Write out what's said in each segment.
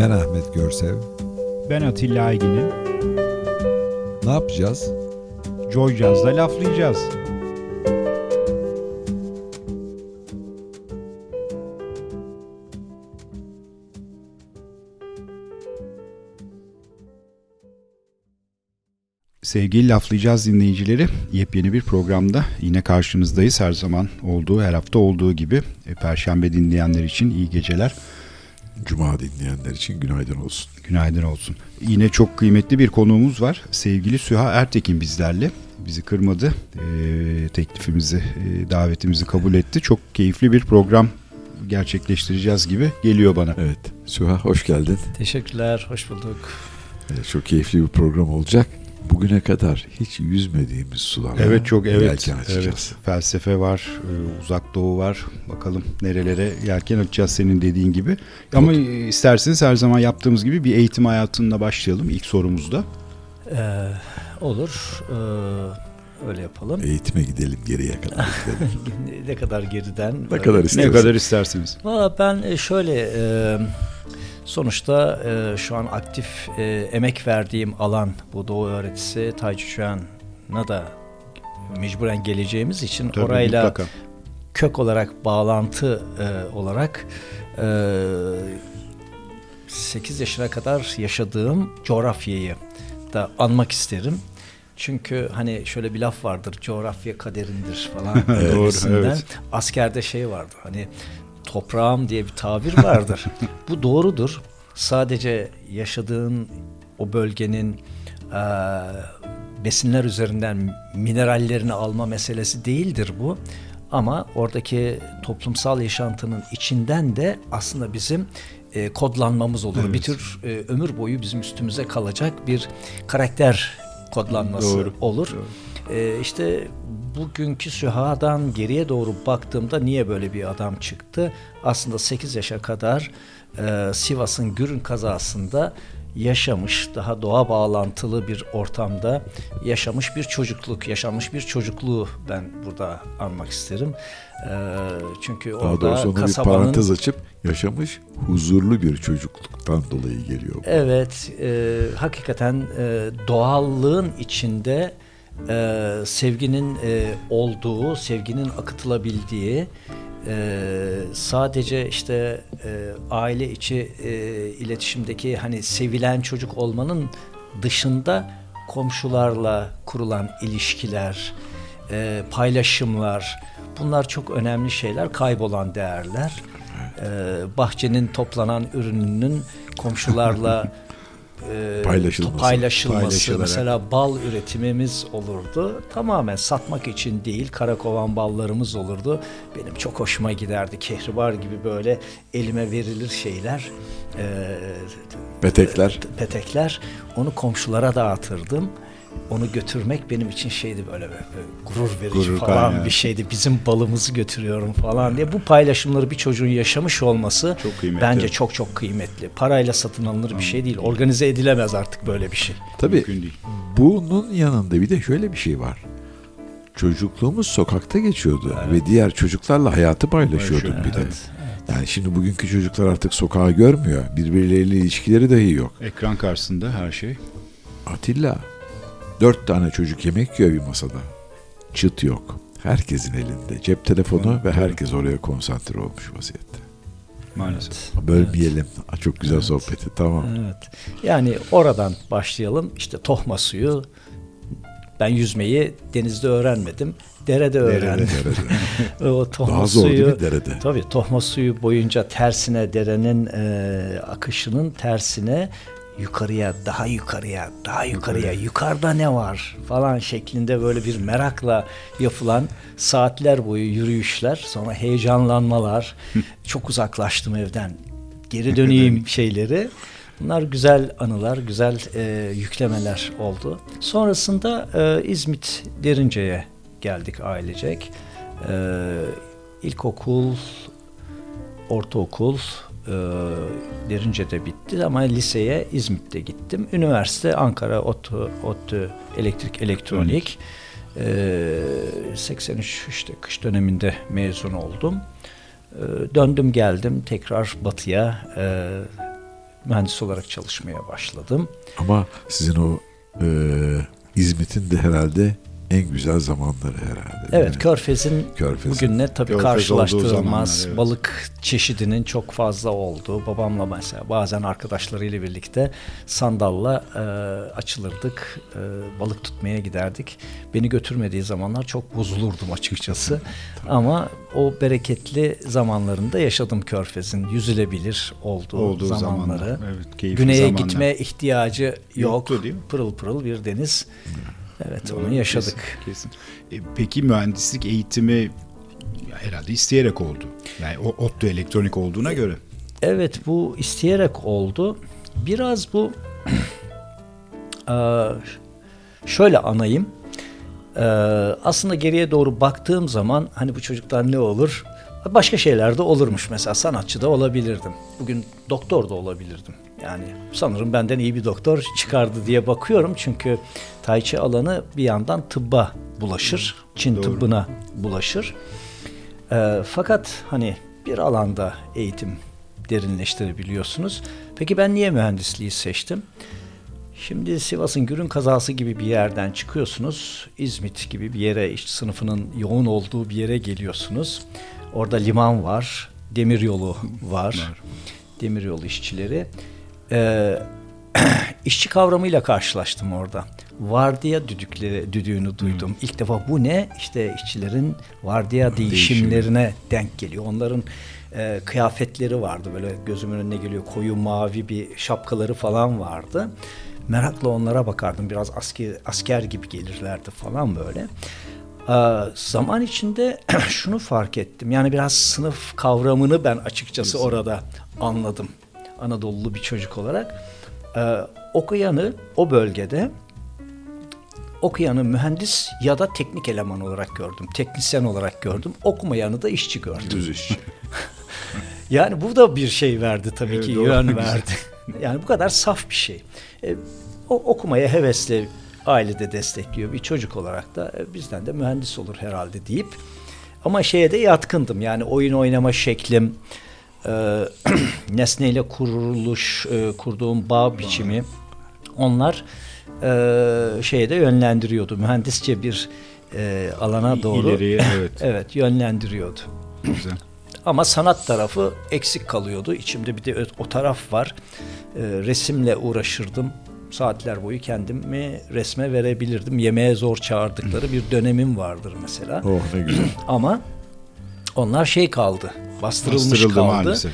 Ben Ahmet Görsev. Ben Atilla Aygin'im. Ne yapacağız? Joy Jazz'da laflayacağız. Sevgili laflayacağız dinleyicileri. Yepyeni bir programda yine karşınızdayız. Her zaman olduğu, her hafta olduğu gibi. E, Perşembe dinleyenler için iyi geceler. Cuma dinleyenler için günaydın olsun. Günaydın olsun. Yine çok kıymetli bir konuğumuz var. Sevgili Süha Ertekin bizlerle. Bizi kırmadı. E, teklifimizi, e, davetimizi kabul etti. Çok keyifli bir program gerçekleştireceğiz gibi geliyor bana. Evet. Süha hoş geldin. Teşekkürler, hoş bulduk. Evet, çok keyifli bir program olacak. Bugüne kadar hiç yüzmediğimiz sular. Evet çok evet. Yelken açacağız. evet. Felsefe var, e, uzak doğu var. Bakalım nerelere yelken açacağız senin dediğin gibi. Ama e, isterseniz her zaman yaptığımız gibi bir eğitim hayatında başlayalım ilk sorumuzda. Ee, olur, ee, öyle yapalım. Eğitime gidelim geriye kadar gidelim. ne kadar geriden? ne kadar Ne istersen. kadar isterseniz. Valla ben e, şöyle, e, sonuçta e, şu an aktif e, emek verdiğim alan bu Doğu öğretisi Tayci Chuan'a da mecburen geleceğimiz için Tabii, orayla mutlaka. kök olarak bağlantı e, olarak e, 8 yaşına kadar yaşadığım coğrafyayı da anmak isterim. Çünkü hani şöyle bir laf vardır coğrafya kaderindir falan doğru, evet. Askerde şey vardır hani toprağım diye bir tabir vardır. Bu doğrudur. Sadece yaşadığın o bölgenin eee, besinler üzerinden minerallerini alma meselesi değildir bu. Ama oradaki toplumsal yaşantının içinden de aslında bizim e, kodlanmamız olur. Evet. Bir tür e, ömür boyu bizim üstümüze kalacak bir karakter kodlanması Doğru, olur. doğru. E, işte bugünkü Süha'dan geriye doğru baktığımda niye böyle bir adam çıktı? Aslında 8 yaşa kadar e, Sivas'ın Gürün kazasında yaşamış, daha doğa bağlantılı bir ortamda yaşamış bir çocukluk, yaşanmış bir çocukluğu ben burada anmak isterim. E, çünkü Daha orada doğrusu ona bir kasabanın... parantez açıp yaşamış huzurlu bir çocukluktan dolayı geliyor. bu. Evet, e, hakikaten e, doğallığın içinde e, sevginin e, olduğu, sevginin akıtılabildiği, e, sadece işte e, aile içi e, iletişimdeki hani sevilen çocuk olmanın dışında komşularla kurulan ilişkiler, e, paylaşımlar, bunlar çok önemli şeyler, kaybolan değerler. E, bahçenin toplanan ürününün komşularla e, Paylaşılması. paylaşılması. Mesela bal üretimimiz olurdu. Tamamen satmak için değil, karakovan ballarımız olurdu. Benim çok hoşuma giderdi. Kehribar gibi böyle elime verilir şeyler. E, Petekler. petekler. Onu komşulara dağıtırdım. Onu götürmek benim için şeydi böyle, böyle gurur verici Gurur falan kaynağı. bir şeydi. Bizim balımızı götürüyorum falan diye. Bu paylaşımları bir çocuğun yaşamış olması Çok kıymetli. bence çok çok kıymetli. Parayla satın alınır bir şey değil. Organize edilemez artık böyle bir şey. Tabii Mümkün değil. bunun yanında bir de şöyle bir şey var. Çocukluğumuz sokakta geçiyordu ve diğer çocuklarla hayatı paylaşıyorduk Paylaşıyor, bir de. evet. Yani şimdi bugünkü çocuklar artık sokağı görmüyor. Birbirleriyle ilişkileri dahi yok. Ekran karşısında her şey. Atilla, dört tane çocuk yemek yiyor bir masada. Çıt yok. Herkesin elinde. Cep telefonu ve herkes oraya konsantre olmuş vaziyette. Maalesef. Bölmeyelim. Aa, Çok güzel sohbeti. Tamam. Evet. Yani oradan başlayalım. İşte tohma suyu. Ben yüzmeyi denizde öğrenmedim. Derede öğrendim. Derede. o tohma Daha zor suyu, değil mi derede? Tabii tohma suyu boyunca tersine derenin e, akışının tersine yukarıya, daha yukarıya, daha yukarıya, yukarıda ne var falan şeklinde böyle bir merakla yapılan saatler boyu yürüyüşler, sonra heyecanlanmalar, çok uzaklaştım evden, geri döneyim şeyleri. Bunlar güzel anılar, güzel e, yüklemeler oldu. Sonrasında e, İzmit Derince'ye geldik ailecek. E, ilkokul, ortaokul e, Derince'de bitti ama liseye İzmit'te gittim. Üniversite Ankara ODTÜ, ODTÜ Elektrik Elektronik. E, 83 işte kış döneminde mezun oldum. E, döndüm geldim tekrar batıya e, mühendis olarak çalışmaya başladım. Ama sizin o e, İzmit'in de herhalde en güzel zamanları herhalde. Evet? Körfez'in Körfez'in. bugünle tabii Körfez karşılaştırılmaz zamanlar, evet. balık çeşidinin çok fazla olduğu. Babamla mesela bazen arkadaşlarıyla birlikte sandalla e, açılırdık, e, balık tutmaya giderdik. Beni götürmediği zamanlar çok bozulurdum açıkçası. Ama o bereketli zamanlarında yaşadım Körfez'in yüzülebilir olduğu, Olduğu zamanları. zamanlar. Evet, keyifli Güneye zamanlar. gitme ihtiyacı yok. Yoktu değil mi? Pırıl pırıl bir deniz. Evet Doğru, onu yaşadık. Kesin, kesin. E, peki mühendislik eğitimi herhalde isteyerek oldu. Yani o ODTÜ elektronik olduğuna göre. Evet bu isteyerek oldu. Biraz bu eee, şöyle anayım. Eee, aslında geriye doğru baktığım zaman hani bu çocuklar ne olur? Başka şeyler de olurmuş. Mesela sanatçı da olabilirdim. Bugün doktor da olabilirdim. Yani sanırım benden iyi bir doktor çıkardı diye bakıyorum. Çünkü Tai Chi alanı bir yandan tıbba bulaşır. Çin Doğru. tıbbına bulaşır. Ee, fakat hani bir alanda eğitim derinleştirebiliyorsunuz. Peki ben niye mühendisliği seçtim? Şimdi Sivas'ın Gürün kazası gibi bir yerden çıkıyorsunuz. İzmit gibi bir yere, iş sınıfının yoğun olduğu bir yere geliyorsunuz. Orada liman var, demiryolu var. Demiryolu işçileri. Ee, işçi kavramıyla karşılaştım orada. Vardiya düdükleri, düdüğünü duydum. İlk defa bu ne? İşte işçilerin vardiya değişimlerine denk geliyor. Onların e, kıyafetleri vardı böyle gözümün önüne geliyor koyu mavi bir şapkaları falan vardı. Merakla onlara bakardım. Biraz asker, asker gibi gelirlerdi falan böyle. Ee, zaman içinde şunu fark ettim. Yani biraz sınıf kavramını ben açıkçası orada anladım. Anadolulu bir çocuk olarak. Ee, okuyanı o bölgede okuyanı mühendis ya da teknik eleman olarak gördüm. Teknisyen olarak gördüm. Okumayanı da işçi gördüm. Düz iş. Yani bu da bir şey verdi tabii Evet, ki doğru. yön Güzel. verdi. yani bu kadar saf bir şey. E, o okumaya hevesli ailede destekliyor bir çocuk olarak da e, bizden de mühendis olur herhalde deyip ama şeye de yatkındım. Yani oyun oynama şeklim, e, nesneyle kuruluş, e, kurduğum bağ biçimi onlar e, şeye de yönlendiriyordu. Mühendisçe bir e, alana doğru İleriye evet. evet yönlendiriyordu. Güzel. Ama sanat tarafı eksik kalıyordu. İçimde bir de o taraf var. Ee, resimle uğraşırdım. Saatler boyu kendimi resme verebilirdim. Yemeğe zor çağırdıkları bir dönemim vardır mesela. Oh ne güzel. Ama onlar şey kaldı. Bastırılmış Bastırıldı kaldı. maalesef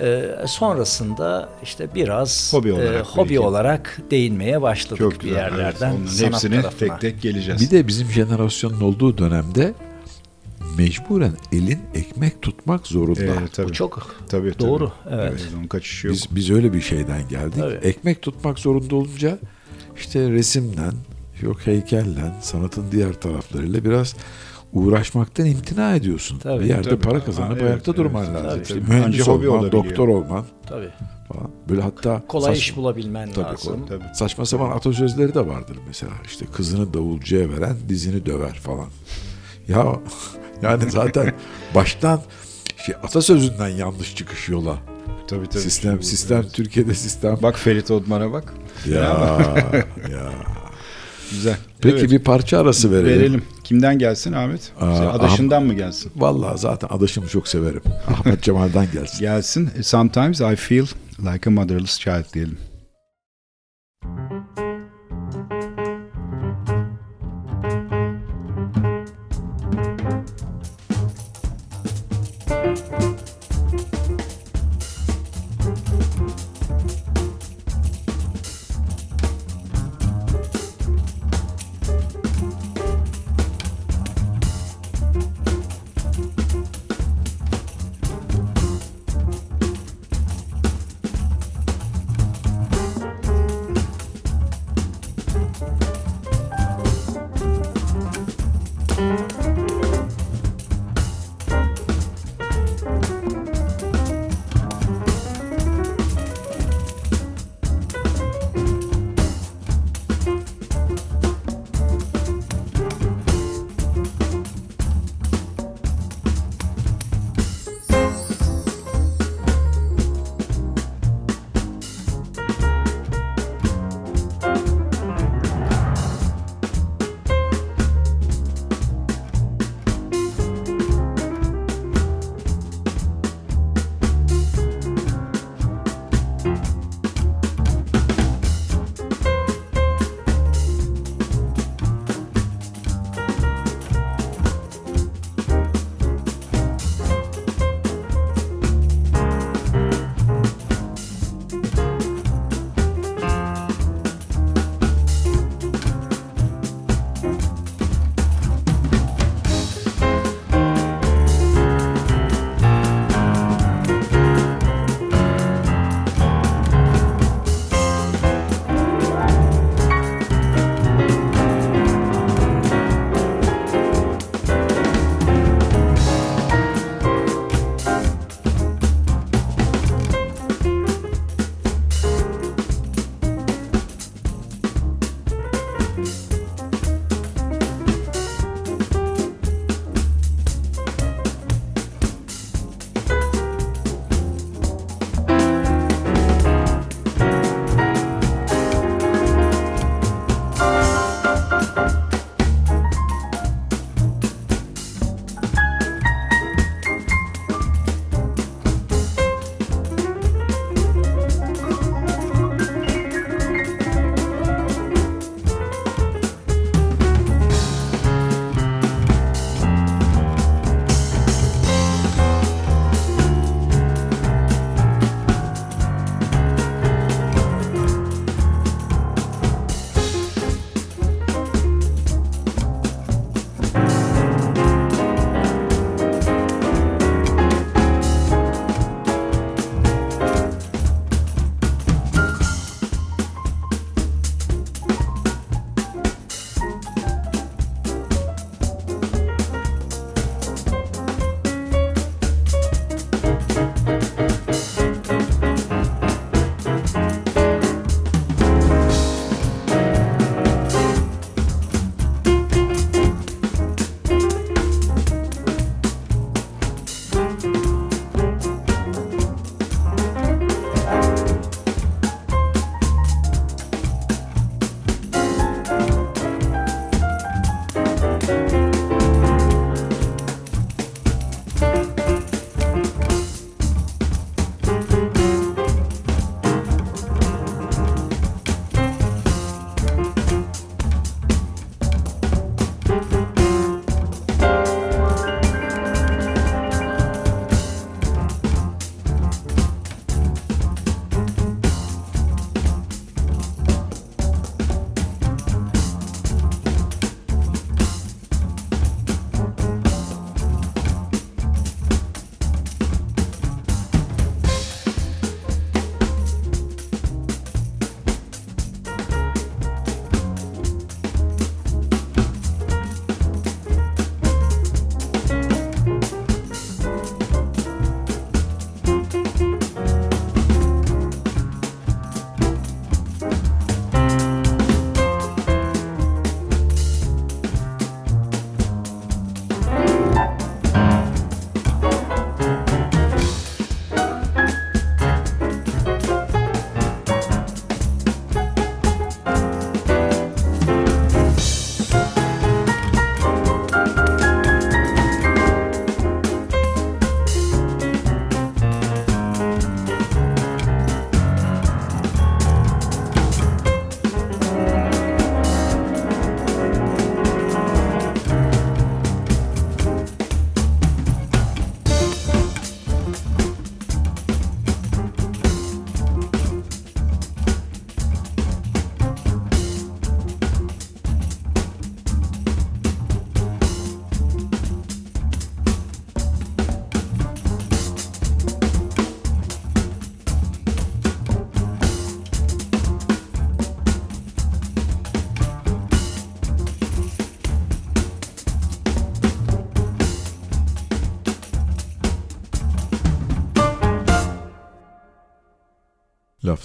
evet. Ee, sonrasında işte biraz Hobi e, olarak hobi belki. olarak değinmeye başladık Çok bir güzel. evet. yerlerden. Onların sanat hepsine tarafına. tek tek geleceğiz. Bir de bizim jenerasyonun olduğu dönemde mecburen elin ekmek tutmak zorunda. Evet, tabii. Bu çok tabii, tabii. doğru, evet. Evet, onun kaçışı yok. Biz, biz öyle bir şeyden geldik. Tabii. Ekmek tutmak zorunda olunca işte resimden, yok heykellen, sanatın diğer taraflarıyla biraz uğraşmaktan imtina ediyorsun. Tabii, bir yerde tabii. para kazanıp Ha, evet, ayakta durman evet, lazım. tabii. İşte Tabii. mühendis Anca hobi olman, doktor olman Tabii. falan. Böyle hatta Kolay saç- iş bulabilmen Tabii, lazım. Tabii. saçma sapan atasözleri de vardır mesela. İşte kızını davulcuya veren dizini döver falan. Ya yani zaten baştan şey, atasözünden yanlış çıkış yola. Tabii, tabii. sistem sistem evet. Türkiye'de sistem. Bak Ferit Odman'a bak. Ya ya. Güzel. Peki Evet, bir parça arası verelim. verelim. Kimden gelsin Ahmet? Aa, Sen Adaşından mı gelsin? Vallahi zaten adaşımı çok severim. Ahmet Cemal'den gelsin. Gelsin. Sometimes I feel like a motherless child diyelim.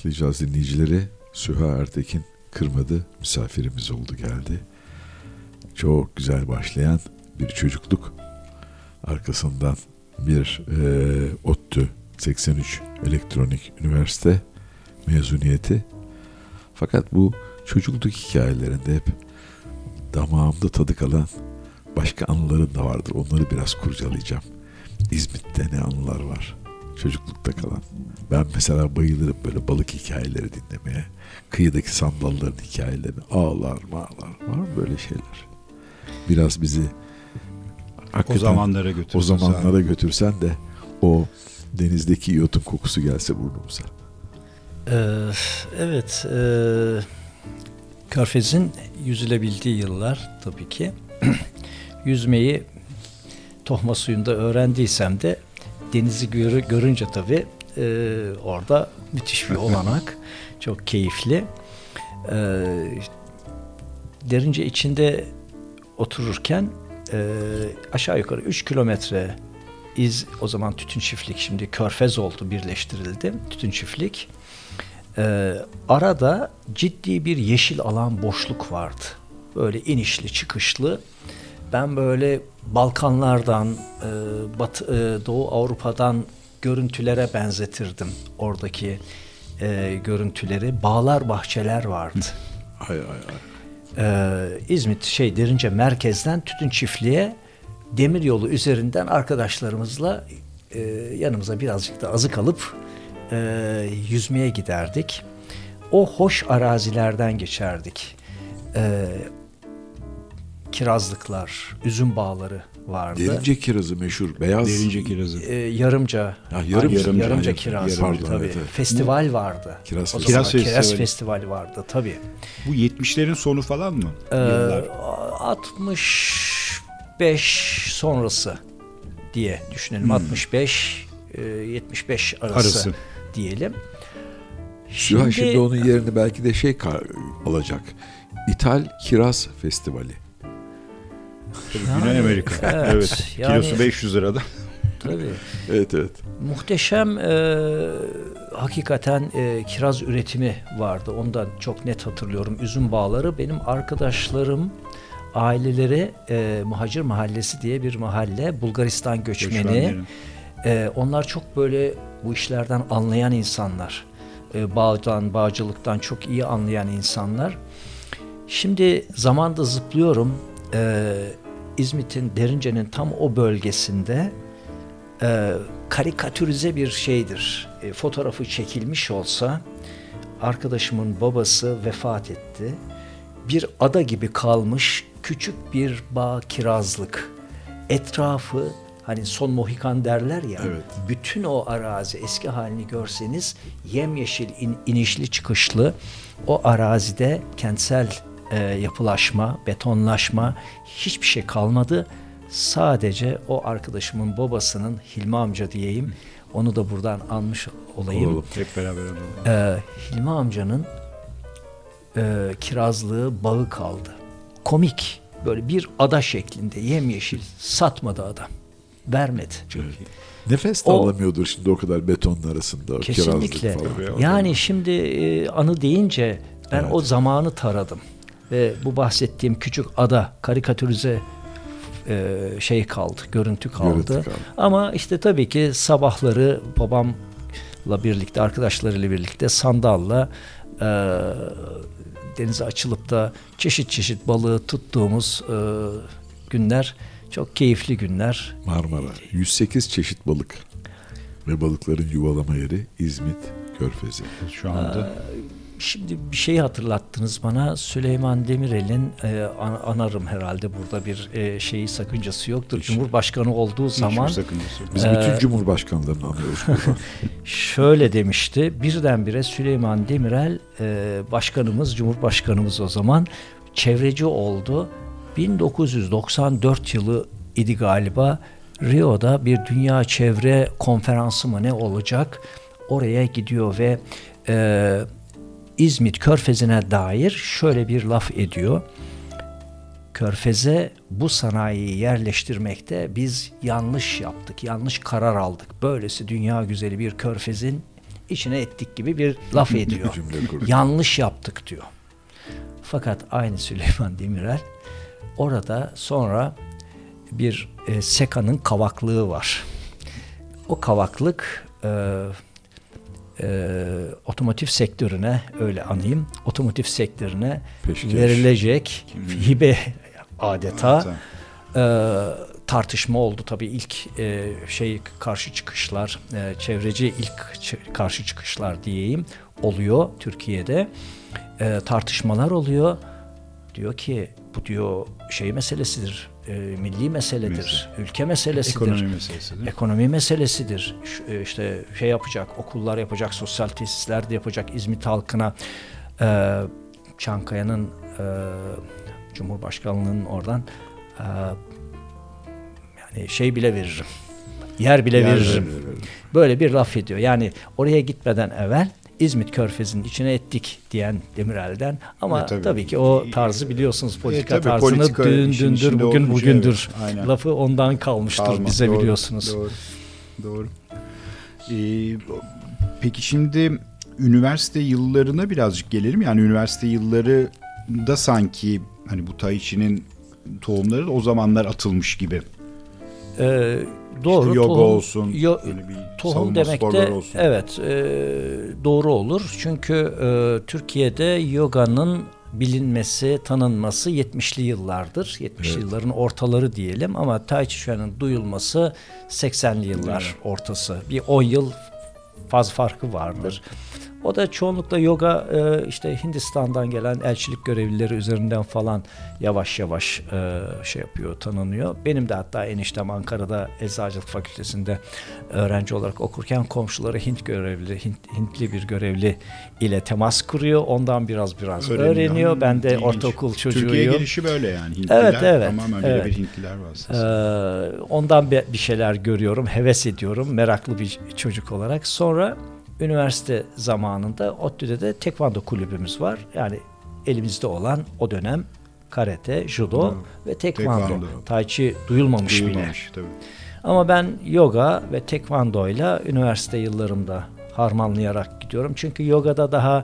Laflayacağız dinleyicileri. Süha Ertekin kırmadı. Misafirimiz oldu geldi. Çok güzel başlayan bir çocukluk. Arkasından bir e, ODTÜ 83 Elektronik Üniversite mezuniyeti. Fakat bu çocukluk hikayelerinde hep damağımda tadı kalan başka anıların da vardır. Onları biraz kurcalayacağım. İzmit'te ne anılar var? Çocuklukta kalan. Ben mesela bayılırım böyle balık hikayeleri dinlemeye. Kıyıdaki sandalların hikayelerini. Ağlar mağlar. Var mı böyle şeyler? Biraz bizi O zamanlara götürdü. o zamanlara götürsen de o denizdeki iyotun kokusu gelse burnumuza. Ee, evet, e, Körfez'in yüzülebildiği yıllar tabii ki. Yüzmeyi tohma suyunda öğrendiysem de denizi görü, görünce tabii e, orada müthiş bir olanak. Çok keyifli. E, derince içinde otururken e, aşağı yukarı 3 kilometre iz o zaman tütün çiftlik şimdi körfez oldu birleştirildi tütün çiftlik Ee, arada ciddi bir yeşil alan boşluk vardı böyle inişli çıkışlı ben böyle Balkanlardan e, Batı, e, Doğu Avrupa'dan görüntülere benzetirdim oradaki e, görüntüleri bağlar bahçeler vardı Ay ay ay. ee, İzmit şey derince merkezden tütün çiftliğe demir yolu üzerinden arkadaşlarımızla e, yanımıza birazcık da azık alıp e, yüzmeye giderdik. O hoş arazilerden geçerdik. E, kirazlıklar, üzüm bağları vardı. Derince kirazı meşhur. Beyaz. Derince kirazı. E, yarımca, Ha, yarım- yarımca, yarımca, kiraz yarım- vardı pardon, tabii. evet, evet. Festival vardı. Kiraz O festivali. zaman Kiraz kiraz festivali. festivali vardı tabii. Bu 70'lerin sonu falan mı? Ee, Yıllar. 65 sonrası diye düşünelim. 65 e, 75 arası, Arası. diyelim. Süha şimdi onun yerini belki de şey alacak. İthal Kiraz Festivali. Tabii Güney Amerika. evet, Evet. yani- Kilosu 500 lirada. tabii Evet evet. muhteşem e, hakikaten e, kiraz üretimi vardı. Onu da çok net hatırlıyorum. Üzüm bağları benim arkadaşlarım aileleri e, Muhacir Mahallesi diye bir mahalle Bulgaristan göçmeni. Ee, onlar çok böyle bu işlerden anlayan insanlar. Ee, bağdan, bağcılıktan çok iyi anlayan insanlar. Şimdi zamanda zıplıyorum. Ee, İzmit'in, Derince'nin tam o bölgesinde e, karikatürize bir şeydir. E, fotoğrafı çekilmiş olsa arkadaşımın babası vefat etti. Bir ada gibi kalmış küçük bir bağ kirazlık. Etrafı hani son Mohikan derler ya. Evet. Bütün o arazi eski halini görseniz yemyeşil in- inişli çıkışlı o arazide kentsel e, yapılaşma, betonlaşma hiçbir şey kalmadı. Sadece o arkadaşımın babasının Hilmi amca diyeyim. Onu da buradan almış olayım. Olalım. Hep beraber alalım. Ee, Hilmi amcanın e, kirazlığı bağı kaldı. Komik. Böyle bir ada şeklinde yemyeşil satmadı adam. Vermedi. Nefes de O- alamıyordur şimdi o kadar betonun arasında. o Kesinlikle. falan. Yani şimdi e, anı deyince ben Evet. o zamanı taradım. Ve bu bahsettiğim küçük ada karikatürize e, şey kaldı, görüntü kaldı. Görüntü kaldı. Ama işte tabii ki sabahları babamla birlikte, arkadaşlarıyla birlikte sandalla e, denize açılıp da çeşit çeşit balığı tuttuğumuz e, günler çok keyifli günler. Marmara. 108 çeşit balık. Ve balıkların yuvalama yeri İzmit Körfezi. Şu anda Şimdi bir şey hatırlattınız bana. Süleyman Demirel'in e, an- anarım herhalde burada bir e, şeyi sakıncası yoktur. Cumhurbaşkanı olduğu zaman sakıncası yok. Biz Ee, bütün cumhurbaşkanlarını anlıyoruz şöyle demişti. Birdenbire Süleyman Demirel e, başkanımız, cumhurbaşkanımız o zaman çevreci oldu. 1994 yılı idi galiba. Rio'da bir dünya çevre konferansı mı ne olacak? Oraya gidiyor ve e, İzmit Körfezi'ne dair şöyle bir laf ediyor. Körfez'e bu sanayiyi yerleştirmekte biz yanlış yaptık, yanlış karar aldık. Böylesi dünya güzeli bir körfezin içine ettik gibi bir laf ediyor. Yanlış yaptık diyor. Fakat aynı Süleyman Demirel orada sonra bir e, Seka'nın kavaklığı var. O kavaklık e, e, otomotiv sektörüne öyle anayım otomotiv sektörüne Peşkeş. verilecek hibe adeta e, tartışma oldu tabii ilk e, şey karşı çıkışlar e, çevreci ilk karşı çıkışlar diyeyim oluyor Türkiye'de. E, tartışmalar oluyor. Diyor ki bu diyor şey meselesidir e, milli meseledir Mesele. ülke meselesidir Ekonomi meselesi değil mi? ekonomi meselesidir. Ş- e, işte şey yapacak, okullar yapacak, sosyal tesisler de yapacak İzmit halkına. E, Çankaya'nın e, Cumhurbaşkanlığının oradan e, yani şey bile veririm. Yer bile Yer veririm. veririm. Böyle bir laf ediyor. Yani oraya gitmeden evvel İzmit Körfezi'nin içine ettik diyen Demirel'den ama E, tabii. tabii. ki o tarzı biliyorsunuz politika tabii, tarzını politika dün dündür bugün bugündür evet, aynen. lafı ondan kalmıştır Kalma, bize doğru, biliyorsunuz. Doğru. Doğru. Ee, peki şimdi üniversite yıllarına birazcık gelelim. Yani üniversite yılları da sanki hani bu Tai Chi'nin tohumları o zamanlar atılmış gibi. Ee, doğru. İşte yoga tohum, olsun, yo- bir tohum demek de olsun. evet e, doğru olur. Çünkü e, Türkiye'de yoganın bilinmesi, tanınması 70'li yıllardır. 70'li Evet. yılların ortaları diyelim ama Tai Chi Chuan'ın duyulması 80'li yıllar ortası. Bir 10 yıl faz farkı vardır. O da çoğunlukla yoga e, işte Hindistan'dan gelen elçilik görevlileri üzerinden falan yavaş yavaş e, şey yapıyor, tanınıyor. Benim de hatta eniştem Ankara'da Eczacılık Fakültesi'nde öğrenci olarak okurken komşuları Hint görevli, Hint, Hintli bir görevli ile temas kuruyor. Ondan biraz biraz Öğreniyor. öğreniyor. Ben de İlginç. ortaokul çocuğuyum. Türkiye gelişi böyle yani. Hintliler Evet, evet, tamamen evet. birebir Hintliler Ee, vasıtasıyla. ondan bir bir şeyler görüyorum, heves ediyorum, meraklı bir çocuk olarak. Sonra üniversite zamanında ODTÜ'de de tekvando kulübümüz var. Yani elimizde olan o dönem karate, judo Doğru. ve tekvando. Tekvando. Tai chi duyulmamış, bile. Duyulmamış tabii. Ama ben yoga ve tekvandoyla üniversite yıllarımda harmanlayarak gidiyorum. Çünkü yogada daha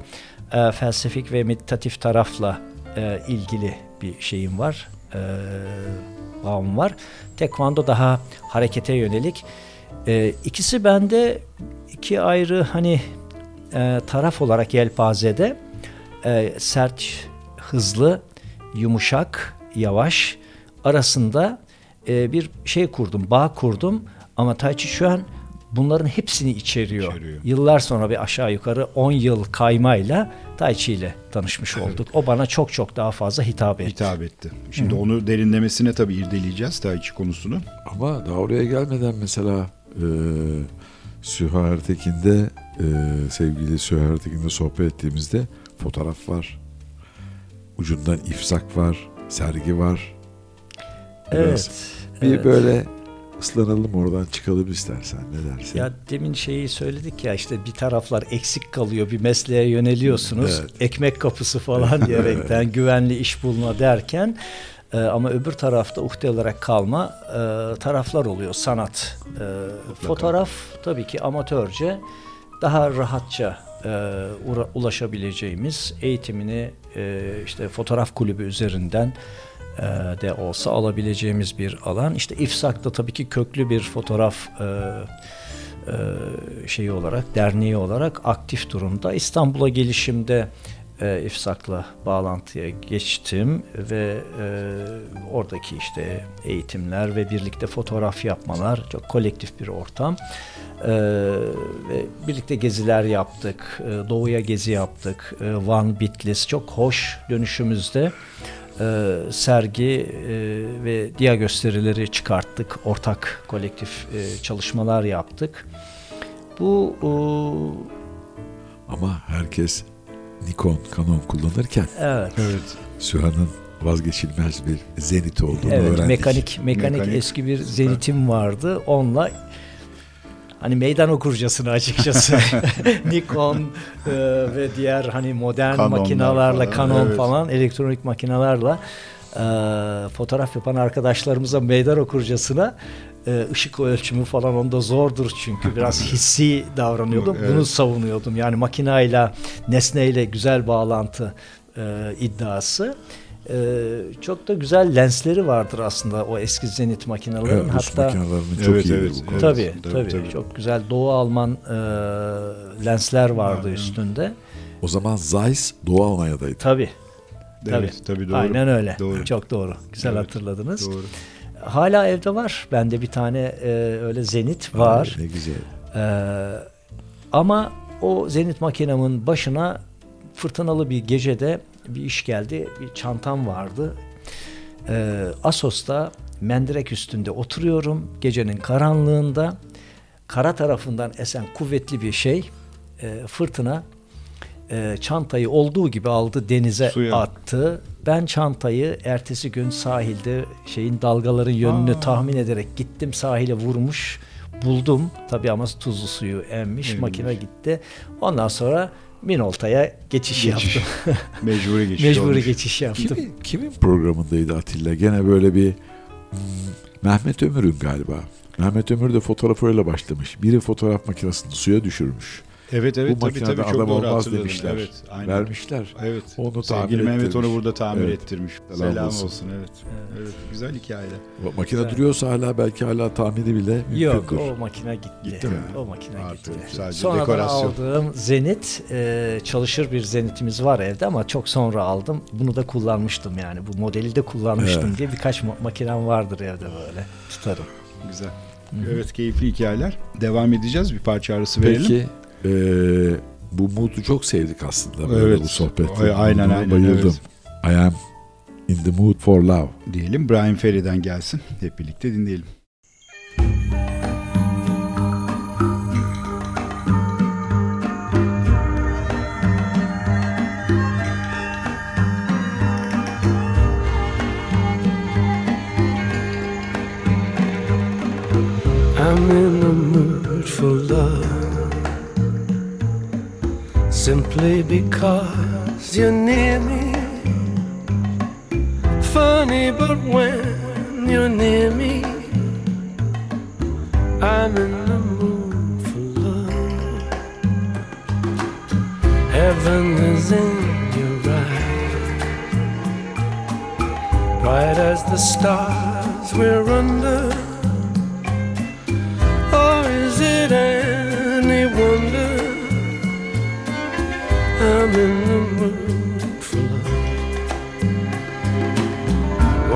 e, felsefik ve meditatif tarafla e, ilgili bir şeyim var. E, bağım var. Tekvando daha harekete yönelik. E, ikisi bende iki ayrı hani e, taraf olarak yelpazede e, sert, hızlı, yumuşak, yavaş arasında e, bir şey kurdum, bağ kurdum ama Tai Chi şu an bunların hepsini içeriyor. İçeriyor. Yıllar sonra bir aşağı yukarı 10 yıl kaymayla Tai Chi ile tanışmış olduk. O bana çok çok daha fazla hitap etti. Hitap etti. Şimdi onu derinlemesine tabii irdeleyeceğiz Tai Chi konusunu. Ama daha oraya gelmeden mesela e, Süha Ertekin'de e, sevgili Süha Ertekin'le sohbet ettiğimizde fotoğraf var. Ucundan ifsak var, sergi var. Biraz Evet. Bir evet. böyle ıslanalım oradan çıkalım istersen ne dersin? Ya demin şeyi söyledik ya işte bir taraflar eksik kalıyor bir mesleğe yöneliyorsunuz Evet. ekmek kapısı falan diyerekten güvenli iş bulma derken e, ama öbür tarafta uhde olarak kalma e, taraflar oluyor sanat E, fotoğraf tabii ki amatörce daha rahatça e, ulaşabileceğimiz eğitimini e, işte fotoğraf kulübü üzerinden e, de olsa alabileceğimiz bir alan. İşte İFSAK'ta tabii ki köklü bir fotoğraf e, e, şeyi olarak, derneği olarak aktif durumda. İstanbul'a gelişimde e, İFSAK'la bağlantıya geçtim ve e, oradaki işte eğitimler ve birlikte fotoğraf yapmalar çok kolektif bir ortam. E, ve birlikte geziler yaptık. E, Doğu'ya gezi yaptık. E, Van, Bitlis çok hoş dönüşümüzde e, sergi e, ve diğer gösterileri çıkarttık. Ortak kolektif e, çalışmalar yaptık. Bu Ama herkes Nikon, Canon kullanırken evet. Evet. Süha'nın vazgeçilmez bir zenit olduğunu Evet, öğrendik. mekanik, mekanik Mekanik. eski bir zenitim vardı. Onunla hani meydan okurcasına açıkçası Nikon e, ve diğer hani modern Canon'lar makinalarla falan, Canon evet. falan elektronik makinalarla e, fotoğraf yapan arkadaşlarımıza meydan okurcasına e, ışık ölçümü falan onda zordur çünkü biraz hissi davranıyordum. Evet. Bunu savunuyordum. Yani makinayla, nesneyle güzel bağlantı e, iddiası. E, çok da güzel lensleri vardır aslında o eski Zenit makinelerin. Evet, Hatta makinelerinin çok Evet, iyi evet, bu evet. tabii, tabii, tabii, tabii. çok güzel Doğu Alman e, lensler vardı Var, üstünde. O zaman Zeiss Doğu Almanya'daydı. Tabii. Evet, tabii doğru. Aynen öyle. Doğru. Çok doğru. Güzel Evet, hatırladınız. Doğru. Hala evde var. Bende bir tane e, öyle Zenit var. Ne güzel. Ee, ama o Zenit makinemin başına fırtınalı bir gecede bir iş geldi. Bir çantam vardı. Ee, Asos'ta mendirek üstünde oturuyorum. Gecenin karanlığında kara tarafından esen kuvvetli bir şey e, fırtına e, çantayı olduğu gibi aldı denize Suya. attı. Ben çantayı ertesi gün sahilde şeyin dalgaların yönünü Aa. tahmin ederek gittim sahile vurmuş buldum. Tabii ama tuzlu suyu emmiş, Emmiş. makine gitti. Ondan sonra Minolta'ya geçiş, Geçiş. yaptım. Mecburi geçiş Mecburi olmuş. geçiş yaptım. Kimin, kimin programındaydı Atilla? Gene böyle bir hmm, Mehmet Ömür'ün galiba. Mehmet Ömür de fotoğrafı öyle başlamış. Biri fotoğraf makinesini suya düşürmüş. Evet evet Bu tabii makinede tabii çok adam doğru olmaz demişler. Evet, aynen. Vermişler. Evet. Onu Sevgili tamir Mehmet ettirmiş. onu burada tamir Evet. ettirmiş. Selam Selam, olsun. olsun. evet. Evet. Güzel hikayeler. O makine Güzel. duruyorsa hala belki hala tamiri bile mümkündür. Yok o makine gitti. Gitti mi? O makine Artık gitti. sadece Sonradan dekorasyon. aldığım Zenit e, çalışır bir Zenit'imiz var evde ama çok sonra aldım. Bunu da kullanmıştım yani. Bu modeli de kullanmıştım Evet. diye birkaç ma- makinem vardır evde böyle. Tutarım. Güzel. Evet keyifli hikayeler. Devam edeceğiz. Bir parça arası verelim. Peki eee, bu mood'u çok sevdik aslında böyle Evet. bu sohbette. Ay- aynen, Buna aynen, Bayıldım. I am in the mood for love. Diyelim Brian Ferry'den gelsin. Hep birlikte dinleyelim. I'm in the mood for love simply because you're near me. Funny, but when you're near me, I'm in the mood for love. Heaven is in your eyes, bright as the stars we're under.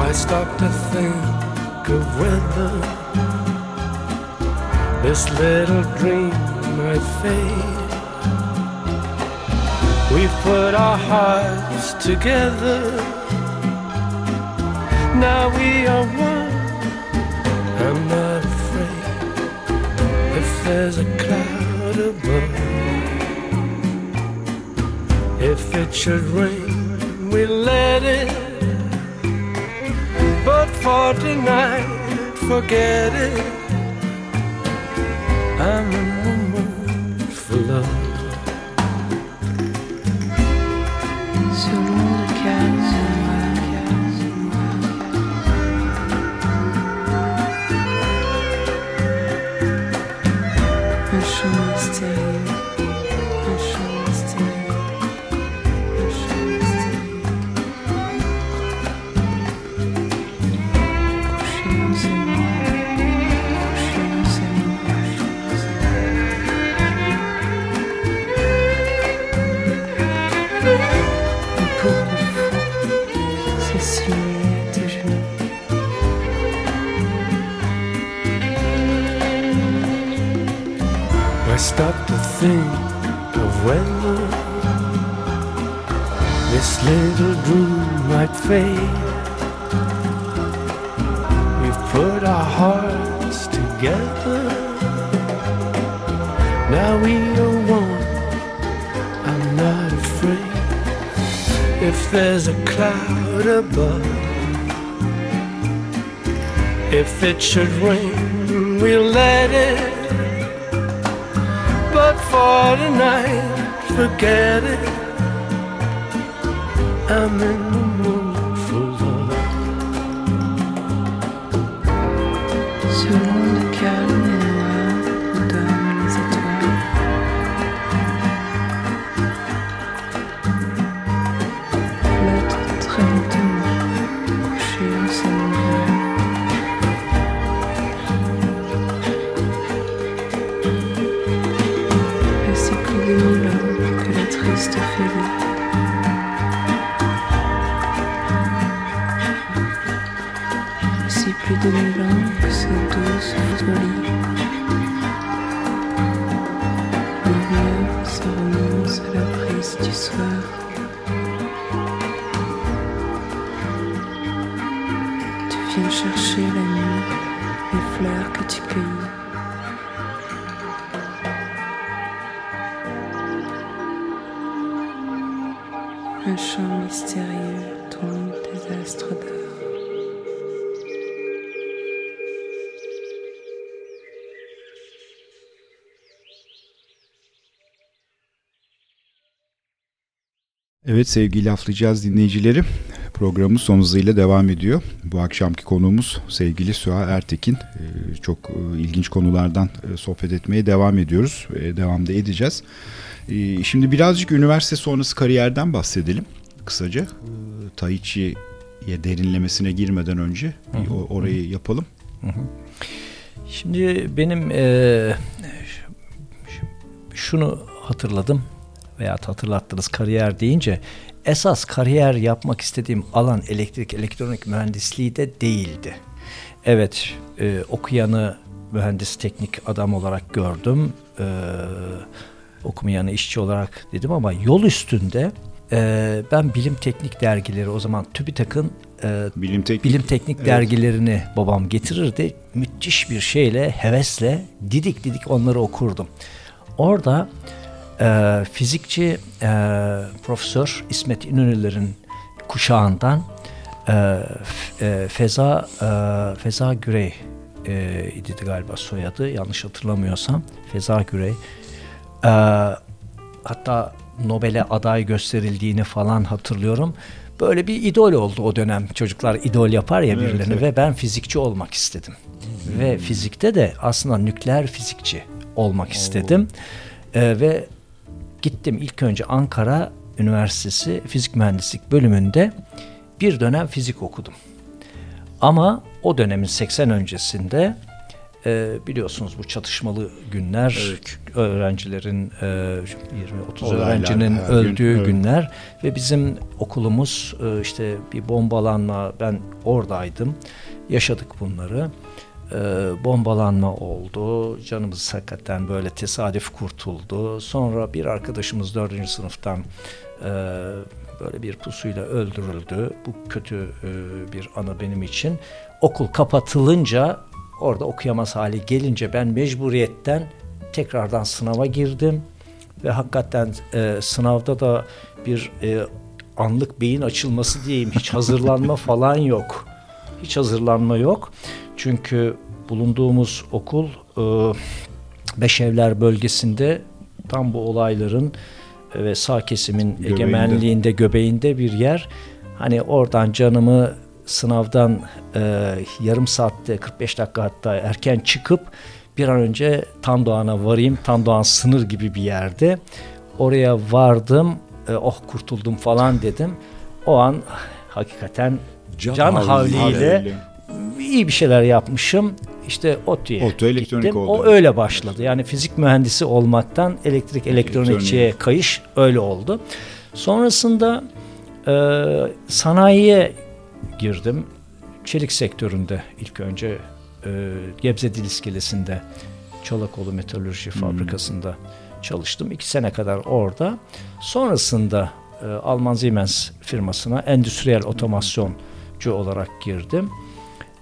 Why stop to think of whether this little dream might fade? We've put our hearts together. Now we are one. I'm not afraid if there's a cloud above. If it should rain, we let it. For tonight, forget it. I'm cloud above. If it should rain, we'll let it. But for tonight, forget it. I'm in Sevgili laflayacağız dinleyicileri. Programımız son hızıyla devam ediyor. Bu akşamki konuğumuz sevgili Süha Ertekin. Ee, Çok e, ilginç konulardan e, sohbet etmeye devam ediyoruz. ve Devam da edeceğiz. Ee, Şimdi birazcık üniversite sonrası kariyerden bahsedelim kısaca. Ee, Tai Chi'ye derinlemesine girmeden önce orayı yapalım. Şimdi benim eee, şunu hatırladım veya hatırlattınız kariyer deyince esas kariyer yapmak istediğim alan elektrik elektronik mühendisliği de değildi. Evet eee, okuyanı mühendis teknik adam olarak gördüm. Eee okumayanı işçi olarak dedim ama yol üstünde eee, ben bilim teknik dergileri o zaman TÜBİTAK'ın eee Bilim teknik. bilim teknik Evet. dergilerini babam getirirdi. Müthiş bir şeyle, hevesle didik didik onları okurdum. Orada e, fizikçi e, Profesör İsmet İnönü'lerin kuşağından e, e, Feza e, Feza Gürey e, idi galiba soyadı yanlış hatırlamıyorsam Feza Gürey e, hatta Nobel'e aday gösterildiğini falan hatırlıyorum. Böyle bir idol oldu o dönem. Çocuklar idol yapar ya Evet, birilerini evet. ve ben fizikçi olmak istedim. Ve fizikte de aslında nükleer fizikçi olmak istedim. Ee, ve gittim ilk önce Ankara Üniversitesi Fizik Mühendislik bölümünde bir dönem fizik okudum. Ama o dönemin 80 öncesinde e, biliyorsunuz bu çatışmalı günler öğrencilerin e, 20-30 Olaylar, öğrencinin her gün, öldüğü evet. günler ve bizim okulumuz e, işte bir bombalanma ben oradaydım yaşadık bunları E, bombalanma oldu. Canımız hakikaten böyle tesadüf kurtuldu. Sonra bir arkadaşımız dördüncü sınıftan e, böyle bir pusuyla öldürüldü. Bu kötü e, bir anı benim için. Okul kapatılınca orada okuyamaz hale gelince ben mecburiyetten tekrardan sınava girdim. Ve hakikaten e, sınavda da bir e, anlık beyin açılması diyeyim hiç hazırlanma falan yok. Hiç hazırlanma yok. Çünkü bulunduğumuz okul e, Beşevler bölgesinde tam bu olayların e, ve sağ kesimin Göbeğinde. egemenliğinde göbeğinde bir yer. Hani oradan canımı sınavdan e, yarım saatte 45 dakika hatta erken çıkıp bir an önce Tandoğan'a varayım. Tandoğan sınır gibi bir yerde. Oraya vardım. E, oh kurtuldum falan dedim. O an hakikaten Can can, havliyle. İyi bir şeyler yapmışım. İşte ODTÜ'ye ODTÜ elektronik gittim. oldu. O öyle başladı. Yani fizik mühendisi olmaktan elektrik elektronikçiye kayış öyle oldu. Sonrasında e, sanayiye girdim. Çelik sektöründe ilk önce e, Gebze Dil İskelesi'nde Çolakoğlu Metalürji Fabrikası'nda çalıştım. İki sene kadar orada. Sonrasında e, Alman Siemens firmasına endüstriyel otomasyoncu olarak girdim.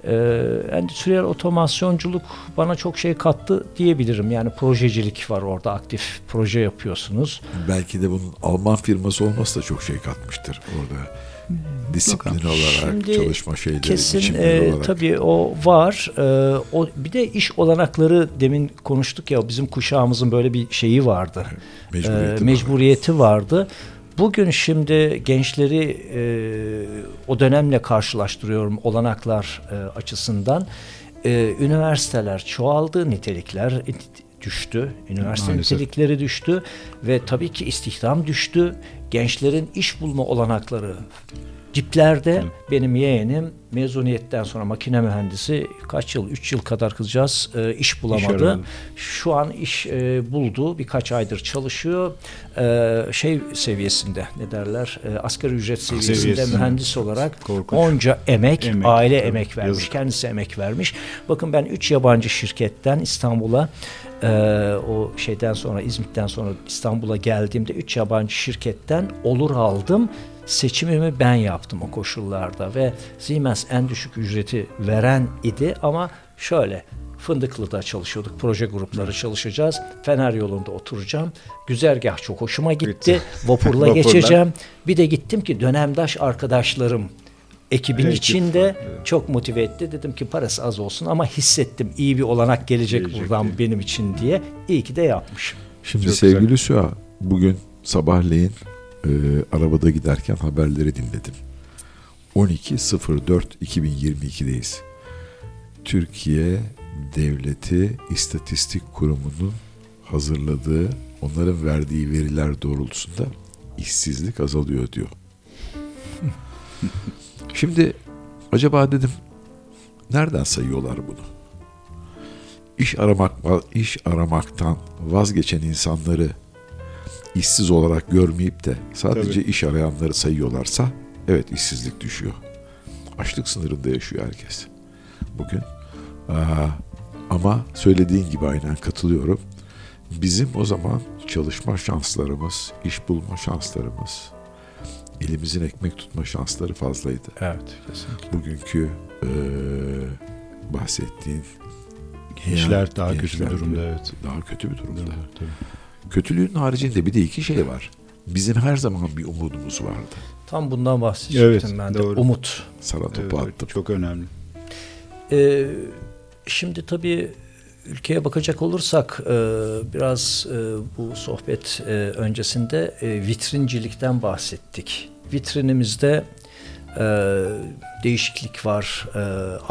Ee, endüstriyel otomasyonculuk bana çok şey kattı diyebilirim. Yani projecilik var orada aktif proje yapıyorsunuz. Belki de bunun Alman firması olması da çok şey katmıştır orada. Disiplin olarak, Şimdi çalışma şeyleri, Kesin e, olarak. tabii o var. E, o bir de iş olanakları demin konuştuk ya bizim kuşağımızın böyle bir şeyi vardı. Mecburiyeti E, mecburiyeti vardı. Bugün şimdi gençleri e, o dönemle karşılaştırıyorum olanaklar e, açısından. e, üniversiteler çoğaldı, nitelikler it- düştü, üniversite Maalesef. nitelikleri düştü ve tabii ki istihdam düştü. Gençlerin iş bulma olanakları diplerde. Benim yeğenim mezuniyetten sonra makine mühendisi kaç yıl, 3 yıl kadar kızcağız e, iş bulamadı. aramadı. Şu an iş e, buldu, birkaç aydır çalışıyor. E, şey seviyesinde ne derler, e, asgari ücret seviyesinde seviyesinde. mühendis olarak Korkunç. onca emek, Emek, aile tabii, emek vermiş, yazık. kendisi emek vermiş. Bakın ben 3 yabancı şirketten İstanbul'a e, o şeyden sonra İzmit'ten sonra İstanbul'a geldiğimde 3 yabancı şirketten olur aldım. Seçimimi ben yaptım o koşullarda ve Siemens en düşük ücreti veren idi ama şöyle Fındıklı'da çalışıyorduk. Proje grupları çalışacağız. Fener yolunda oturacağım. Güzergah çok hoşuma gitti. Vapurla Vapurla. geçeceğim. Bir de gittim ki dönemdaş arkadaşlarım ekibin Ekip içinde evet. çok motive etti. Dedim ki parası az olsun ama hissettim iyi bir olanak gelecek, Gelecek buradan benim için diye. İyi ki de yapmışım. Şimdi Çok sevgili Süha, bugün sabahleyin e, arabada giderken haberleri dinledim. 12.04.2022'deyiz. Türkiye Devleti İstatistik Kurumu'nun hazırladığı, onların verdiği veriler doğrultusunda işsizlik azalıyor diyor. Şimdi acaba dedim nereden sayıyorlar bunu? İş aramak iş aramaktan vazgeçen insanları işsiz olarak görmeyip de sadece Tabii. iş arayanları sayıyorlarsa evet işsizlik düşüyor. Açlık sınırında yaşıyor herkes. Bugün Aa, ama söylediğin gibi aynen katılıyorum. Bizim o zaman çalışma şanslarımız, iş bulma şanslarımız, elimizin ekmek tutma şansları fazlaydı. Evet, kesinlikle. Bugünkü eee, bahsettiğin Gençler daha kötü bir gençler durumda, evet. Daha kötü bir durumda. Tabii, tabii. Kötülüğün haricinde bir de iki şey var. Bizim her zaman bir umudumuz vardı. Tam bundan bahsedecektim Evet, ben de. doğru. Umut. Sana topu Evet, attım. çok önemli. Ee, şimdi tabii ülkeye bakacak olursak e, biraz e, bu sohbet e, öncesinde e, vitrincilikten bahsettik. Vitrinimizde e, değişiklik var, e,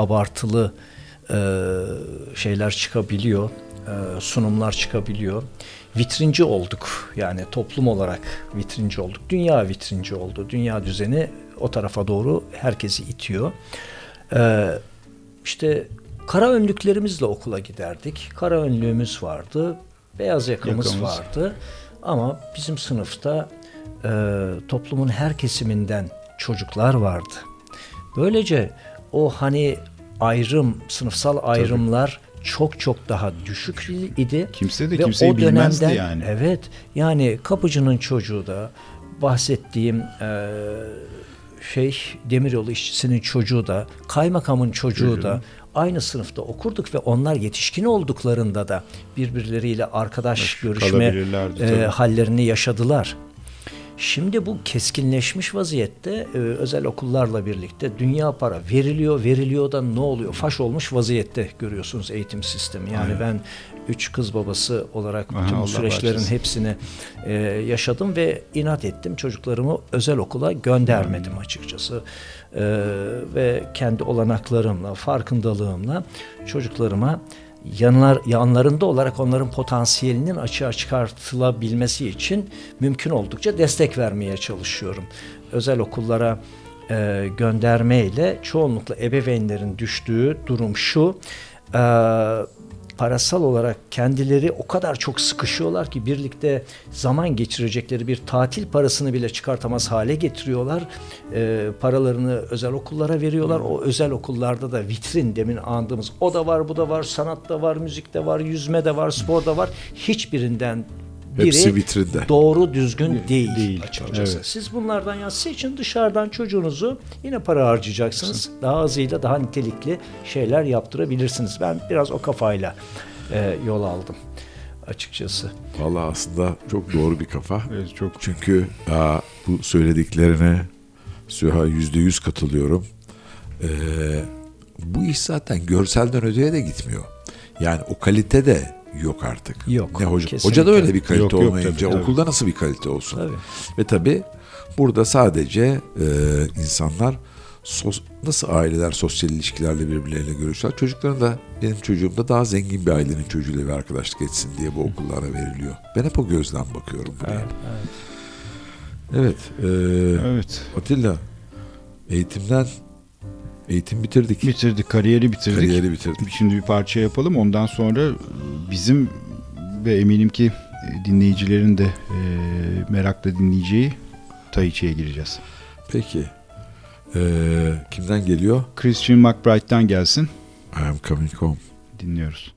abartılı e, şeyler çıkabiliyor, e, sunumlar çıkabiliyor. Vitrinci olduk yani toplum olarak vitrinci olduk. Dünya vitrinci oldu. Dünya düzeni o tarafa doğru herkesi itiyor. Ee, işte kara önlüklerimizle okula giderdik. Kara önlüğümüz vardı. Beyaz yakamız, Yakamız. vardı. Ama bizim sınıfta e, toplumun her kesiminden çocuklar vardı. Böylece o hani ayrım, sınıfsal ayrımlar çok çok daha düşük idi. Kimse de Ve kimseyi o bilmezdi dönemden- yani. Evet. Yani kapıcının çocuğu da bahsettiğim e, şey demiryolu işçisinin çocuğu da kaymakamın çocuğu da aynı sınıfta okurduk ve onlar yetişkin olduklarında da birbirleriyle arkadaş görüşme kalabilirlerdi, e, hallerini yaşadılar. Şimdi bu keskinleşmiş vaziyette e, özel okullarla birlikte dünya para veriliyor, veriliyor da ne oluyor? Faş olmuş vaziyette görüyorsunuz eğitim sistemi. Yani ben üç kız babası olarak Aha, bütün bu Allah süreçlerin hepsini e, yaşadım ve inat ettim. Çocuklarımı özel okula göndermedim açıkçası. E, ve kendi olanaklarımla, farkındalığımla çocuklarıma yanlar, yanlarında olarak onların potansiyelinin açığa çıkartılabilmesi için mümkün oldukça destek vermeye çalışıyorum. Özel okullara e, göndermeyle çoğunlukla ebeveynlerin düştüğü durum şu. E, parasal olarak kendileri o kadar çok sıkışıyorlar ki birlikte zaman geçirecekleri bir tatil parasını bile çıkartamaz hale getiriyorlar. Ee, paralarını özel okullara veriyorlar. O özel okullarda da vitrin demin andığımız o da var, bu da var, sanat da var, müzik de var, yüzme de var, spor da var. Hiçbirinden biri Hepsi vitrinde. doğru düzgün değil, Değil, açıkçası. evet. Siz bunlardan ya seçin dışarıdan çocuğunuzu yine para harcayacaksınız. Daha azıyla daha nitelikli şeyler yaptırabilirsiniz. Ben biraz o kafayla e, yol aldım açıkçası. Vallahi aslında çok doğru bir kafa. Evet, çok Çünkü aa, bu söylediklerine Süha yüzde yüz katılıyorum. Ee, bu iş zaten görselden öteye de gitmiyor. Yani o kalite de yok artık. Yok, Ne hoca, kesinlikle. hoca da öyle bir kalite Yok, yok, olmayınca tabii, tabii. okulda nasıl bir kalite olsun? Tabii. Ve tabii burada sadece e, insanlar sos- nasıl aileler sosyal ilişkilerle birbirleriyle görüşüyorlar. Çocukların da benim çocuğum da daha zengin bir ailenin çocuğuyla bir arkadaşlık etsin diye bu okullara veriliyor. Ben hep o gözden bakıyorum buraya. Evet, Evet. e, Evet. Atilla eğitimden eğitim bitirdik. Bitirdik, kariyeri bitirdik. Kariyeri bitirdik. Şimdi bir parça yapalım. Ondan sonra bizim ve eminim ki dinleyicilerin de e, merakla dinleyeceği Tai Chi'ye gireceğiz. Peki. E, kimden geliyor? Christian McBride'dan gelsin. I am coming home. Dinliyoruz.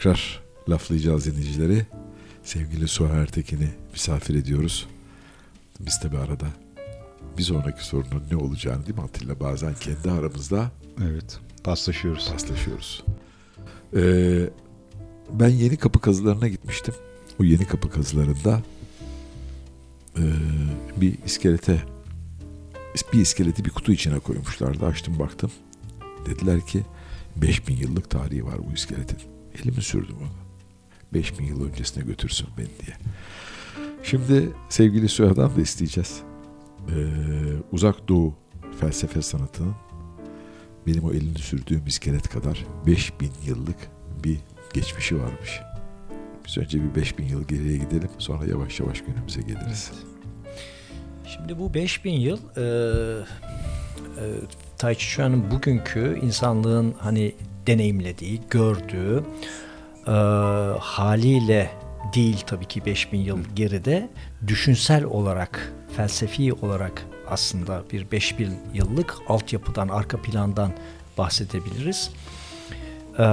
Tekrar laflayacağız dinleyicileri. Sevgili Suha Ertekin'i misafir ediyoruz. Biz tabi arada bir sonraki sorunun ne olacağını değil mi Atilla bazen kendi aramızda Evet. Paslaşıyoruz. paslaşıyoruz. Ee, ben yeni kapı kazılarına gitmiştim. O yeni kapı kazılarında ee, bir iskelete bir iskeleti bir kutu içine koymuşlardı. Açtım baktım. Dediler ki 5000 yıllık tarihi var bu iskeletin. Elimi sürdüm ona. 5000 yıl öncesine götürsün beni diye. Şimdi sevgili Süha'dan da isteyeceğiz. Ee, uzak Doğu felsefe sanatının benim o elini sürdüğüm iskelet kadar 5000 yıllık bir geçmişi varmış. Biz önce bir 5000 yıl geriye gidelim sonra yavaş yavaş günümüze geliriz. Şimdi bu 5000 yıl e, e, Tai Chi Chuan'ın bugünkü insanlığın hani deneyimlediği, gördüğü e, haliyle değil tabii ki 5000 yıl geride düşünsel olarak, felsefi olarak aslında bir 5000 yıllık altyapıdan, arka plandan bahsedebiliriz. E,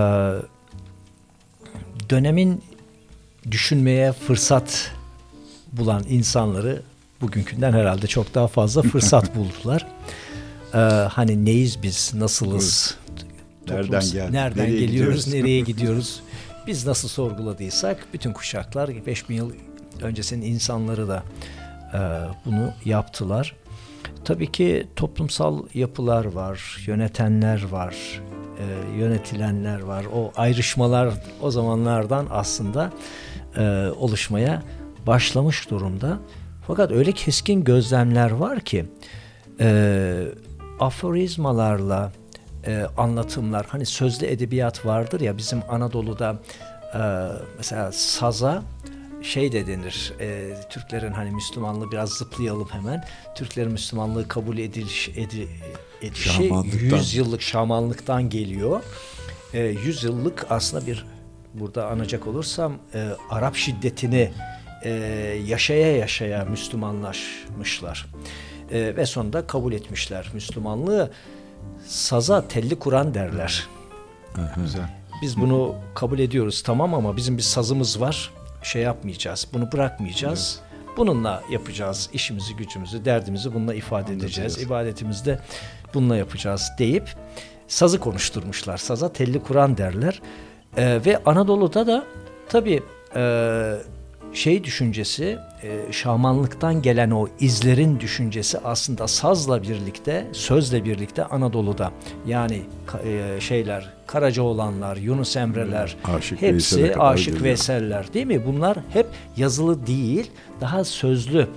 dönemin düşünmeye fırsat bulan insanları bugünkünden herhalde çok daha fazla fırsat buldular. Ee, hani neyiz biz, nasılız, Nereden geldik, nereden nereye geliyoruz, gidiyoruz? nereye gidiyoruz? Biz nasıl sorguladıysak bütün kuşaklar 5000 yıl öncesinin insanları da e, bunu yaptılar. Tabii ki toplumsal yapılar var, yönetenler var, e, yönetilenler var. O ayrışmalar o zamanlardan aslında e, oluşmaya başlamış durumda. Fakat öyle keskin gözlemler var ki e, aforizmalarla e, anlatımlar hani sözlü edebiyat vardır ya bizim Anadolu'da e, mesela saza şey de denir e, Türklerin hani Müslümanlığı biraz zıplayalım hemen Türklerin Müslümanlığı kabul ediliş, edi, edişi Şamanlıktan. 100 yıllık şamanlıktan geliyor. E, 100 yıllık aslında bir burada anacak olursam e, Arap şiddetini e, yaşaya yaşaya Müslümanlaşmışlar. E, ve sonunda kabul etmişler Müslümanlığı. Saza telli Kur'an derler. Güzel. Biz bunu kabul ediyoruz tamam ama bizim bir sazımız var. Şey yapmayacağız. Bunu bırakmayacağız. Bununla yapacağız işimizi, gücümüzü, derdimizi bununla ifade edeceğiz. İbadetimizi de bununla yapacağız deyip sazı konuşturmuşlar. Saza telli Kur'an derler. Ee, ve Anadolu'da da tabii e, şey düşüncesi, e, şamanlıktan gelen o izlerin düşüncesi aslında sazla birlikte, sözle birlikte Anadolu'da. Yani e, şeyler, Karacaoğlanlar, Yunus Emre'ler, Aşık Veysel'e hepsi Aşık geliyor. Veysel'ler değil mi? Bunlar hep yazılı değil, daha sözlü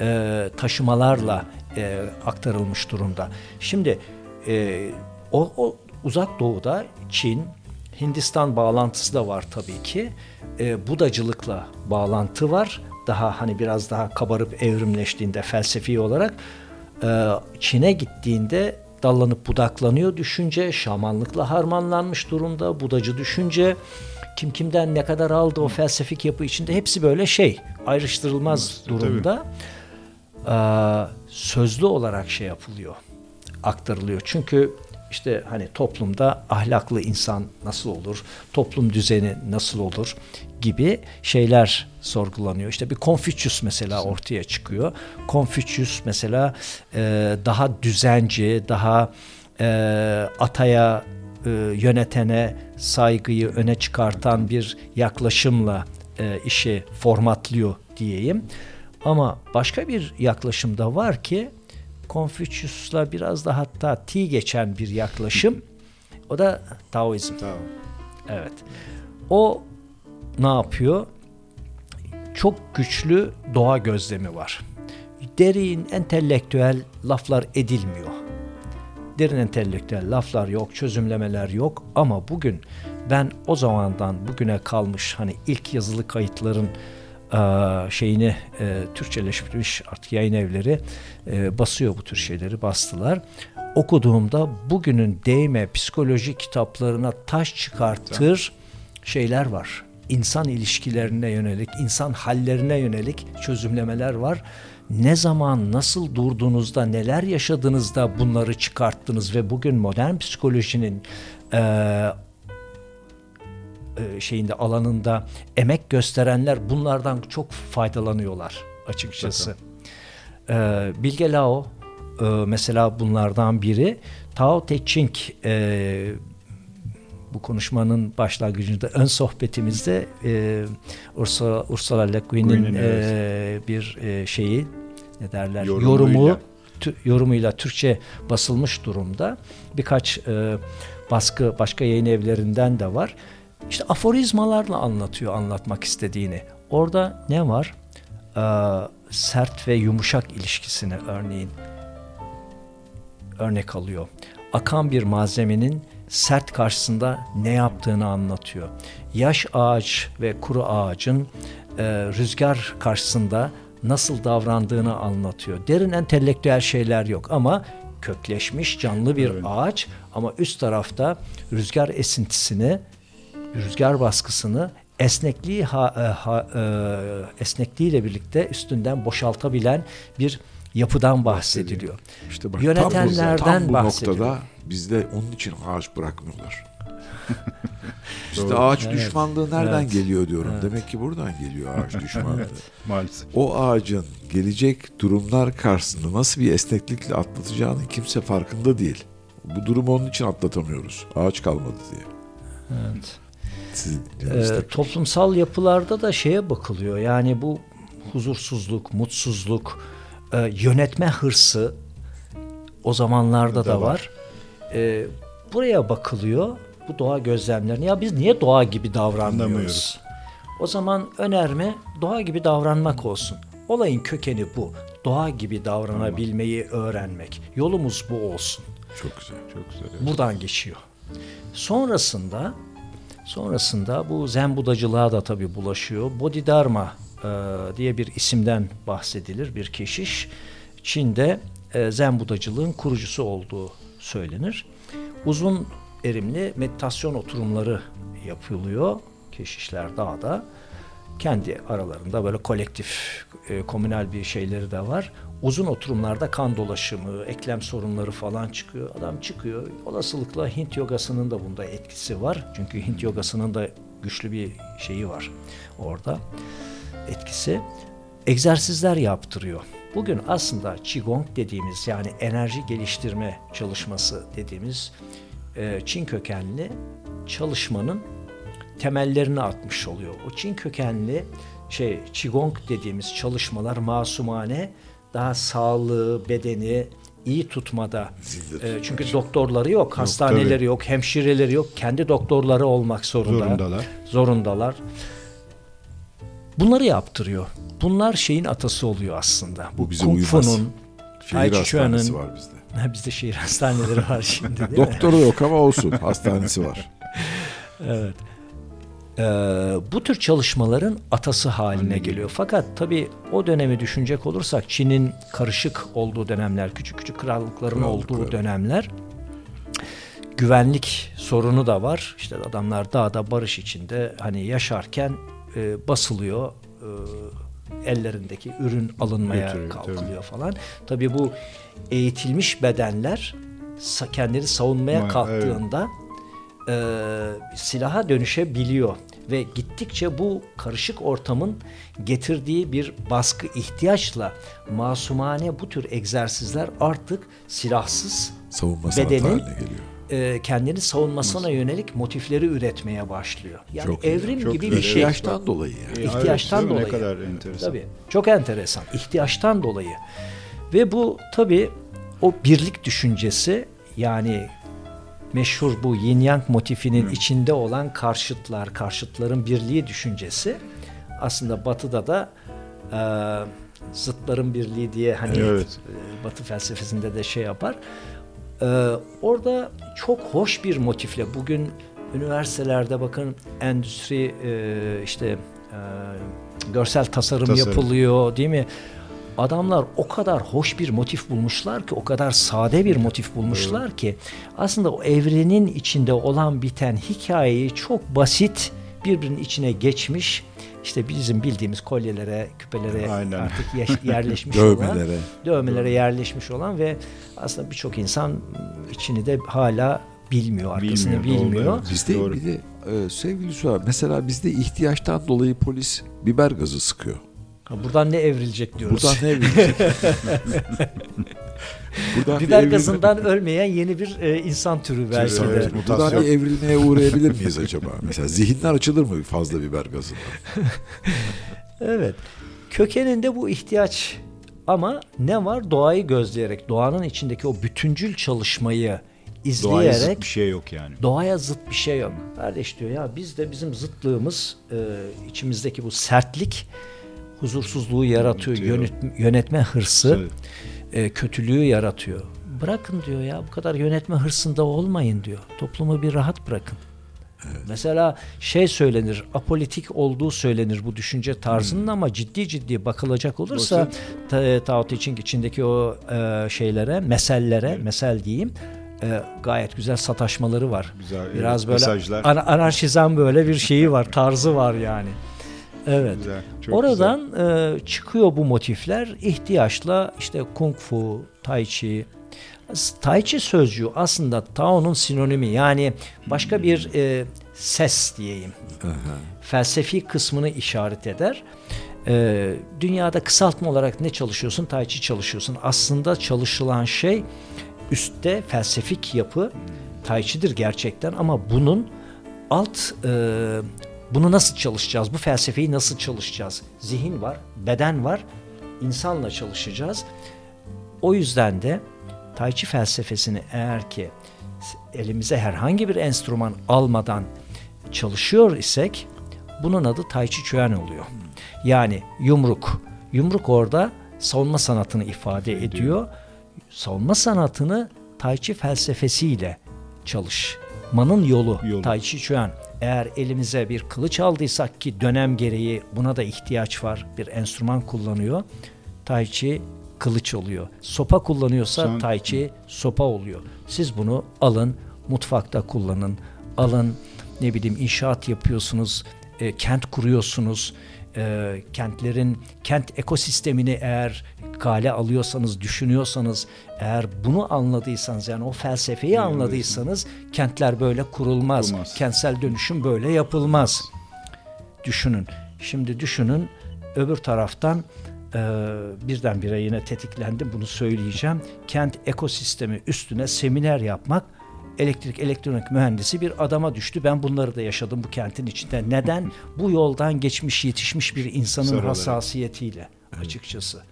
e, taşımalarla e, aktarılmış durumda. Şimdi e, o, o uzak doğuda Çin, Hindistan bağlantısı da var tabii ki. E, Budacılıkla bağlantı var. Daha hani biraz daha kabarıp evrimleştiğinde felsefi olarak e, Çin'e gittiğinde dallanıp budaklanıyor düşünce, şamanlıkla harmanlanmış durumda, budacı düşünce, kim kimden ne kadar aldı o felsefik yapı içinde hepsi böyle şey ayrıştırılmaz Tabii. durumda. Ee, sözlü olarak şey yapılıyor, aktarılıyor. Çünkü işte hani toplumda ahlaklı insan nasıl olur, toplum düzeni nasıl olur gibi şeyler sorgulanıyor. İşte bir Confucius mesela ortaya çıkıyor. Confucius mesela e, daha düzenci, daha e, ataya e, yönetene saygıyı öne çıkartan bir yaklaşımla e, işi formatlıyor diyeyim. Ama başka bir yaklaşım da var ki Confucius'la biraz da hatta ti geçen bir yaklaşım. O da Taoizm. Tamam. Evet. O ne yapıyor? Çok güçlü doğa gözlemi var. Derin entelektüel laflar edilmiyor. Derin entelektüel laflar yok, çözümlemeler yok ama bugün ben o zamandan bugüne kalmış hani ilk yazılı kayıtların şeyini eee, Türkçeleşmiş artık yayın evleri eee, basıyor bu tür şeyleri bastılar. Okuduğumda bugünün değme psikoloji kitaplarına taş çıkartır şeyler var. İnsan ilişkilerine yönelik, insan hallerine yönelik çözümlemeler var. Ne zaman, nasıl durduğunuzda, neler yaşadığınızda bunları çıkarttınız ve bugün modern psikolojinin e, şeyinde alanında emek gösterenler bunlardan çok faydalanıyorlar açıkçası. Ee, Bilge Lao e, mesela bunlardan biri. Tao Te Ching e, bu konuşmanın başlangıcında ön sohbetimizde e, Ursula, Ursula Le Guin'in Guin'in, e, bir e, şeyi ne derler Yorumuyla. yorumu tü- yorumuyla Türkçe basılmış durumda. Birkaç e, baskı başka yayın evlerinden de var. İşte aforizmalarla anlatıyor anlatmak istediğini. Orada ne var? Ee, sert ve yumuşak ilişkisini örneğin örnek alıyor. Akan bir malzemenin sert karşısında ne yaptığını anlatıyor. Yaş ağaç ve kuru ağacın e, rüzgar karşısında nasıl davrandığını anlatıyor. Derin entelektüel şeyler yok ama kökleşmiş canlı bir Evet. ağaç ama üst tarafta rüzgar esintisini, rüzgar baskısını esnekliği ha, e, ha, e, esnekliğiyle birlikte üstünden boşaltabilen bir yapıdan bahsediliyor. İşte bak, Yönetenlerden tam bu, tam bu bahsediyor. noktada bizde onun için ağaç bırakmıyorlar. Doğru. ağaç Evet. düşmanlığı nereden Evet. geliyor diyorum. Evet. Demek ki buradan geliyor ağaç düşmanlığı. Maalesef. O ağacın gelecek durumlar karşısında nasıl bir esneklikle atlatacağını kimse farkında değil. Bu durumu onun için atlatamıyoruz. Ağaç kalmadı diye. Evet. Sizin Ee, toplumsal yapılarda da şeye bakılıyor. Yani bu huzursuzluk, mutsuzluk, e, yönetme hırsı o zamanlarda da, Da var. var. Ee, buraya bakılıyor. Bu doğa gözlemlerine. Ya biz niye doğa gibi davranmıyoruz? O zaman önerme doğa gibi davranmak olsun. Olayın kökeni bu. Doğa gibi davranabilmeyi öğrenmek. Yolumuz bu olsun Çok güzel. Çok güzel. evet. buradan geçiyor. Sonrasında sonrasında bu Zen Budacılığa da tabii bulaşıyor. Bodhidharma e, diye bir isimden bahsedilir bir keşiş. Çin'de e, Zen Budacılığın kurucusu olduğu söylenir. Uzun erimli meditasyon oturumları yapılıyor keşişler dağda. Kendi aralarında böyle kolektif, e, komünel bir şeyleri de var. Uzun oturumlarda kan dolaşımı, eklem sorunları falan çıkıyor. Adam çıkıyor. Olasılıkla Hint yogasının da bunda etkisi var. Çünkü Hint yogasının da güçlü bir şeyi var orada. Etkisi. Egzersizler yaptırıyor. Bugün aslında Qigong dediğimiz yani enerji geliştirme çalışması dediğimiz e, Çin kökenli çalışmanın temellerini atmış oluyor. O Çin kökenli şey Qigong dediğimiz çalışmalar masumane daha sağlığı, bedeni iyi tutmada. E, çünkü doktorları yok, hastaneleri tabii. yok, hemşireleri yok. Kendi doktorları olmak zorunda. Zorundalar. Zorundalar. Bunları yaptırıyor. Bunlar şeyin atası oluyor aslında. Bu bize Kung. Fu'nun, Şehir hastanesi var bizde. Ha, bizde şehir hastaneleri var şimdi? Doktoru yok ama olsun. Hastanesi var. Evet. Ee, bu tür çalışmaların atası haline geliyor. Fakat tabii o dönemi düşünecek olursak Çin'in karışık olduğu dönemler, küçük küçük krallıkların Krallıklar. olduğu dönemler güvenlik sorunu da var. İşte adamlar dağda barış içinde hani yaşarken e, basılıyor. e, ellerindeki ürün alınmaya Götürüyor, kalkılıyor falan. Tabii bu eğitilmiş bedenler kendini savunmaya Ma- kalktığında e, silaha dönüşebiliyor ve gittikçe bu karışık ortamın getirdiği bir baskı ihtiyaçla masumane bu tür egzersizler artık silahsız Savunma Bedenin- e, kendini savunmasına yönelik motifleri üretmeye başlıyor. Yani Çok iyi, evrim çok gibi güzel. bir şey. İhtiyaçtan dolayı yani. Ya, İhtiyaçtan evet, dolayı. Ne kadar enteresan. Tabii. Çok enteresan. İhtiyaçtan dolayı. Ve bu tabii o birlik düşüncesi yani meşhur bu yin yang motifinin içinde olan karşıtlar, karşıtların birliği düşüncesi aslında batıda da e, zıtların birliği diye hani Evet. e, batı felsefesinde de şey yapar. E, orada çok hoş bir motifle bugün üniversitelerde bakın endüstri e, işte e, görsel tasarım, Tasarım. yapılıyor değil mi? Adamlar o kadar hoş bir motif bulmuşlar ki, o kadar sade bir motif bulmuşlar ki aslında o evrenin içinde olan biten hikayeyi çok basit birbirinin içine geçmiş. İşte bizim bildiğimiz kolyelere, küpelere Aynen. artık yerleşmiş olan Dövmelere. dövmelere yerleşmiş olan ve aslında birçok insan içini de hala bilmiyor arkasını Bilmiyor, doğru, bilmiyor. evet. Bizde Doğru. bir de e, sevgili Suha mesela bizde ihtiyaçtan dolayı polis biber gazı sıkıyor. Ha, Buradan ne evrilecek diyoruz. Buradan ne evrilecek? Buradan bir Biber evrilme- gazından ölmeyen yeni bir e, insan türü belki Türü, de. evet. Buradan bir evrilmeye uğrayabilir miyiz acaba? Mesela zihinler açılır mı fazla biber gazından? Evet. Kökeninde bu ihtiyaç ama ne var? Doğayı gözleyerek, doğanın içindeki o bütüncül çalışmayı Doğaya zıt izleyerek bir şey yok yani. doğaya zıt bir şey yok. Kardeş diyor ya biz de bizim zıtlığımız e, içimizdeki bu sertlik huzursuzluğu yaratıyor. Yaratıyor. Yönet- yönetme hırsı Evet. e, kötülüğü yaratıyor. Bırakın diyor ya bu kadar yönetme hırsında olmayın diyor. Toplumu bir rahat bırakın. Mesela şey söylenir, apolitik olduğu söylenir bu düşünce tarzının ama ciddi ciddi bakılacak olursa ta, Tao Te Ching içindeki o e, şeylere, mesellere, mesel diyeyim, e, gayet güzel sataşmaları var. Güzel, evet, Biraz böyle mesajlar. ana- anarşizm böyle bir şeyi var, tarzı var yani. Evet. Güzel, çok Oradan e, çıkıyor bu motifler ihtiyaçla işte kung fu, tai chi. Tai chi sözcüğü aslında Tao'nun sinonimi yani başka bir e, ses diyeyim. Felsefi kısmını işaret eder. E, dünyada kısaltma olarak ne çalışıyorsun? Tai chi çalışıyorsun. Aslında çalışılan şey üstte felsefik yapı Tai chi'dir gerçekten ama bunun alt e, bunu nasıl çalışacağız? Bu felsefeyi nasıl çalışacağız? Zihin var, beden var, insanla çalışacağız. O yüzden de Tai Chi felsefesini eğer ki elimize herhangi bir enstrüman almadan çalışıyor isek bunun adı Tai Chi Chuan oluyor. Yani yumruk. Yumruk orada savunma sanatını ifade ediyor. Savunma sanatını Tai Chi felsefesiyle çalışmanın yolu, Yolu. Tai Chi Chuan. Eğer elimize bir kılıç aldıysak ki dönem gereği buna da ihtiyaç var. Bir enstrüman kullanıyor. Tai Chi kılıç oluyor. Sopa kullanıyorsa Sen- Tai Chi sopa oluyor. Siz bunu alın, mutfakta kullanın. Alın, ne bileyim inşaat yapıyorsunuz, e, kent kuruyorsunuz. E, kentlerin, kent ekosistemini eğer kale alıyorsanız, düşünüyorsanız, eğer bunu anladıysanız yani o felsefeyi anladıysanız kentler böyle kurulmaz. Kurulmaz. Kentsel dönüşüm böyle yapılmaz. Düşünün. Şimdi düşünün öbür taraftan e, birdenbire yine tetiklendim bunu söyleyeceğim. Kent ekosistemi üstüne seminer yapmak elektrik elektronik mühendisi bir adama düştü. Ben bunları da yaşadım bu kentin içinde. Neden? bu yoldan geçmiş yetişmiş bir insanın Sarılarak. hassasiyetiyle açıkçası.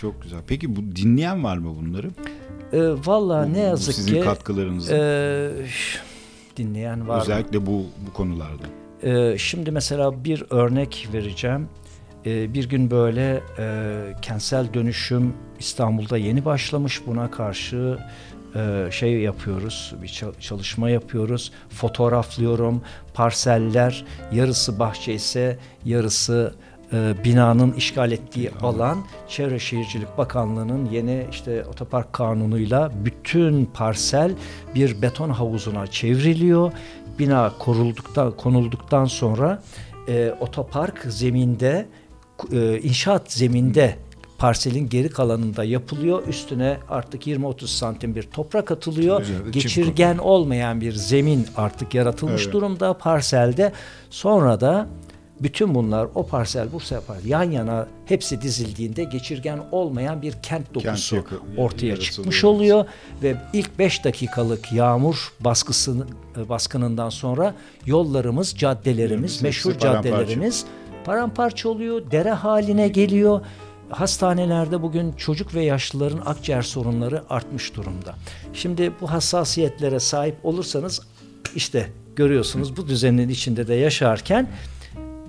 Çok güzel. Peki bu dinleyen var mı bunları? E, Valla Bu- ne yazık sizin ki katkılarınızla. e, dinleyen var. mı? Özellikle bu bu konularda. Ee, şimdi mesela bir örnek vereceğim. Ee, bir gün böyle e, kentsel dönüşüm İstanbul'da yeni başlamış. Buna karşı e, şey yapıyoruz, bir çal- çalışma yapıyoruz. Fotoğraflıyorum. Parseller, yarısı bahçe ise yarısı e, binanın işgal ettiği alan Çevre Şehircilik Bakanlığı'nın yeni işte otopark kanunuyla bütün parsel bir beton havuzuna çevriliyor. Bina korulduktan konulduktan sonra e, otopark zeminde e, inşaat zeminde parselin geri kalanında yapılıyor. Üstüne artık 20-30 santim bir toprak atılıyor. Çim Geçirgen olmayan bir zemin artık yaratılmış Evet. durumda parselde. Sonra da bütün bunlar o parsel bu sefer yan yana hepsi dizildiğinde geçirgen olmayan bir kent dokusu yakı- ortaya çıkmış oluyor ve ilk 5 dakikalık yağmur baskısı e, baskınından sonra yollarımız, caddelerimiz, Hepsi meşhur paramparça. caddelerimiz paramparça oluyor, dere haline geliyor. Hastanelerde bugün çocuk ve yaşlıların akciğer sorunları artmış durumda. Şimdi bu hassasiyetlere sahip olursanız işte görüyorsunuz bu düzenin içinde de yaşarken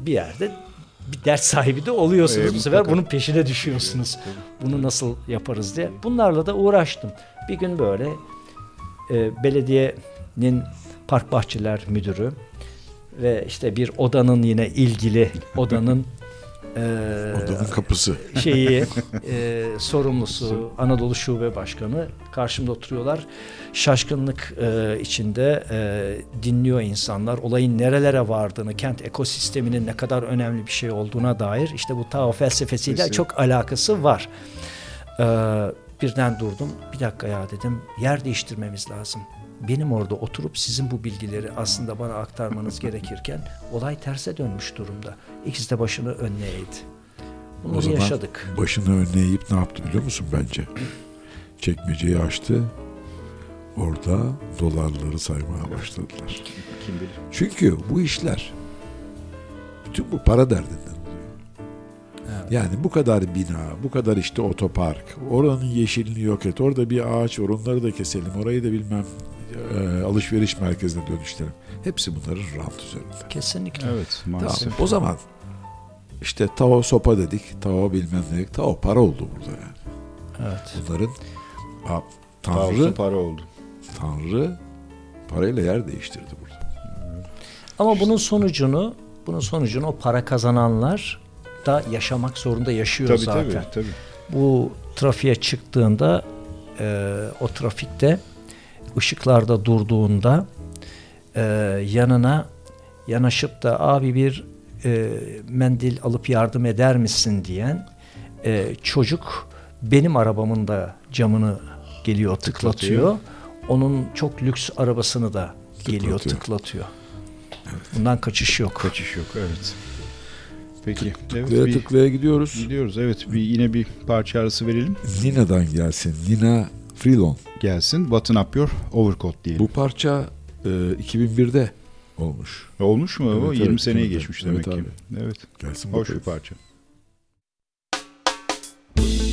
bir yerde bir dert sahibi de oluyorsunuz. Ee, bu sefer mutlaka. bunun peşine düşüyorsunuz. Bunu nasıl yaparız diye. Bunlarla da uğraştım. Bir gün böyle e, belediyenin park bahçeler müdürü ve işte bir odanın yine ilgili odanın Odanın kapısı. şeyi e, sorumlusu Anadolu Şube Başkanı karşımda oturuyorlar. Şaşkınlık e, içinde e, dinliyor insanlar. Olayın nerelere vardığını, kent ekosisteminin ne kadar önemli bir şey olduğuna dair işte bu Tao felsefesiyle Kesin. çok alakası var. E, birden durdum. Bir dakika ya dedim. Yer değiştirmemiz lazım. Benim orada oturup sizin bu bilgileri aslında bana aktarmanız gerekirken olay terse dönmüş durumda. İkisi de başını önüne eğdi. O Bunları zaman yaşadık. başını önüne eğip ne yaptı biliyor musun bence? Çekmeceyi açtı. Orada dolarları saymaya başladılar. Kim bilir. Çünkü bu işler bütün bu para derdinden oluyor. Evet. Yani bu kadar bina, bu kadar işte otopark, oranın yeşilini yok et, orada bir ağaç var onları da keselim, orayı da bilmem e, alışveriş merkezine dönüştürelim. Hepsi bunların rant üzerinde. Kesinlikle. Evet Tamam, maalesef. o zaman işte tava sopa dedik, tava bilmem ne dedik, tava para oldu burada yani. Evet. Bunların a, Tanrı para oldu. Tanrı parayla yer değiştirdi burada. Ama bunun sonucunu bunun sonucunu o para kazananlar da yaşamak zorunda yaşıyor Tabii zaten. tabii tabii. Bu trafiğe çıktığında e, o trafikte ışıklarda durduğunda e, yanına yanaşıp da abi bir e, mendil alıp yardım eder misin diyen e, çocuk benim arabamın da camını geliyor tıklatıyor. Onun çok lüks arabasını da geliyor Tıklatıyor. tıklatıyor. Bundan kaçış yok. Kaçış yok evet. Peki. Evet, Tıklaya bir- tıklaya gidiyoruz. Gidiyoruz evet. Bir, yine bir parça arası verelim. Nina'dan gelsin. Nina Freelon. Gelsin. Button up your overcoat diyelim. Bu parça e, 2001'de olmuş. Olmuş mu? o? Evet, 20 evet, seneye evet, geçmiş evet demek ki. Evet. Gelsin Hoş bir parça. Button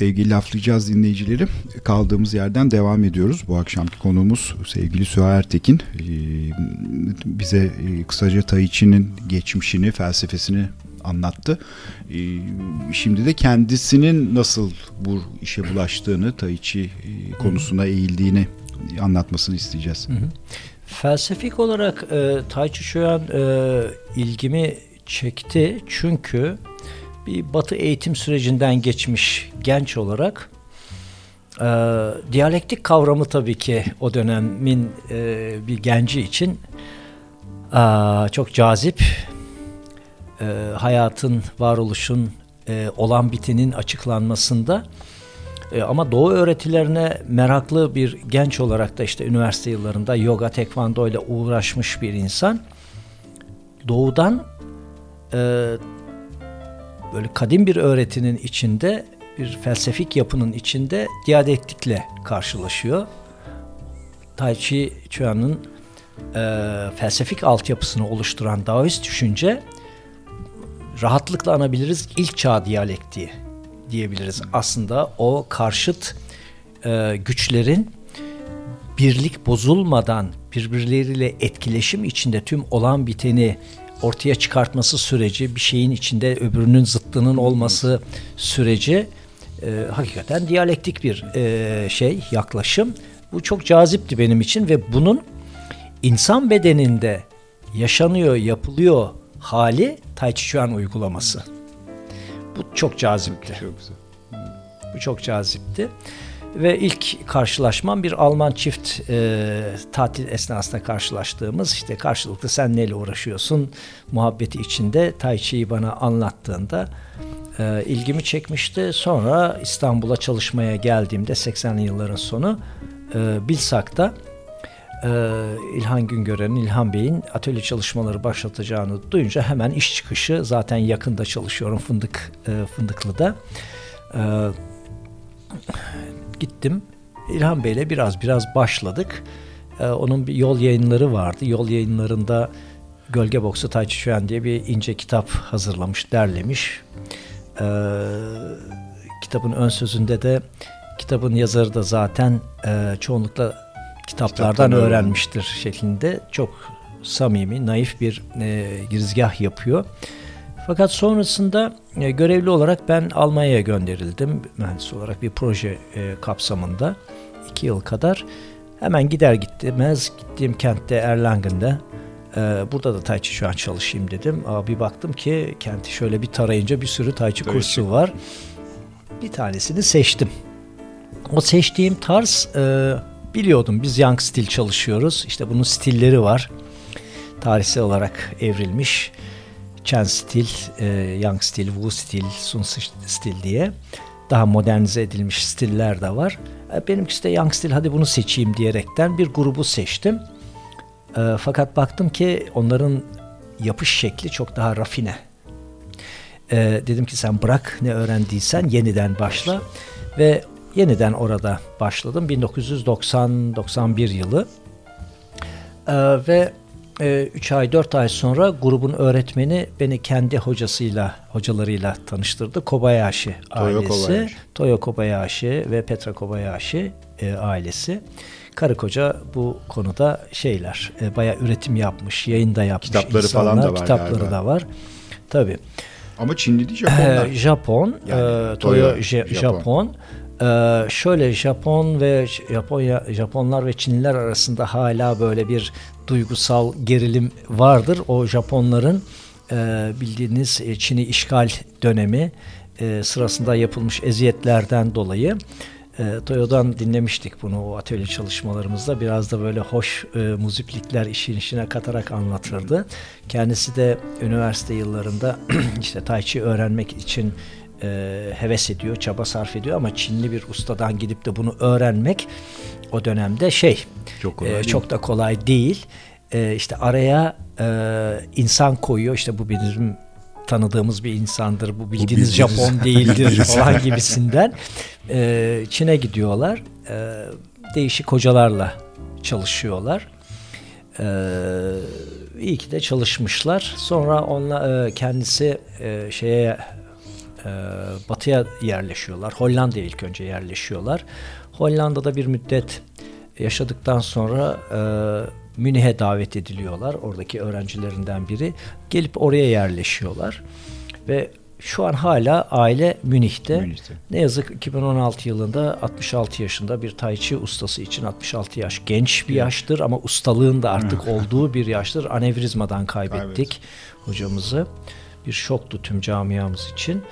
Sevgili laflayacağız dinleyicileri. Kaldığımız yerden devam ediyoruz. Bu akşamki konuğumuz sevgili Süha Ertekin. Ee, Bize e, kısaca Tai Chi'nin geçmişini, felsefesini anlattı. Ee, Şimdi de kendisinin nasıl bu işe bulaştığını, Tai Chi e, konusuna eğildiğini anlatmasını isteyeceğiz. Felsefik olarak e, Tai Chi e, ilgimi çekti çünkü bir batı eğitim sürecinden geçmiş genç olarak e, diyalektik kavramı tabii ki o dönemin e, bir genci için e, çok cazip e, hayatın, varoluşun, e, olan bitinin açıklanmasında e, ama doğu öğretilerine meraklı bir genç olarak da işte üniversite yıllarında yoga, tekvando ile uğraşmış bir insan doğudan e, böyle kadim bir öğretinin içinde bir felsefik yapının içinde diyalektikle karşılaşıyor. Tai Chi Chuan'ın e, felsefik altyapısını oluşturan Daoist düşünce rahatlıkla anabiliriz ilk çağ diyalektiği diyebiliriz. Aslında o karşıt e, güçlerin birlik bozulmadan birbirleriyle etkileşim içinde tüm olan biteni ortaya çıkartması süreci, bir şeyin içinde öbürünün zıttının olması süreci e, hakikaten diyalektik bir e, şey, yaklaşım. Bu çok cazipti benim için ve bunun insan bedeninde yaşanıyor, yapılıyor hali Tai Chi Chuan uygulaması. Bu çok cazipti. Çok güzel. Bu çok cazipti. Ve ilk karşılaşmam bir Alman çift e, tatil esnasında karşılaştığımız işte karşılıklı sen neyle uğraşıyorsun muhabbeti içinde Tai Chi'yi bana anlattığında e, ilgimi çekmişti. Sonra İstanbul'a çalışmaya geldiğimde 80'li yılların sonu e, Bilsak'ta e, İlhan Güngören'in, İlhan Bey'in atölye çalışmaları başlatacağını duyunca hemen iş çıkışı zaten yakında çalışıyorum Fındık e, Fındıklı'da. E, gittim. İlhan Bey'le biraz biraz başladık. Ee, onun bir yol yayınları vardı. Yol yayınlarında Gölge Boksu Chi Chuan diye bir ince kitap hazırlamış, derlemiş. Ee, kitabın ön sözünde de kitabın yazarı da zaten e, çoğunlukla kitaplardan Kitaptan öğrenmiştir şeklinde çok samimi, naif bir e, girizgah yapıyor. Fakat sonrasında e, görevli olarak ben Almanya'ya gönderildim. Mühendis olarak bir proje e, kapsamında. iki yıl kadar. Hemen gider gitmez gittiğim kentte Erlangen'de e, burada da Tai Chi şu an çalışayım dedim. Aa, bir baktım ki kenti şöyle bir tarayınca bir sürü Tai Chi kursu var. Bir tanesini seçtim. O seçtiğim tarz e, biliyordum biz Young stil çalışıyoruz. İşte bunun stilleri var. Tarihsel olarak evrilmiş. Chen stil, e, Yang stil, Wu stil, Sun stil diye daha modernize edilmiş stiller de var. E, benimkisi de Yang stil hadi bunu seçeyim diyerekten bir grubu seçtim. E, fakat baktım ki onların yapış şekli çok daha rafine. E, dedim ki sen bırak ne öğrendiysen yeniden başla ve yeniden orada başladım 1990-91 yılı E, ve 3 ay 4 ay sonra grubun öğretmeni beni kendi hocasıyla hocalarıyla tanıştırdı. Kobayashi Toyo ailesi, Kobayashi. Toyo Kobayashi ve Petra Kobayashi e, ailesi. Karı koca bu konuda şeyler, e, bayağı üretim yapmış, yayında yapmış Kitapları falan insanlar, da var kitapları galiba. da var. Tabii. Ama Çinli değil Japonlar. Ee, Japon, Yani e, Toyo, Toyo Japon. Japon. Ee, şöyle Japon ve Japonya Japonlar ve Çinliler arasında hala böyle bir duygusal gerilim vardır. O Japonların e, bildiğiniz e, Çin'i işgal dönemi e, sırasında yapılmış eziyetlerden dolayı e, Toyo'dan dinlemiştik bunu o atölye çalışmalarımızda. Biraz da böyle hoş e, muziplikler işin içine katarak anlatırdı. Kendisi de üniversite yıllarında işte Tai Chi öğrenmek için e, heves ediyor, çaba sarf ediyor ama Çinli bir ustadan gidip de bunu öğrenmek o dönemde şey Çok kolay e, değil. çok da kolay değil. E, işte araya e, insan koyuyor. İşte bu bizim tanıdığımız bir insandır. Bu bildiğiniz bildiğiniz Japon değildir falan gibisinden. E, Çin'e gidiyorlar. E, değişik hocalarla çalışıyorlar. E, iyi ki de çalışmışlar. Sonra onunla e, kendisi e, şeye batıya yerleşiyorlar. Hollanda'ya ilk önce yerleşiyorlar. Hollanda'da bir müddet yaşadıktan sonra e, Münih'e davet ediliyorlar. Oradaki öğrencilerinden biri. Gelip oraya yerleşiyorlar. Ve şu an hala aile Münih'te. Münih'te. Ne yazık 2016 yılında 66 yaşında bir Tai Chi ustası için 66 yaş genç bir yaştır ama ustalığın da artık olduğu bir yaştır. Anevrizmadan kaybettik hocamızı. Bir şoktu tüm camiamız için.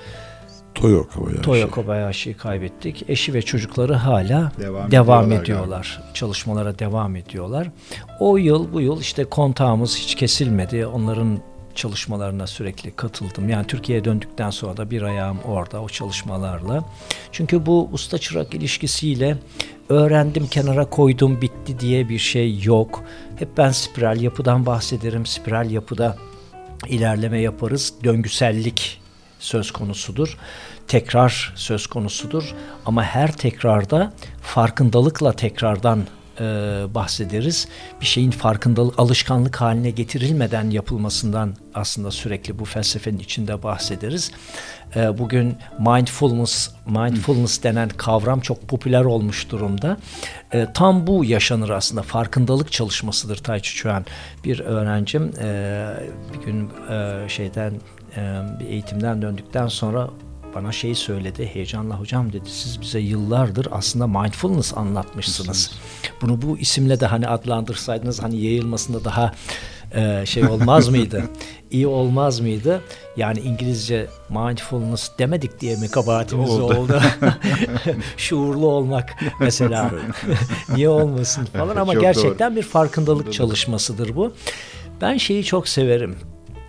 Toyo Kobayashi. Toyo Kobayashi'yi kaybettik. Eşi ve çocukları hala Devam devam, ediyorlar ediyorlar. Çalışmalara devam ediyorlar. O yıl bu yıl işte kontağımız hiç kesilmedi. Onların çalışmalarına sürekli katıldım. Yani Türkiye'ye döndükten sonra da bir ayağım orada o çalışmalarla. Çünkü bu usta çırak ilişkisiyle öğrendim kenara koydum bitti diye bir şey yok. Hep ben spiral yapıdan bahsederim. Spiral yapıda ilerleme yaparız. Döngüsellik söz konusudur. Tekrar söz konusudur. Ama her tekrarda farkındalıkla tekrardan e, bahsederiz. Bir şeyin farkındalık, alışkanlık haline getirilmeden yapılmasından aslında sürekli bu felsefenin içinde bahsederiz. E, bugün mindfulness, mindfulness denen kavram çok popüler olmuş durumda. E, tam bu yaşanır aslında. Farkındalık çalışmasıdır Tai Chi. Bir öğrencim e, bir gün e, şeyden e, bir eğitimden döndükten sonra bana şey söyledi heyecanla hocam dedi siz bize yıllardır aslında mindfulness anlatmışsınız. Bunu bu isimle de hani adlandırsaydınız hani yayılmasında daha e, şey olmaz mıydı? İyi olmaz mıydı? Yani İngilizce mindfulness demedik diye mi kabahatimiz Oldu. oldu? Şuurlu olmak mesela. Niye olmasın falan ama Çok gerçekten bir farkındalık çalışmasıdır bu. Ben şeyi çok severim.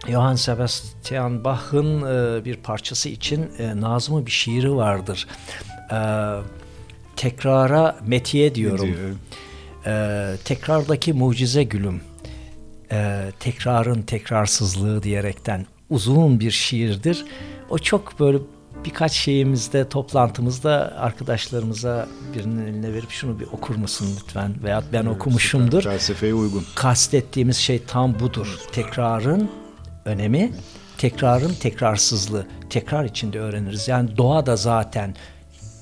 Johann Sebastian Bach'ın e, bir parçası için e, Nazım'ın bir şiiri vardır. E, tekrara metiye diyorum. Diyor. E, tekrardaki mucize gülüm. E, tekrarın tekrarsızlığı diyerekten uzun bir şiirdir. O çok böyle birkaç şeyimizde, toplantımızda arkadaşlarımıza birinin eline verip şunu bir okur musun lütfen? Veyahut ben okumuşumdur Felsefeye uygun. kastettiğimiz şey tam budur. Tekrarın önemi, tekrarın tekrarsızlığı. Tekrar içinde öğreniriz. Yani doğa da zaten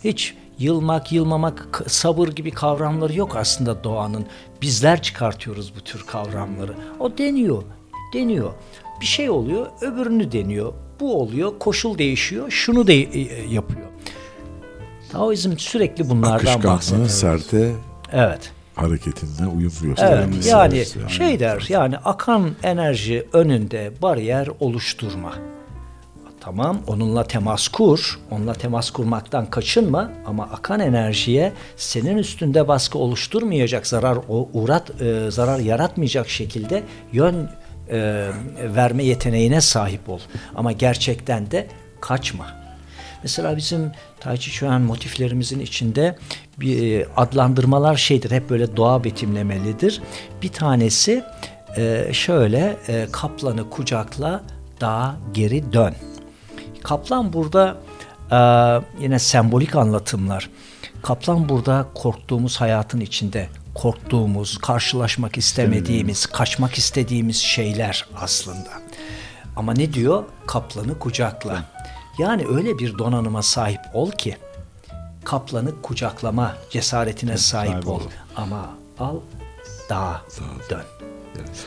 hiç yılmak, yılmamak, sabır gibi kavramları yok aslında doğanın. Bizler çıkartıyoruz bu tür kavramları. O deniyor, deniyor. Bir şey oluyor, öbürünü deniyor. Bu oluyor, koşul değişiyor, şunu da yapıyor. Taoizm sürekli bunlardan bahsediyor. Akışkanlığı serte Evet. Hareketinde uyum Evet göstermesi. yani şey der yani akan enerji önünde bariyer oluşturma. Tamam onunla temas kur, onunla temas kurmaktan kaçınma ama akan enerjiye senin üstünde baskı oluşturmayacak, zarar o- uğrat e, zarar yaratmayacak şekilde yön e, verme yeteneğine sahip ol. Ama gerçekten de kaçma. Mesela bizim Chi Chuan motiflerimizin içinde bir e, adlandırmalar şeydir. Hep böyle doğa betimlemelidir. Bir tanesi e, şöyle e, kaplanı kucakla daha geri dön. Kaplan burada yine sembolik anlatımlar. Kaplan burada korktuğumuz hayatın içinde korktuğumuz, karşılaşmak istemediğimiz, kaçmak istediğimiz şeyler aslında. Ama ne diyor? Kaplanı kucakla. Yani öyle bir donanıma sahip ol ki kaplanı kucaklama cesaretine sahip sahip ol. ol. Ama al dağa dön.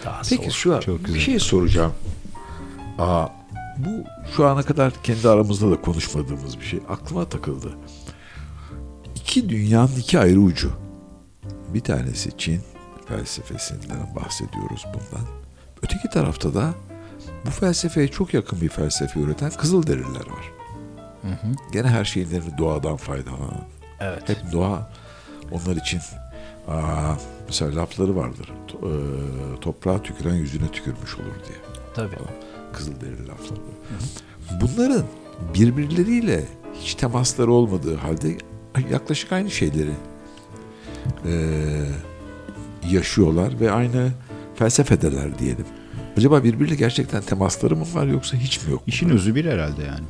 Dağa Peki sol. şu an Çok bir şey soracağım. Aa, bu şu ana kadar kendi aramızda da konuşmadığımız bir şey. Aklıma takıldı. İki dünyanın iki ayrı ucu. Bir tanesi Çin felsefesinden bahsediyoruz bundan. Öteki tarafta da bu felsefeye çok yakın bir felsefe üreten Kızılderililer var. Gene her şeylerini doğadan faydalanan. Evet. Hep doğa onlar için aa, mesela lafları vardır. To- e, toprağa tüküren yüzüne tükürmüş olur diye. Tabii. Falan. Kızılderili lafları. Bunların birbirleriyle hiç temasları olmadığı halde yaklaşık aynı şeyleri e, yaşıyorlar ve aynı felsefedeler diyelim. Acaba birbiriyle gerçekten temasları mı var yoksa hiç mi yok? İşin özü bir herhalde yani.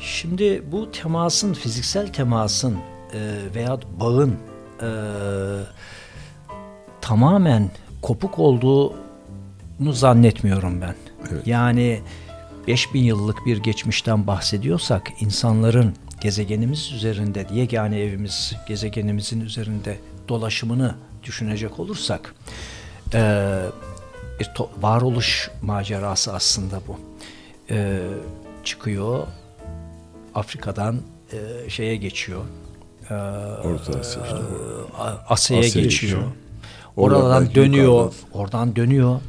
Şimdi bu temasın, fiziksel temasın e, veya bağın e, tamamen kopuk olduğunu zannetmiyorum ben. Evet. Yani 5000 yıllık bir geçmişten bahsediyorsak insanların gezegenimiz üzerinde, yegane evimiz gezegenimizin üzerinde dolaşımını düşünecek olursak e, bir varoluş macerası aslında bu. E, çıkıyor Afrika'dan e, şeye geçiyor. E, Orta Asya işte. Asya'ya Asya'ya geçiyor. geçiyor. Oradan dönüyor. yukarıdan. Oradan dönüyor.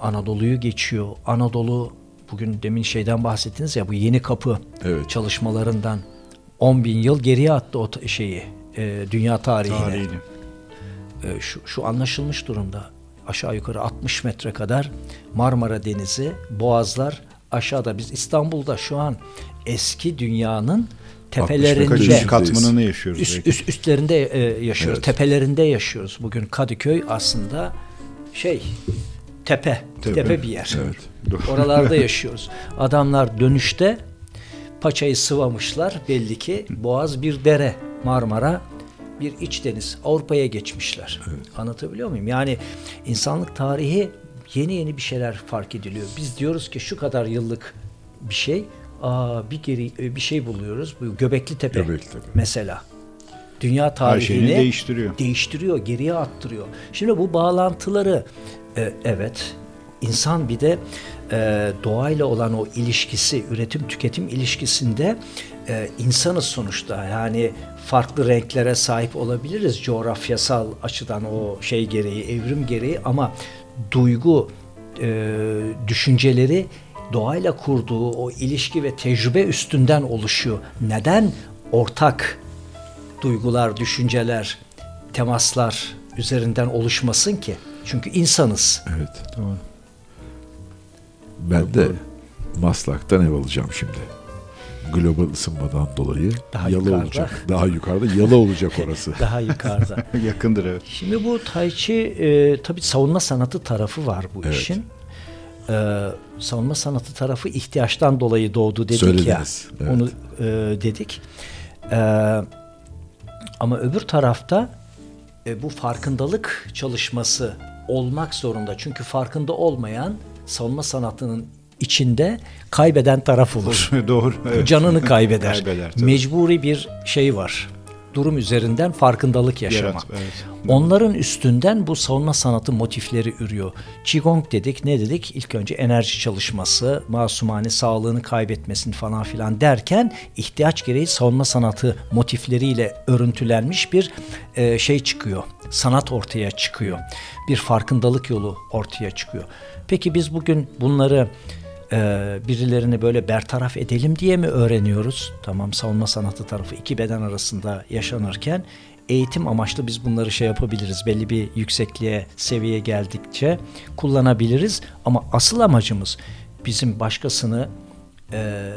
Anadolu'yu geçiyor. Anadolu bugün demin şeyden bahsettiniz ya bu yeni kapı Evet. çalışmalarından 10 bin yıl geriye attı o şeyi e, dünya tarihine. Tarihini. E, şu, şu anlaşılmış durumda. Aşağı yukarı 60 metre kadar Marmara Denizi, Boğazlar aşağıda. Biz İstanbul'da şu an eski dünyanın tepelerinde katmanını yaşıyoruz. üst, üst- üstlerinde e, yaşıyoruz. Evet. Tepelerinde yaşıyoruz. Bugün Kadıköy aslında şey tepe, tepe, Tepe. bir yer. Evet. Oralarda yaşıyoruz. Adamlar dönüşte paçayı sıvamışlar. Belli ki Boğaz bir dere, Marmara bir iç deniz. Avrupa'ya geçmişler. Anlatabiliyor muyum? Yani insanlık tarihi yeni yeni bir şeyler fark ediliyor. Biz diyoruz ki şu kadar yıllık bir şey, aa, bir geri bir şey buluyoruz. Bu Göbekli Tepe, Göbekli Tepe. mesela. Dünya tarihini değiştiriyor. değiştiriyor, geriye attırıyor. Şimdi bu bağlantıları e, evet insan bir de e, doğayla olan o ilişkisi, üretim tüketim ilişkisinde e, insanız sonuçta. Yani farklı renklere sahip olabiliriz coğrafyasal açıdan o şey gereği, evrim gereği ama duygu, e, düşünceleri doğayla kurduğu o ilişki ve tecrübe üstünden oluşuyor. Neden ortak duygular, düşünceler, temaslar üzerinden oluşmasın ki? Çünkü insanız. Evet. Ben de Maslak'tan ev alacağım şimdi. Global ısınmadan dolayı Daha yalı yukarıda. olacak. Daha yukarıda yalı olacak orası. Daha yukarıda. Yakındır evet. Şimdi bu Tai Chi e, tabii savunma sanatı tarafı var bu Evet. işin. E, savunma sanatı tarafı ihtiyaçtan dolayı doğdu dedik Söylediniz, ya. evet. Onu e, dedik. E, ama öbür tarafta e, bu farkındalık çalışması olmak zorunda. Çünkü farkında olmayan savunma sanatının içinde kaybeden taraf olur. Doğru. Evet. Canını kaybeder. Kaybeder, tabii. Mecburi bir şey var. Durum üzerinden farkındalık yaşama. Yarat, evet. Onların üstünden bu savunma sanatı motifleri ürüyor. Qigong dedik, ne dedik? İlk önce enerji çalışması, masumane sağlığını kaybetmesin falan filan derken ihtiyaç gereği savunma sanatı motifleriyle örüntülenmiş bir e, şey çıkıyor. Sanat ortaya çıkıyor. Bir farkındalık yolu ortaya çıkıyor. Peki biz bugün bunları e, birilerini böyle bertaraf edelim diye mi öğreniyoruz? Tamam savunma sanatı tarafı iki beden arasında yaşanırken eğitim amaçlı biz bunları şey yapabiliriz. Belli bir yüksekliğe, seviyeye geldikçe kullanabiliriz. Ama asıl amacımız bizim başkasını e,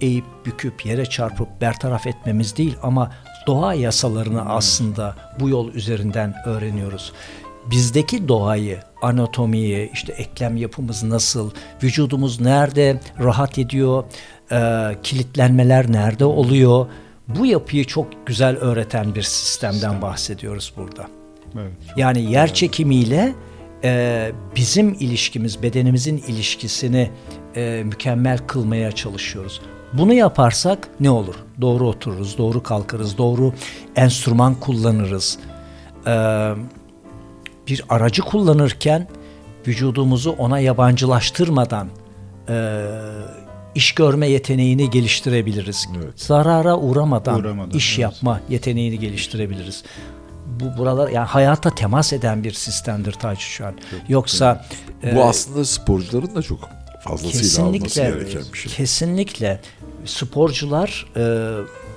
eğip büküp yere çarpıp bertaraf etmemiz değil ama doğa yasalarını aslında bu yol üzerinden öğreniyoruz. Bizdeki doğayı, anatomiyi, işte eklem yapımız nasıl, vücudumuz nerede rahat ediyor, e, kilitlenmeler nerede oluyor, bu yapıyı çok güzel öğreten bir sistemden bahsediyoruz burada. Evet. Yani yer çekimiyle e, bizim ilişkimiz, bedenimizin ilişkisini e, mükemmel kılmaya çalışıyoruz. Bunu yaparsak ne olur? Doğru otururuz, doğru kalkarız, doğru enstrüman kullanırız. E, bir aracı kullanırken vücudumuzu ona yabancılaştırmadan e, iş görme yeteneğini geliştirebiliriz. Evet. Zarara uğramadan, Uğramadan, iş evet. yapma yeteneğini geliştirebiliriz. Bu buralar yani hayata temas eden bir sistemdir Taycu şu an. Yoksa e, Bu aslında sporcuların da çok fazlasıyla alması kesinlikle gereken bir şey. kesinlikle sporcular e,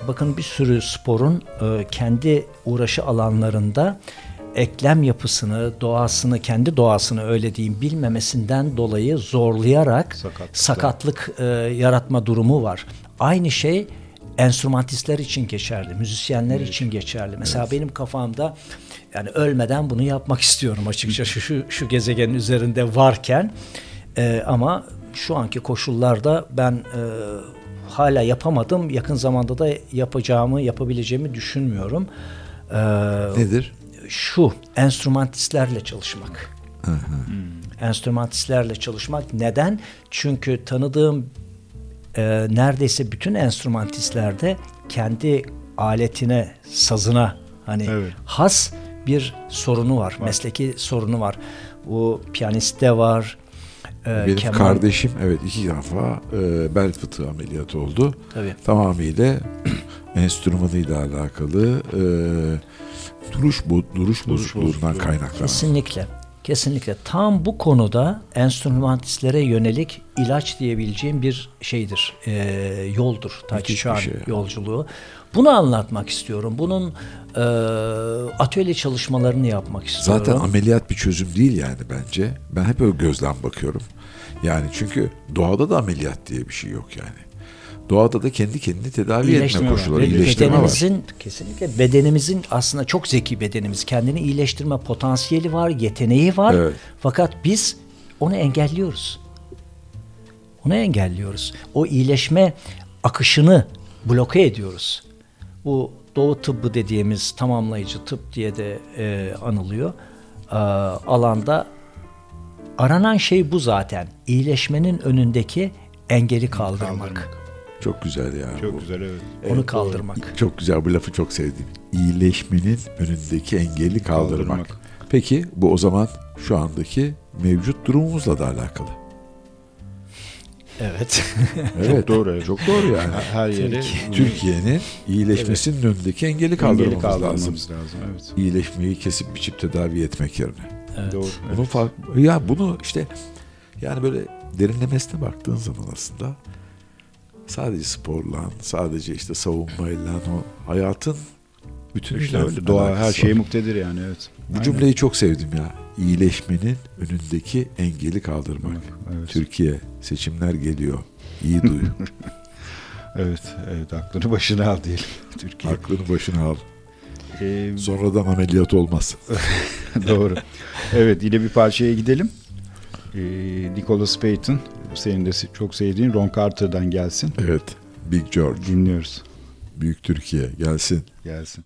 bakın bir sürü sporun e, kendi uğraşı alanlarında eklem yapısını, doğasını, kendi doğasını öyle diyeyim bilmemesinden dolayı zorlayarak Sakatlıklar. sakatlık e, yaratma durumu var. Aynı şey enstrümantistler için geçerli, müzisyenler için geçerli. Mesela benim kafamda yani ölmeden bunu yapmak istiyorum açıkçası şu şu gezegenin üzerinde varken E, ama şu anki koşullarda ben e, hala yapamadım. Yakın zamanda da yapacağımı, yapabileceğimi düşünmüyorum. E, Nedir? Şu enstrümantistlerle çalışmak. Enstrümantistlerle çalışmak neden? Çünkü tanıdığım e, neredeyse bütün enstrümantistlerde kendi aletine, sazına hani Evet. has bir sorunu var, mesleki sorunu var. Bu piyanistte var. e, Benim keman- kardeşim evet iki defa e, bel fıtığı ameliyatı oldu. Tabii. Tamamıyla enstrümanıyla alakalı e, duruş bu duruş bozukluğundan bozukluğu. kaynaklanan. Kesinlikle. Kesinlikle. Tam bu konuda enstrümantistlere yönelik ilaç diyebileceğim bir şeydir. e, yoldur. Ta ki Müthiş şu bir an şey. yolculuğu. Bunu anlatmak istiyorum. Bunun e, atölye çalışmalarını yapmak istiyorum. Zaten ameliyat bir çözüm değil yani bence. Ben hep öyle gözlem bakıyorum. Yani çünkü doğada da ameliyat diye bir şey yok yani. Doğada da kendi kendini tedavi etme İyileştirme var. koşulları, Ve iyileştirme var. bedenimizin kesinlikle bedenimizin aslında çok zeki bedenimiz. Kendini iyileştirme potansiyeli var, yeteneği var. Evet. Fakat biz onu engelliyoruz. Onu engelliyoruz. O iyileşme akışını bloke ediyoruz. Bu doğu tıbbı dediğimiz tamamlayıcı tıp diye de e, anılıyor. Ee, alanda aranan şey bu zaten. İyileşmenin önündeki engeli kaldırmak. Kaldırmak. Çok güzel ya. Çok bu. güzel evet. Onu kaldırmak. Çok güzel bu lafı çok sevdim. İyileşmenin önündeki engeli kaldırmak. Kaldırmak. Peki bu o zaman şu andaki mevcut durumumuzla da alakalı. Evet. Evet doğru, evet. Çok doğru yani. Her yere Türkiye'nin iyileşmesinin önündeki engeli engeli kaldırmamız kaldırmamız lazım. lazım. Evet. İyileşmeyi kesip biçip tedavi etmek yerine. Evet. Doğru. Bunun fark, ya bunu işte yani böyle derinlemesine baktığın zaman aslında sadece sporla, sadece işte savunmayla o hayatın bütünüyle İşte öyle. Doğa her şeye muktedir yani evet. Bu cümleyi çok sevdim ya. İyileşmenin önündeki engeli kaldırmak. Evet. Türkiye seçimler geliyor. İyi duy. Evet, evet aklını başına al diyelim Türkiye. Aklını başına al. Ee, Sonradan ameliyat olmaz. doğru. Evet yine bir parçaya gidelim. Ee, Nicholas Payton senin de çok sevdiğin Ron Carter'dan gelsin. Evet. Big George. Dinliyoruz. Büyük Türkiye gelsin. Gelsin.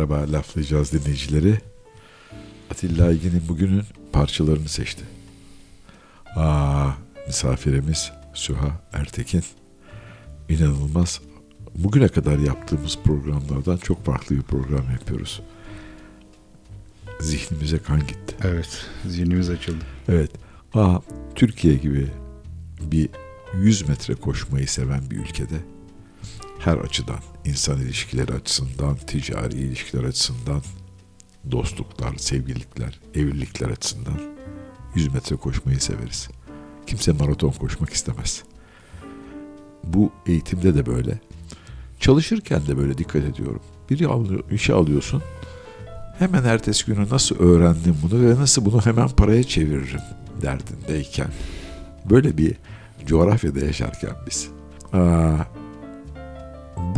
Merhaba laflayacağız dinleyicileri. Atilla Aygin'in bugünün parçalarını seçti. Aa, misafirimiz Süha Ertekin. İnanılmaz. Bugüne kadar yaptığımız programlardan çok farklı bir program yapıyoruz. Zihnimize kan gitti. Evet, zihnimiz açıldı. Evet. Aa, Türkiye gibi bir 100 metre koşmayı seven bir ülkede her açıdan, insan ilişkileri açısından, ticari ilişkiler açısından, dostluklar, sevgililikler, evlilikler açısından 100 metre koşmayı severiz. Kimse maraton koşmak istemez. Bu eğitimde de böyle. Çalışırken de böyle dikkat ediyorum. Bir işe alıyorsun. Hemen ertesi günü nasıl öğrendim bunu ve nasıl bunu hemen paraya çeviririm derdindeyken. Böyle bir coğrafyada yaşarken biz. Aa,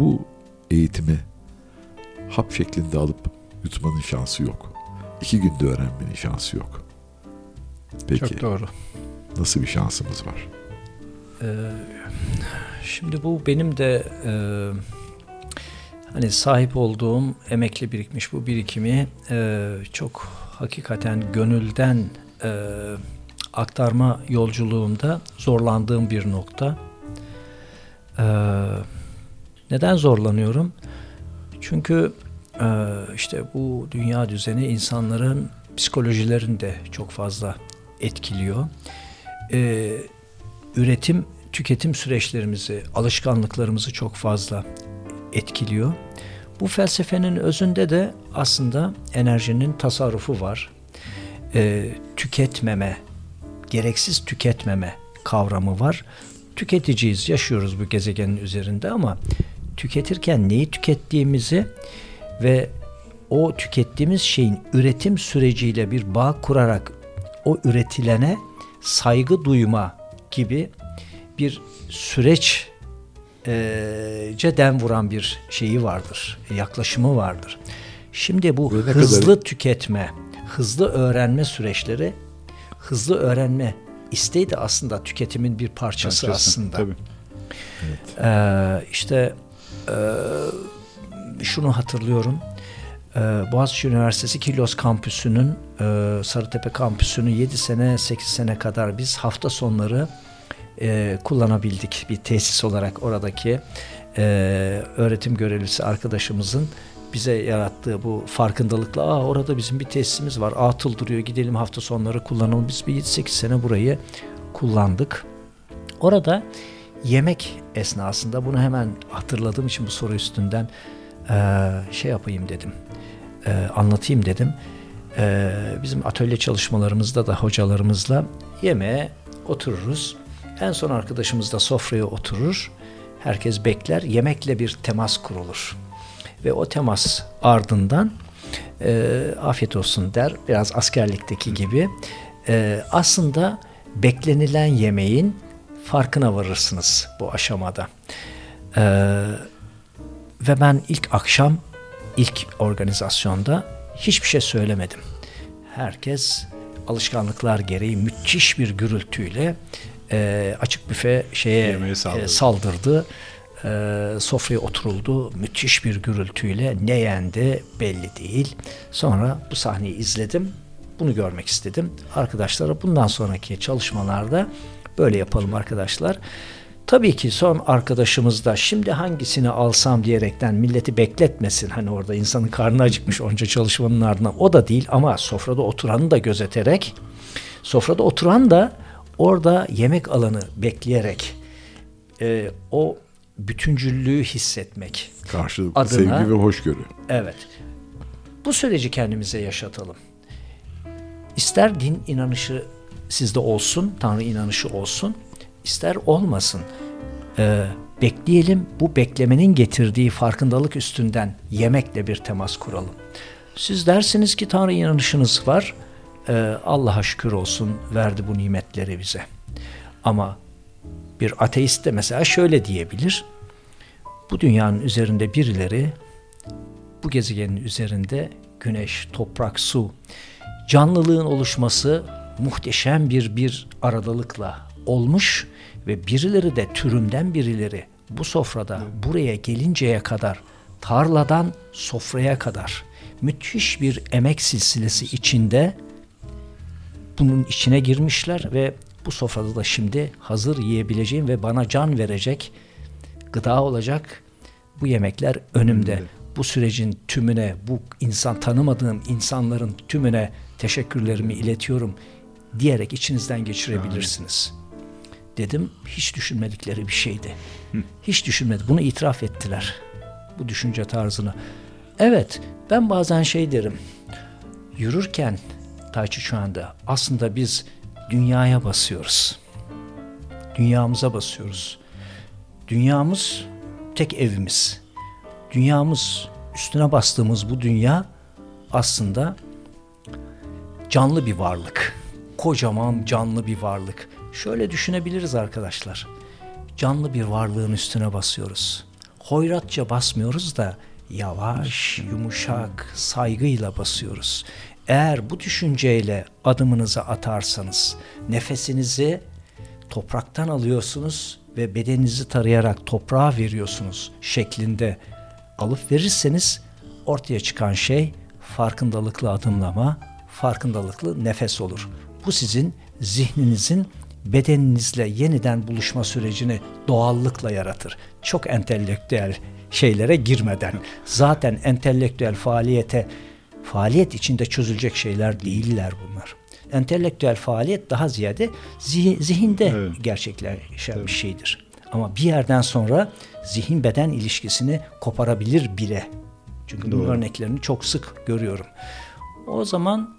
bu eğitimi hap şeklinde alıp yutmanın şansı yok. İki günde öğrenmenin şansı yok. Peki Çok doğru. nasıl bir şansımız var? Ee, şimdi bu benim de e, hani sahip olduğum emekli birikmiş bu birikimi e, çok hakikaten gönülden e, aktarma yolculuğumda zorlandığım bir nokta. E, neden zorlanıyorum? Çünkü e, işte bu dünya düzeni insanların psikolojilerini de çok fazla etkiliyor. E, üretim, tüketim süreçlerimizi, alışkanlıklarımızı çok fazla etkiliyor. Bu felsefenin özünde de aslında enerjinin tasarrufu var. E, tüketmeme, gereksiz tüketmeme kavramı var. Tüketiciyiz, yaşıyoruz bu gezegenin üzerinde ama tüketirken neyi tükettiğimizi ve o tükettiğimiz şeyin üretim süreciyle bir bağ kurarak o üretilene saygı duyma gibi bir süreç e, den vuran bir şeyi vardır, yaklaşımı vardır. Şimdi bu ne hızlı kadar- tüketme, hızlı öğrenme süreçleri, hızlı öğrenme isteği de aslında tüketimin bir parçası Parçası, aslında. Tabii. Ee, işte e, şunu hatırlıyorum. Ee, Boğaziçi Üniversitesi Kilos kampüsünün e, Sarıtepe kampüsünü 7 sene 8 sene kadar biz hafta sonları e, kullanabildik bir tesis olarak oradaki e, öğretim görevlisi arkadaşımızın bize yarattığı bu farkındalıkla Aa, orada bizim bir tesisimiz var atıl duruyor gidelim hafta sonları kullanalım biz bir 7-8 sene burayı kullandık orada yemek esnasında bunu hemen hatırladığım için bu soru üstünden eee, şey yapayım dedim. Eee, anlatayım dedim. Eee, bizim atölye çalışmalarımızda da hocalarımızla yemeğe otururuz. En son arkadaşımız da sofraya oturur. Herkes bekler. Yemekle bir temas kurulur. Ve o temas ardından eee, afiyet olsun der. Biraz askerlikteki gibi. Eee, aslında beklenilen yemeğin farkına varırsınız bu aşamada. Ee, ve ben ilk akşam, ilk organizasyonda hiçbir şey söylemedim. Herkes alışkanlıklar gereği müthiş bir gürültüyle e, açık büfe şeye Yemeğe saldırdı. e, saldırdı. E, sofraya oturuldu. Müthiş bir gürültüyle ne yendi belli değil. Sonra bu sahneyi izledim. Bunu görmek istedim. Arkadaşlara bundan sonraki çalışmalarda böyle yapalım arkadaşlar. Tabii ki son arkadaşımız da şimdi hangisini alsam diyerekten milleti bekletmesin. Hani orada insanın karnı acıkmış onca çalışmanın ardından o da değil ama sofrada oturanı da gözeterek sofrada oturan da orada yemek alanı bekleyerek e, o bütüncüllüğü hissetmek. Karşılıklı Adına- sevgi ve hoşgörü. Evet. Bu süreci kendimize yaşatalım. İster din inanışı sizde olsun, Tanrı inanışı olsun, ister olmasın. Ee, bekleyelim, bu beklemenin getirdiği farkındalık üstünden yemekle bir temas kuralım. Siz dersiniz ki Tanrı inanışınız var, ee, Allah'a şükür olsun verdi bu nimetleri bize. Ama bir ateist de mesela şöyle diyebilir, bu dünyanın üzerinde birileri bu gezegenin üzerinde güneş, toprak, su, canlılığın oluşması muhteşem bir bir aradalıkla olmuş ve birileri de türümden birileri bu sofrada buraya gelinceye kadar tarladan sofraya kadar müthiş bir emek silsilesi içinde bunun içine girmişler ve bu sofrada da şimdi hazır yiyebileceğim ve bana can verecek gıda olacak bu yemekler önümde. Bu sürecin tümüne, bu insan tanımadığım insanların tümüne teşekkürlerimi iletiyorum diyerek içinizden geçirebilirsiniz. Dedim hiç düşünmedikleri bir şeydi. Hiç düşünmedi. Bunu itiraf ettiler. Bu düşünce tarzını. Evet ben bazen şey derim. Yürürken Tayçi şu anda aslında biz dünyaya basıyoruz. Dünyamıza basıyoruz. Dünyamız tek evimiz. Dünyamız üstüne bastığımız bu dünya aslında canlı bir varlık. Kocaman canlı bir varlık. Şöyle düşünebiliriz arkadaşlar. Canlı bir varlığın üstüne basıyoruz. Hoyratça basmıyoruz da yavaş, yumuşak, saygıyla basıyoruz. Eğer bu düşünceyle adımınızı atarsanız, nefesinizi topraktan alıyorsunuz ve bedeninizi tarayarak toprağa veriyorsunuz şeklinde alıp verirseniz ortaya çıkan şey farkındalıklı adımlama, farkındalıklı nefes olur. Bu sizin zihninizin bedeninizle yeniden buluşma sürecini doğallıkla yaratır. Çok entelektüel şeylere girmeden. Zaten entelektüel faaliyete faaliyet içinde çözülecek şeyler değiller bunlar. Entelektüel faaliyet daha ziyade zihi- zihinde Evet. gerçekleşen bir şeydir. Ama bir yerden sonra zihin beden ilişkisini koparabilir bile. Çünkü bunun Doğru. örneklerini çok sık görüyorum. O zaman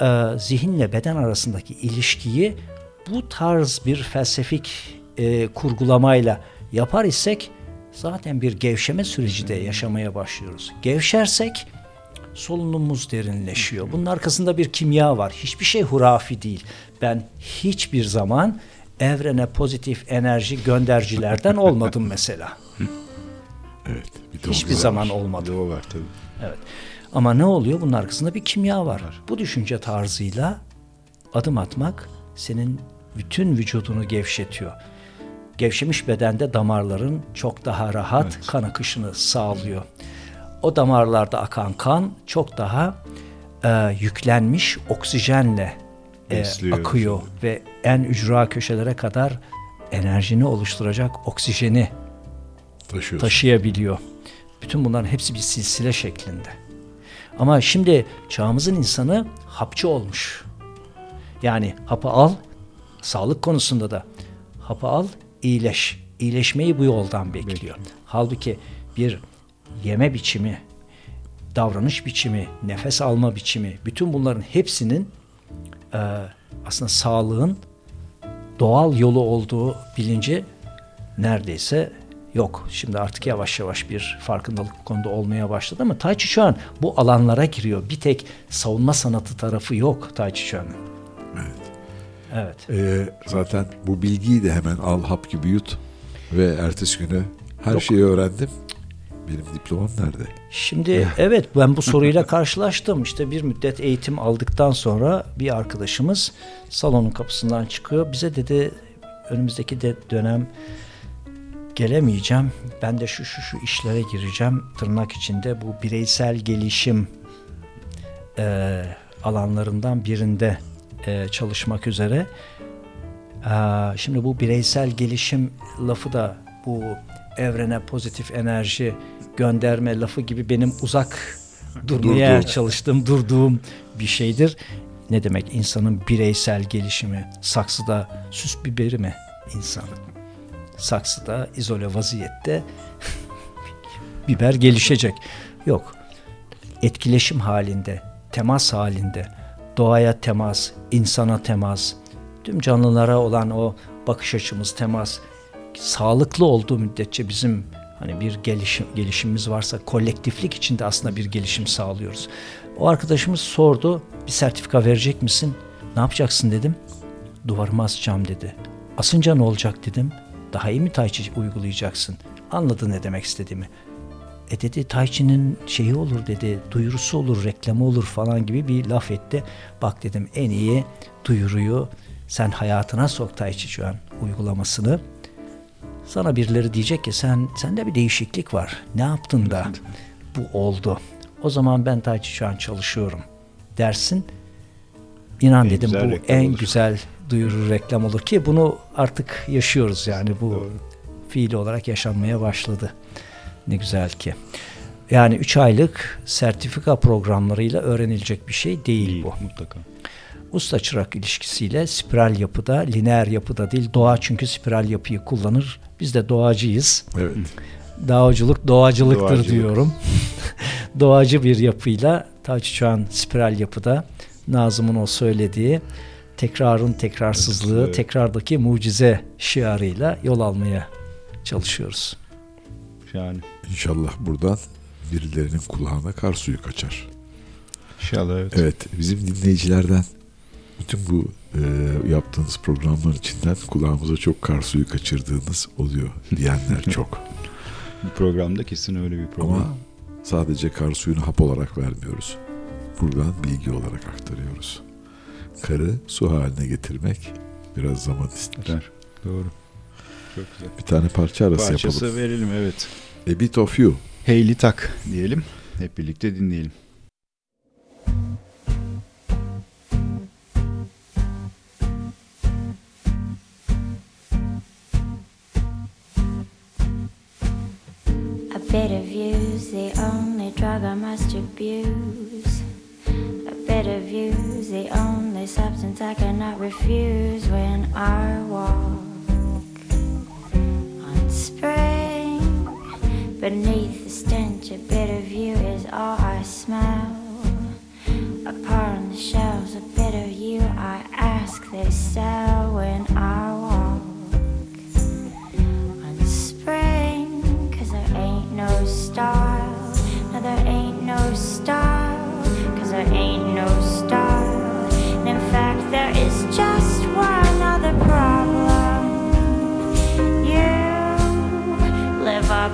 e, zihinle beden arasındaki ilişkiyi bu tarz bir felsefik e, kurgulamayla yapar isek zaten bir gevşeme süreci de yaşamaya başlıyoruz. Gevşersek solunumumuz derinleşiyor. Bunun arkasında bir kimya var. Hiçbir şey hurafi değil. Ben hiçbir zaman evrene pozitif enerji göndercilerden olmadım mesela. Evet. Bir de Hiçbir var. zaman Bir de olmadı. o var tabii. Evet. Ama ne oluyor? Bunun arkasında bir kimya var. Bu düşünce tarzıyla adım atmak senin bütün vücudunu gevşetiyor. Gevşemiş bedende damarların çok daha rahat kan akışını sağlıyor. O damarlarda akan kan çok daha e, yüklenmiş oksijenle e, akıyor ve en ücra köşelere kadar enerjini oluşturacak oksijeni Taşıyorsun. taşıyabiliyor. Bütün bunların hepsi bir silsile şeklinde. Ama şimdi çağımızın insanı hapçı olmuş. Yani hapı al, sağlık konusunda da hapı al, iyileş. İyileşmeyi bu yoldan bekliyor. Halbuki bir yeme biçimi, davranış biçimi, nefes alma biçimi, bütün bunların hepsinin e, aslında sağlığın doğal yolu olduğu bilinci neredeyse yok. Şimdi artık yavaş yavaş bir farkındalık bu konuda olmaya başladı ama Tai Chi Chuan bu alanlara giriyor. Bir tek savunma sanatı tarafı yok Tai Chi Chuan'ın. Evet. Ee, zaten bu bilgiyi de hemen al hap gibi yut ve ertesi günü her Yok. şeyi öğrendim. Benim diplomam nerede? Şimdi evet ben bu soruyla karşılaştım. İşte bir müddet eğitim aldıktan sonra bir arkadaşımız salonun kapısından çıkıyor. Bize dedi önümüzdeki de dönem gelemeyeceğim. Ben de şu şu şu işlere gireceğim. Tırnak içinde bu bireysel gelişim e, alanlarından birinde e, çalışmak üzere. Aa, şimdi bu bireysel gelişim lafı da bu evrene pozitif enerji gönderme lafı gibi benim uzak durmaya Durduğum. çalıştığım, durduğum bir şeydir. Ne demek insanın bireysel gelişimi? Saksıda süs biberi mi insan? Saksıda izole vaziyette biber gelişecek. Yok. Etkileşim halinde, temas halinde, doğaya temas, insana temas, tüm canlılara olan o bakış açımız, temas sağlıklı olduğu müddetçe bizim hani bir gelişim gelişimimiz varsa kolektiflik içinde aslında bir gelişim sağlıyoruz. O arkadaşımız sordu, bir sertifika verecek misin? Ne yapacaksın dedim. Duvarıma asacağım dedi. Asınca ne olacak dedim. Daha iyi mi Tai Chi uygulayacaksın? Anladı ne demek istediğimi. E dedi Tai Chi'nin şeyi olur dedi, duyurusu olur, reklamı olur falan gibi bir laf etti. Bak dedim en iyi duyuruyu sen hayatına sok Tai Chi şu an uygulamasını. Sana birileri diyecek ki sen sende bir değişiklik var. Ne yaptın da bu oldu? o zaman ben Tai Chi Chuan çalışıyorum dersin. İnan En dedim bu en olur. güzel duyuru reklam olur ki bunu artık yaşıyoruz yani bu Doğru. fiili olarak yaşanmaya başladı. Ne güzel ki. Yani 3 aylık sertifika programlarıyla öğrenilecek bir şey değil, Değil, bu. mutlaka. Usta çırak ilişkisiyle spiral yapıda, lineer yapıda değil. Doğa çünkü spiral yapıyı kullanır. Biz de doğacıyız. Evet. Dağcılık doğacılıktır Doğacılık. diyorum. Doğacı bir yapıyla Taç Çağan spiral yapıda Nazım'ın o söylediği tekrarın tekrarsızlığı, Evet. tekrardaki mucize şiarıyla yol almaya çalışıyoruz. Yani İnşallah buradan birilerinin kulağına kar suyu kaçar. inşallah evet. Evet bizim dinleyicilerden bütün bu e, yaptığınız programlar içinden kulağımıza çok kar suyu kaçırdığınız oluyor diyenler çok. Bu programda kesin öyle bir program. Ama sadece kar suyunu hap olarak vermiyoruz. Buradan bilgi olarak aktarıyoruz. Karı su haline getirmek biraz zaman ister. Güzel. Doğru. Çok güzel. Bir tane parça arası Parçası yapalım. verelim evet. A bit of you. Hayley Tak diyelim. Hep birlikte dinleyelim. A bit of you's the only drug I must abuse. Of you's the only substance I cannot refuse when I walk on spring. Beneath the stench, a bit of you is all I smell. Upon the shelves, a bit of you I ask they sell when I walk on spring, cause there ain't no style. No, there ain't no style, cause there ain't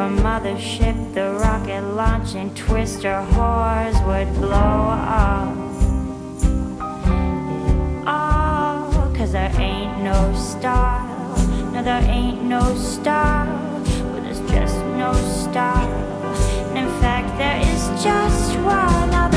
From Mothership, the rocket launching twister whores would blow up. All cause there ain't no style. No, there ain't no style. Well, there's just no style. And in fact, there is just one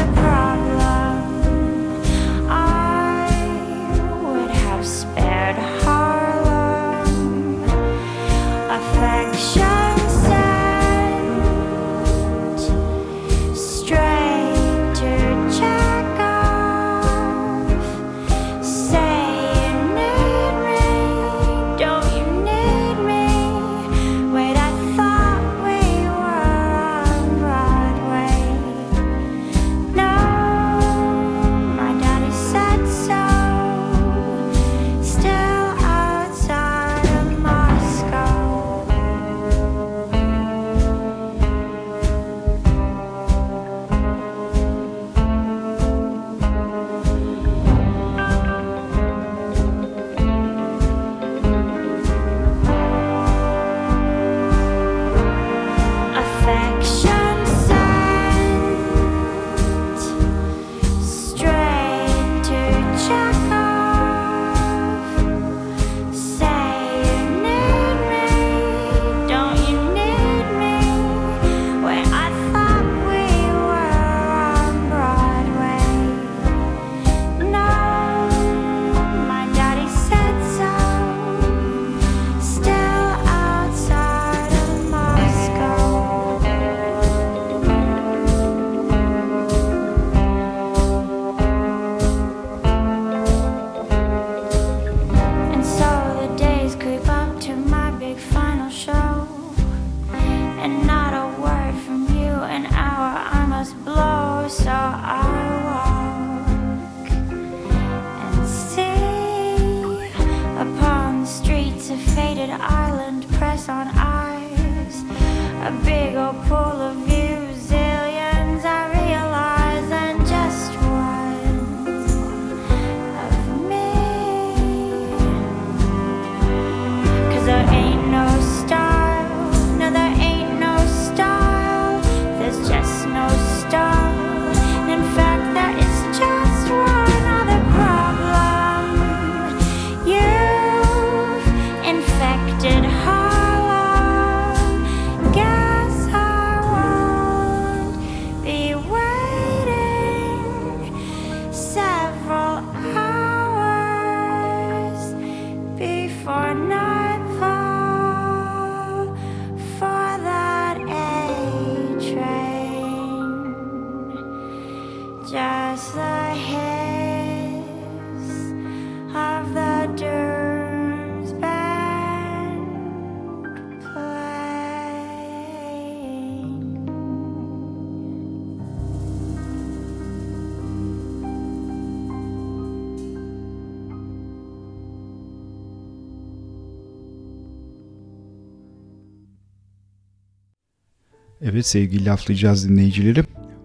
Evet sevgili laflayacağız dinleyicileri.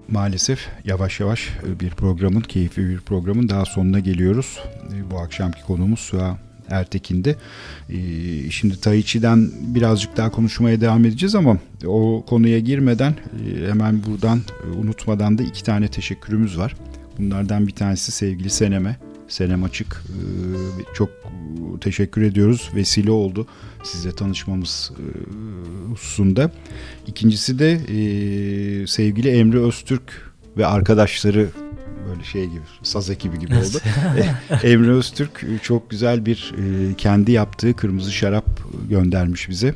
Maalesef yavaş yavaş e, bir programın, keyifli bir programın daha sonuna geliyoruz. E, Bu akşamki konuğumuz Suha Ertekin'di. E, Şimdi Tai Chi'den birazcık daha konuşmaya devam edeceğiz ama o konuya girmeden hemen buradan unutmadan da iki tane teşekkürümüz var. Bunlardan bir tanesi sevgili Seneme. Senem Açık çok teşekkür ediyoruz. Vesile oldu sizle tanışmamız hususunda. İkincisi de e, sevgili Emre Öztürk ve arkadaşları böyle şey gibi saz ekibi gibi oldu. E, Emre Öztürk e, çok güzel bir e, kendi yaptığı kırmızı şarap göndermiş bize. E,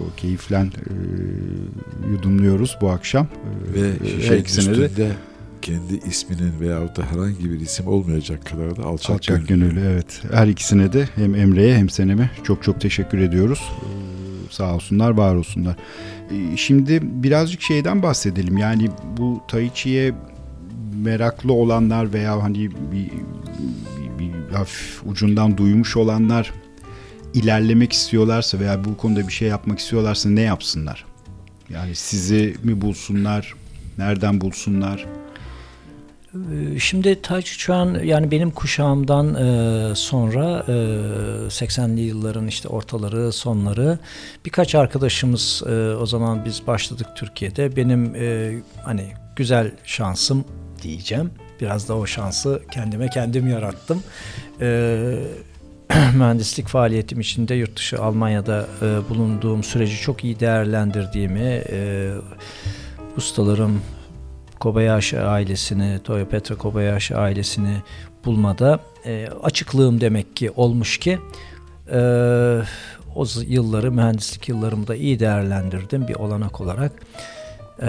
o keyiflen e, yudumluyoruz bu akşam. E, Ve her şişenin ikisine de üstünde kendi isminin veyahut da herhangi bir isim olmayacak kadar da alçak, Alçak gönüllü. gönüllü evet. Her ikisine de hem Emre'ye hem Senem'e çok çok teşekkür ediyoruz. Sağ olsunlar, var olsunlar. Ee, şimdi birazcık şeyden bahsedelim. Yani bu Tai Chi'ye meraklı olanlar veya hani bir, bir, bir hafif ucundan duymuş olanlar ilerlemek istiyorlarsa veya bu konuda bir şey yapmak istiyorlarsa ne yapsınlar? Yani sizi mi bulsunlar? Nereden bulsunlar? Ee, Şimdi Tai Chi Chuan yani benim kuşağımdan e, sonra e, 80'li yılların işte ortaları sonları birkaç arkadaşımız e, o zaman biz başladık Türkiye'de benim e, hani güzel şansım diyeceğim biraz da o şansı kendime kendim yarattım. E, mühendislik faaliyetim içinde yurt dışı Almanya'da e, bulunduğum süreci çok iyi değerlendirdiğimi e, ustalarım Kobayashi ailesini, Toyo Petra Kobayashi ailesini bulmada e, açıklığım demek ki olmuş ki e, o yılları, mühendislik yıllarımı da iyi değerlendirdim bir olanak olarak. E,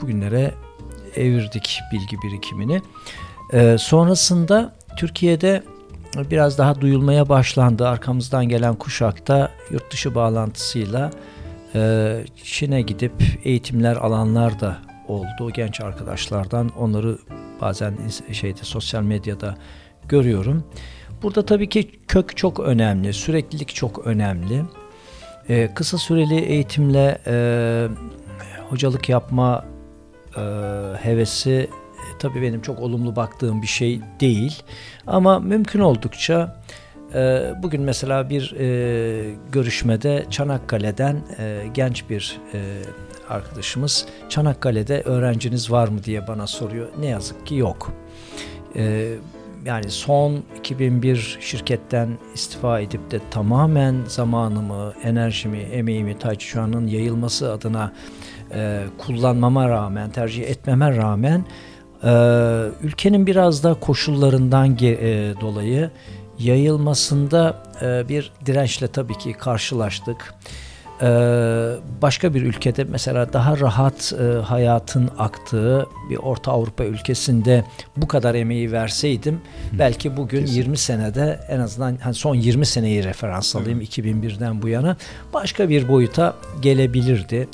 bugünlere evirdik bilgi birikimini. E, sonrasında Türkiye'de biraz daha duyulmaya başlandı. Arkamızdan gelen kuşakta yurt dışı bağlantısıyla ee, Çin'e gidip eğitimler alanlar da oldu genç arkadaşlardan. Onları bazen şeyde sosyal medyada görüyorum. Burada tabii ki kök çok önemli, süreklilik çok önemli. Ee, kısa süreli eğitimle e, hocalık yapma e, hevesi e, tabii benim çok olumlu baktığım bir şey değil. Ama mümkün oldukça ee, Bugün mesela bir e, görüşmede Çanakkale'den e, genç bir e, arkadaşımız Çanakkale'de öğrenciniz var mı diye bana soruyor. Ne yazık ki yok. Ee, yani son 2001 şirketten istifa edip de tamamen zamanımı, enerjimi, emeğimi Chuan'ın yayılması adına e, kullanmama rağmen, tercih etmeme rağmen e, ülkenin biraz da koşullarından e, dolayı yayılmasında e, bir dirençle tabii ki karşılaştık. E, başka bir ülkede mesela daha rahat e, hayatın aktığı bir Orta Avrupa ülkesinde bu kadar emeği verseydim belki bugün 20 senede en azından hani son 20 seneyi referans alayım 2001'den bu yana başka bir boyuta gelebilirdi.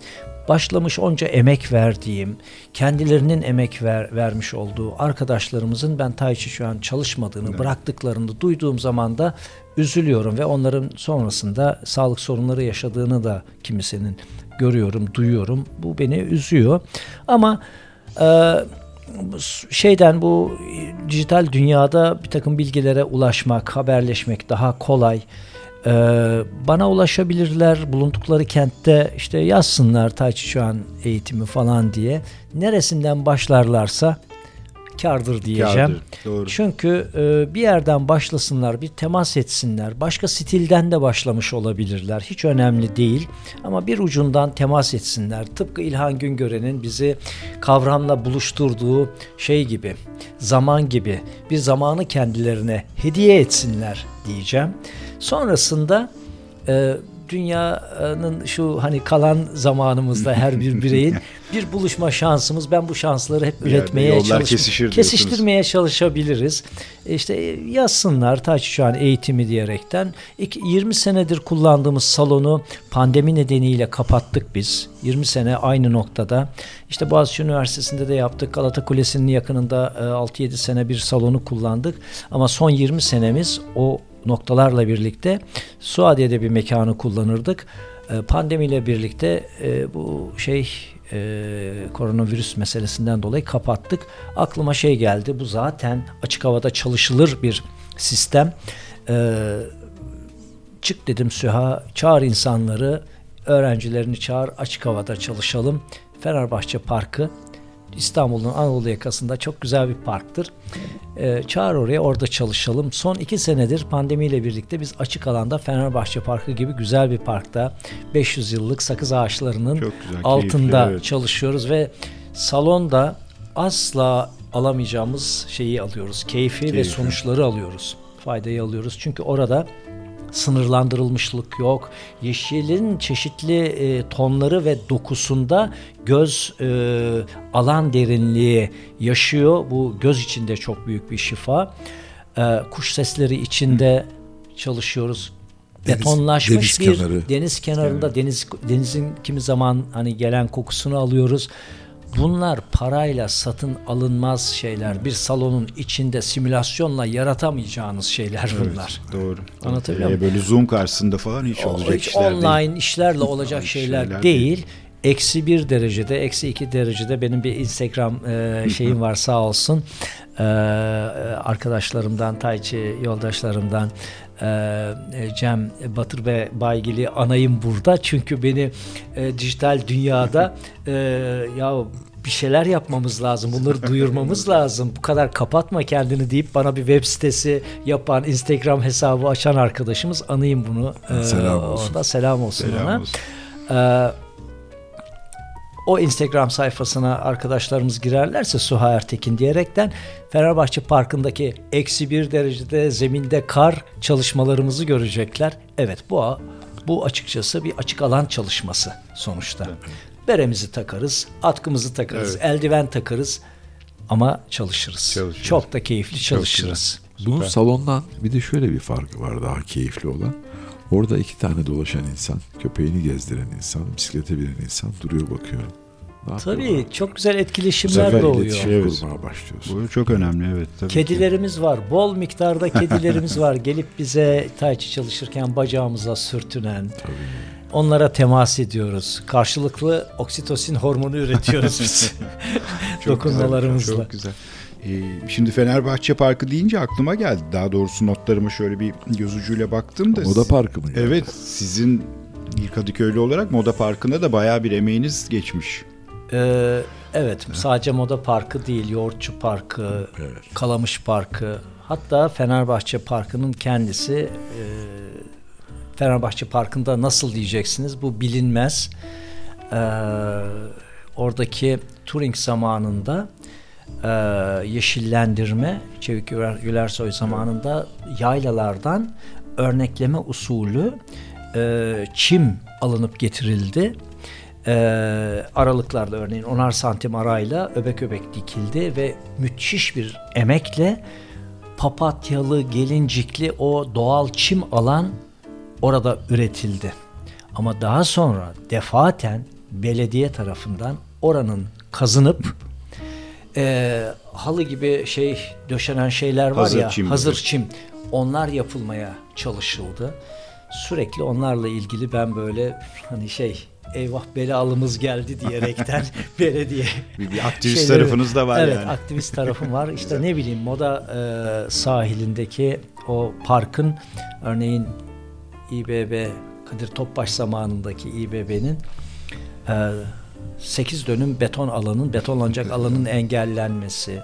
Başlamış onca emek verdiğim, kendilerinin emek ver, vermiş olduğu arkadaşlarımızın ben Tai Chi şu an çalışmadığını, bıraktıklarını duyduğum zaman da üzülüyorum ve onların sonrasında sağlık sorunları yaşadığını da kimisinin görüyorum, duyuyorum. Bu beni üzüyor. Ama e, şeyden bu dijital dünyada bir takım bilgilere ulaşmak, haberleşmek daha kolay. Ee, bana ulaşabilirler bulundukları kentte işte yazsınlar Chi Chuan eğitimi falan diye. Neresinden başlarlarsa kardır diyeceğim. Kârdır, Doğru. Çünkü e, bir yerden başlasınlar, bir temas etsinler. Başka stilden de başlamış olabilirler. Hiç önemli değil. Ama bir ucundan temas etsinler. Tıpkı İlhan Güngören'in bizi kavramla buluşturduğu şey gibi, zaman gibi bir zamanı kendilerine hediye etsinler diyeceğim. Sonrasında e, dünyanın şu hani kalan zamanımızda her bir bireyin bir buluşma şansımız. Ben bu şansları hep üretmeye yollar çalışıyorum. Kesiştirmeye çalışabiliriz. İşte yazsınlar Taç şu an eğitimi diyerekten. İki- 20 senedir kullandığımız salonu pandemi nedeniyle kapattık biz. 20 sene aynı noktada. İşte Boğaziçi Üniversitesi'nde de yaptık. Galata Kulesi'nin yakınında e, 6-7 sene bir salonu kullandık. Ama son 20 senemiz o noktalarla birlikte Suadiye'de bir mekanı kullanırdık. E, pandemiyle birlikte e, bu şey e, koronavirüs meselesinden dolayı kapattık. Aklıma şey geldi. Bu zaten açık havada çalışılır bir sistem. E, çık dedim Süha çağır insanları öğrencilerini çağır açık havada çalışalım. Fenerbahçe Parkı İstanbul'un Anadolu yakasında çok güzel bir parktır. Ee, çağır oraya orada çalışalım. Son iki senedir pandemiyle birlikte biz açık alanda Fenerbahçe Parkı gibi güzel bir parkta 500 yıllık sakız ağaçlarının güzel, altında keyifli, evet. çalışıyoruz ve salonda asla alamayacağımız şeyi alıyoruz. Keyfi ve Keyfi. sonuçları alıyoruz. Faydayı alıyoruz. Çünkü orada sınırlandırılmışlık yok. Yeşilin çeşitli e, tonları ve dokusunda göz e, alan derinliği yaşıyor. Bu göz içinde çok büyük bir şifa. E, kuş sesleri içinde çalışıyoruz. Deniz- Betonlaşmış deniz bir kenarı. deniz kenarında deniz denizin kimi zaman hani gelen kokusunu alıyoruz. Bunlar parayla satın alınmaz şeyler. Bir salonun içinde simülasyonla yaratamayacağınız şeyler bunlar. Doğru. Anlatabiliyor Ee, muyum? Böyle Zoom karşısında falan hiç O- olacak hiç işler değil. online işlerle olacak şeyler, şeyler değil. Eksi bir derecede, eksi iki derecede benim bir Instagram e, şeyim var sağ olsun. E, arkadaşlarımdan, Tayçi yoldaşlarımdan e, Cem Batır ve Baygili anayım burada. Çünkü beni e, dijital dünyada e, ya bir şeyler yapmamız lazım. Bunları duyurmamız lazım. Bu kadar kapatma kendini deyip bana bir web sitesi yapan, Instagram hesabı açan arkadaşımız anayım bunu. E, Selam olsun. Orada selam olsun Selam ona. olsun. Ee, o Instagram sayfasına arkadaşlarımız girerlerse Suha Ertekin diyerekten Fenerbahçe Parkı'ndaki eksi bir derecede zeminde kar çalışmalarımızı görecekler. Evet bu bu açıkçası bir açık alan çalışması sonuçta. Beremizi takarız, atkımızı takarız, eldiven takarız ama çalışırız. Çalışırız. Çok da keyifli çalışırız. Bunun salondan bir de şöyle bir farkı var daha keyifli olan. Orada iki tane dolaşan insan, köpeğini gezdiren insan, bisiklete binen insan duruyor bakıyor. Ne Tabii çok güzel Bu etkileşimler sefer de oluyor. Evet. kurmaya başlıyorsun. Bu çok önemli evet. Tabii ki. Kedilerimiz var. Bol miktarda kedilerimiz var. Gelip bize tayçi çalışırken bacağımıza sürtünen. Onlara temas ediyoruz. Karşılıklı oksitosin hormonu üretiyoruz biz. Dokunmalarımızla. Çok güzel. Ee, şimdi Fenerbahçe Parkı deyince aklıma geldi. Daha doğrusu notlarıma şöyle bir göz ucuyla baktım da. Moda Parkı mı? Evet sizin bir Kadıköylü olarak Moda Parkı'nda da bayağı bir emeğiniz geçmiş. Ee, evet, sadece Moda Parkı değil, Yoğurtçu Parkı, Evet. Kalamış Parkı, hatta Fenerbahçe Parkı'nın kendisi e, Fenerbahçe Parkı'nda nasıl diyeceksiniz bu bilinmez. Ee, oradaki Turing zamanında e, yeşillendirme Çevik Güler- Gülersoy zamanında yaylalardan örnekleme usulü e, çim alınıp getirildi. E, aralıklarda örneğin onar santim arayla öbek öbek dikildi ve müthiş bir emekle papatyalı, gelincikli o doğal çim alan orada üretildi. Ama daha sonra defaten belediye tarafından oranın kazınıp e, halı gibi şey döşenen şeyler var Hazır ya çim hazır gibi. çim onlar yapılmaya çalışıldı. Sürekli onlarla ilgili ben böyle hani şey eyvah belalımız geldi diyerekten belediye Bir, bir aktivist şeyleri- tarafınız da var evet, yani. aktivist tarafım var. İşte ne bileyim moda e, sahilindeki o parkın örneğin İBB Kadir Topbaş zamanındaki İBB'nin e, 8 dönüm beton alanın betonlanacak alanın engellenmesi,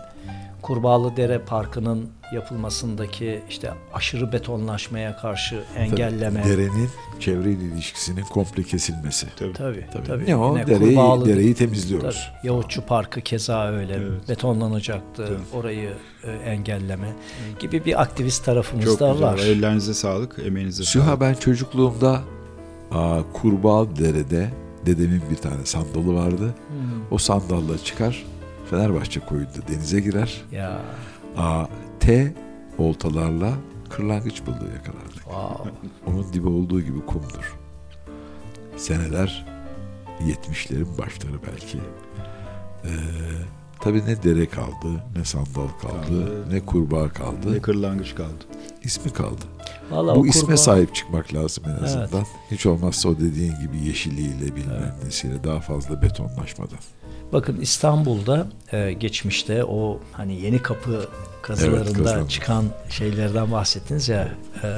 Kurbağalı Dere Parkı'nın yapılmasındaki işte aşırı betonlaşmaya karşı engelleme. Derenin çevreyle ilişkisinin komple kesilmesi. Tabii. Tabii, Tabii. tabii. Ne o? Yine Dereyi, Kurbağalı- dereyi temizliyoruz. Tabii. Yavuzçu Parkı keza öyle Evet. betonlanacaktı. Tabii. Orayı e, engelleme gibi bir aktivist tarafımız Çok da güzel. var. Ellerinize sağlık, emeğinize Süha sağlık. ben çocukluğumda aa, Kurbağalı Dere'de dedemin bir tane sandalı vardı. Hmm. O sandalla çıkar Fenerbahçe koyunda denize girer. Ya Aa, T oltalarla kırlangıç balığı yakalardık. wow. Onun dibi olduğu gibi kumdur. Seneler 70'lerin başları belki. Ee, tabii ne dere kaldı, ne sandal kaldı, Kaldı. ne kurbağa kaldı. Ne kırlangıç kaldı. ismi kaldı. Vallahi Bu o isme kurbağa- sahip çıkmak lazım en Evet. azından. Hiç olmazsa o dediğin gibi yeşiliyle bilmem nesiyle daha fazla betonlaşmadan. Bakın İstanbul'da e, geçmişte o hani yeni kapı kazılarında kazılar. çıkan şeylerden bahsettiniz ya e,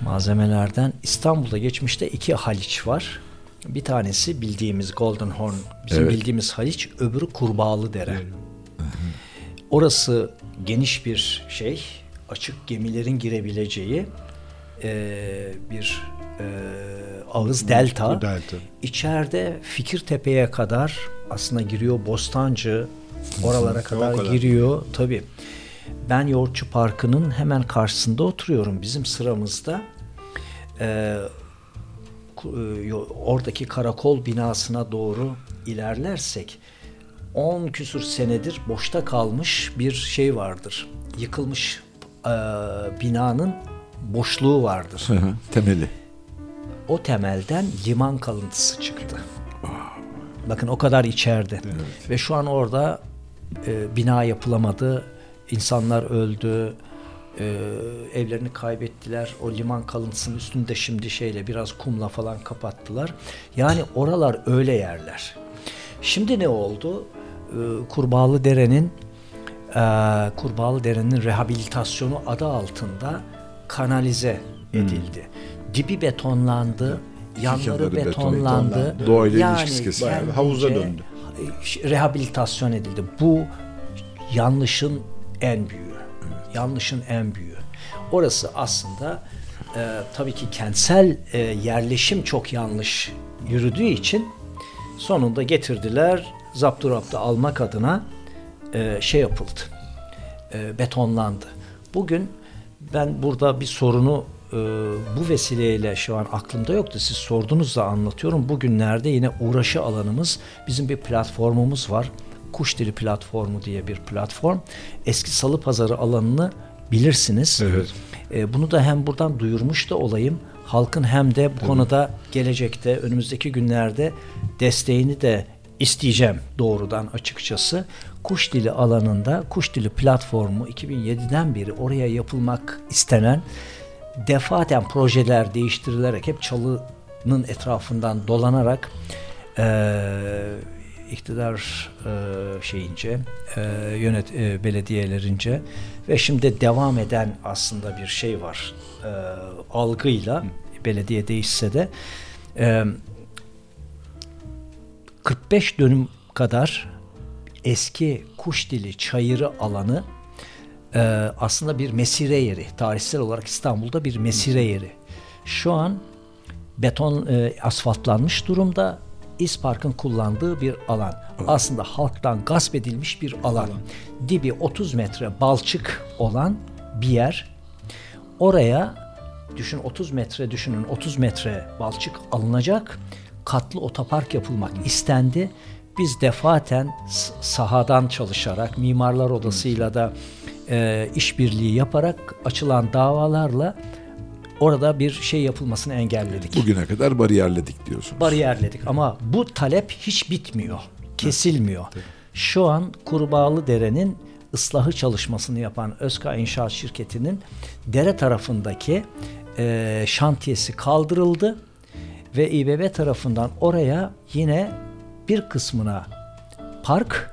malzemelerden İstanbul'da geçmişte iki Haliç var. Bir tanesi bildiğimiz Golden Horn, bizim Evet. bildiğimiz Haliç, öbürü Kurbağalı Dere. Orası geniş bir şey, açık gemilerin girebileceği e, bir e, ağız delta. Delta. İçeride Fikirtepe'ye kadar aslında giriyor Bostancı oralara kadar, kadar. giriyor tabi. Ben Yoğurtçu Parkı'nın hemen karşısında oturuyorum. Bizim sıramızda e, oradaki karakol binasına doğru ilerlersek 10 küsur senedir boşta kalmış bir şey vardır. Yıkılmış e, binanın boşluğu vardır. Temeli. O temelden liman kalıntısı çıktı. Bakın o kadar içeride. Ve şu an orada e, bina yapılamadı. İnsanlar öldü. E, evlerini kaybettiler. O liman kalıntısının üstünde şimdi şeyle biraz kumla falan kapattılar. Yani oralar öyle yerler. Şimdi ne oldu? E, Kurbağalı Dere'nin e, Kurbağalı Dere'nin rehabilitasyonu adı altında kanalize edildi. Dibi betonlandı, yanları betonlandı. betonlandı. Doğayla ilişkisi kesildi. kendince, Havuza döndü. Rehabilitasyon edildi. Bu yanlışın en büyüğü. Yanlışın en büyüğü. Orası aslında e, tabii ki kentsel e, yerleşim çok yanlış yürüdüğü için sonunda getirdiler zapturaptı almak adına e, şey yapıldı. E, betonlandı. Bugün ben burada bir sorunu e, bu vesileyle şu an aklımda yoktu. Siz sordunuz da anlatıyorum. Bugünlerde yine uğraşı alanımız bizim bir platformumuz var. Kuş Dili Platformu diye bir platform. Eski Salı Pazarı alanını bilirsiniz. Evet. E, bunu da hem buradan duyurmuş da olayım. Halkın hem de bu konuda gelecekte önümüzdeki günlerde desteğini de isteyeceğim doğrudan açıkçası. Kuş dili alanında kuş dili platformu 2007'den beri oraya yapılmak istenen defaten projeler değiştirilerek hep çalının etrafından dolanarak eee iktidar eee, şeyince eee, yönet eee, belediyelerince ve şimdi devam eden aslında bir şey var eee, algıyla belediye değişse de eee 45 dönüm kadar eski kuş dili çayırı alanı e, aslında bir mesire yeri. Tarihsel olarak İstanbul'da bir mesire yeri. Şu an beton e, asfaltlanmış durumda. İspark'ın kullandığı bir alan. Aslında halktan gasp edilmiş bir alan. Dibi 30 metre balçık olan bir yer. Oraya düşün 30 metre düşünün 30 metre balçık alınacak. Katlı otopark yapılmak istendi. Biz defaten sahadan çalışarak mimarlar odasıyla da e, işbirliği yaparak açılan davalarla orada bir şey yapılmasını engelledik Bugüne kadar bariyerledik diyorsunuz. bariyerledik ama bu talep hiç bitmiyor. Kesilmiyor. Şu an Kurbağalı Dere'nin ıslahı çalışmasını yapan Özka İnşaat Şirketi'nin dere tarafındaki e, şantiyesi kaldırıldı ve İBB tarafından oraya yine bir kısmına park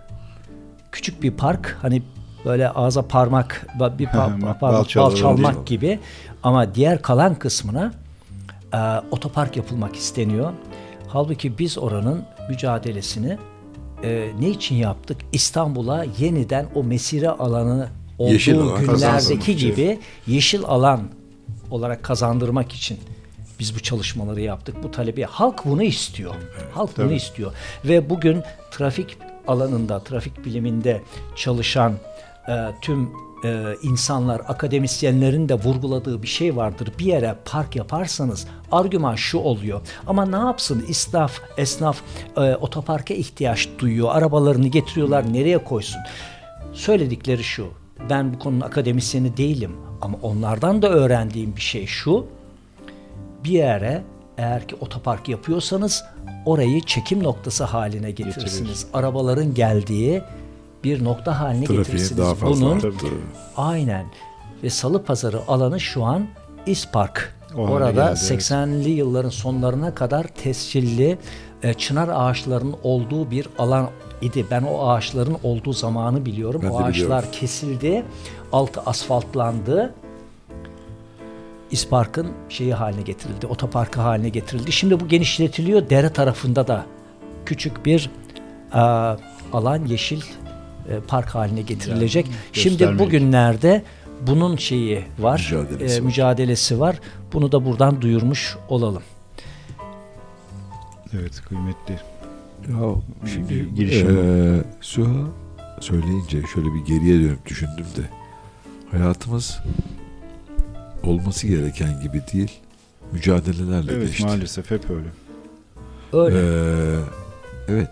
küçük bir park hani böyle ağza parmak bir pa- Bal pa- çalmak bal çalmak gibi ama diğer kalan kısmına e, otopark yapılmak isteniyor. Halbuki biz oranın mücadelesini e, ne için yaptık? İstanbul'a yeniden o mesire alanı olduğu Yeşil alan günlerdeki gibi yeşil alan olarak kazandırmak için biz bu çalışmaları yaptık. Bu talebi halk bunu istiyor. Halk bunu istiyor. Ve bugün trafik alanında, trafik biliminde çalışan e, tüm e, insanlar, akademisyenlerin de vurguladığı bir şey vardır. Bir yere park yaparsanız argüman şu oluyor. Ama ne yapsın İsnaf, esnaf e, otoparka ihtiyaç duyuyor. Arabalarını getiriyorlar nereye koysun? Söyledikleri şu. Ben bu konunun akademisyeni değilim ama onlardan da öğrendiğim bir şey şu. Bir yere eğer ki otopark yapıyorsanız orayı çekim noktası haline getirirsiniz. Arabaların geldiği bir nokta haline Trafiği getirirsiniz. daha fazla Bunun arttı. aynen ve Salı Pazarı alanı şu an İspark. O Orada geldi, evet. 80'li yılların sonlarına kadar tescilli e, çınar ağaçlarının olduğu bir alan idi. Ben o ağaçların olduğu zamanı biliyorum. Ben o ağaçlar biliyorum. kesildi, altı asfaltlandı. İspark'ın şeyi haline getirildi, otoparkı haline getirildi. Şimdi bu genişletiliyor. Dere tarafında da küçük bir e, alan yeşil park haline getirilecek. Şimdi göstermelik. bugünlerde bunun şeyi var, Mücadelesi e, var. mücadelesi var. Bunu da buradan duyurmuş olalım. Evet kıymetli. Ya şimdi girişim. eee Süha söyleyince şöyle bir geriye dönüp düşündüm de hayatımız olması gereken gibi değil mücadelelerle Evet geçti. maalesef hep öyle. Öyle. Eee, evet.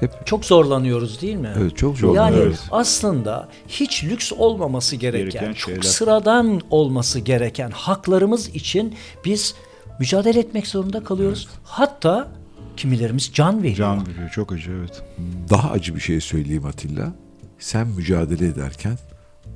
Hep Çok zorlanıyoruz değil mi? evet çok zor. Yani Evet. aslında hiç lüks olmaması gereken, Gereken çok şeyler. sıradan olması gereken haklarımız için biz mücadele etmek zorunda kalıyoruz. Hatta kimilerimiz can veriyor. Can veriyor çok acı evet. Daha acı bir şey söyleyeyim Atilla. Sen mücadele ederken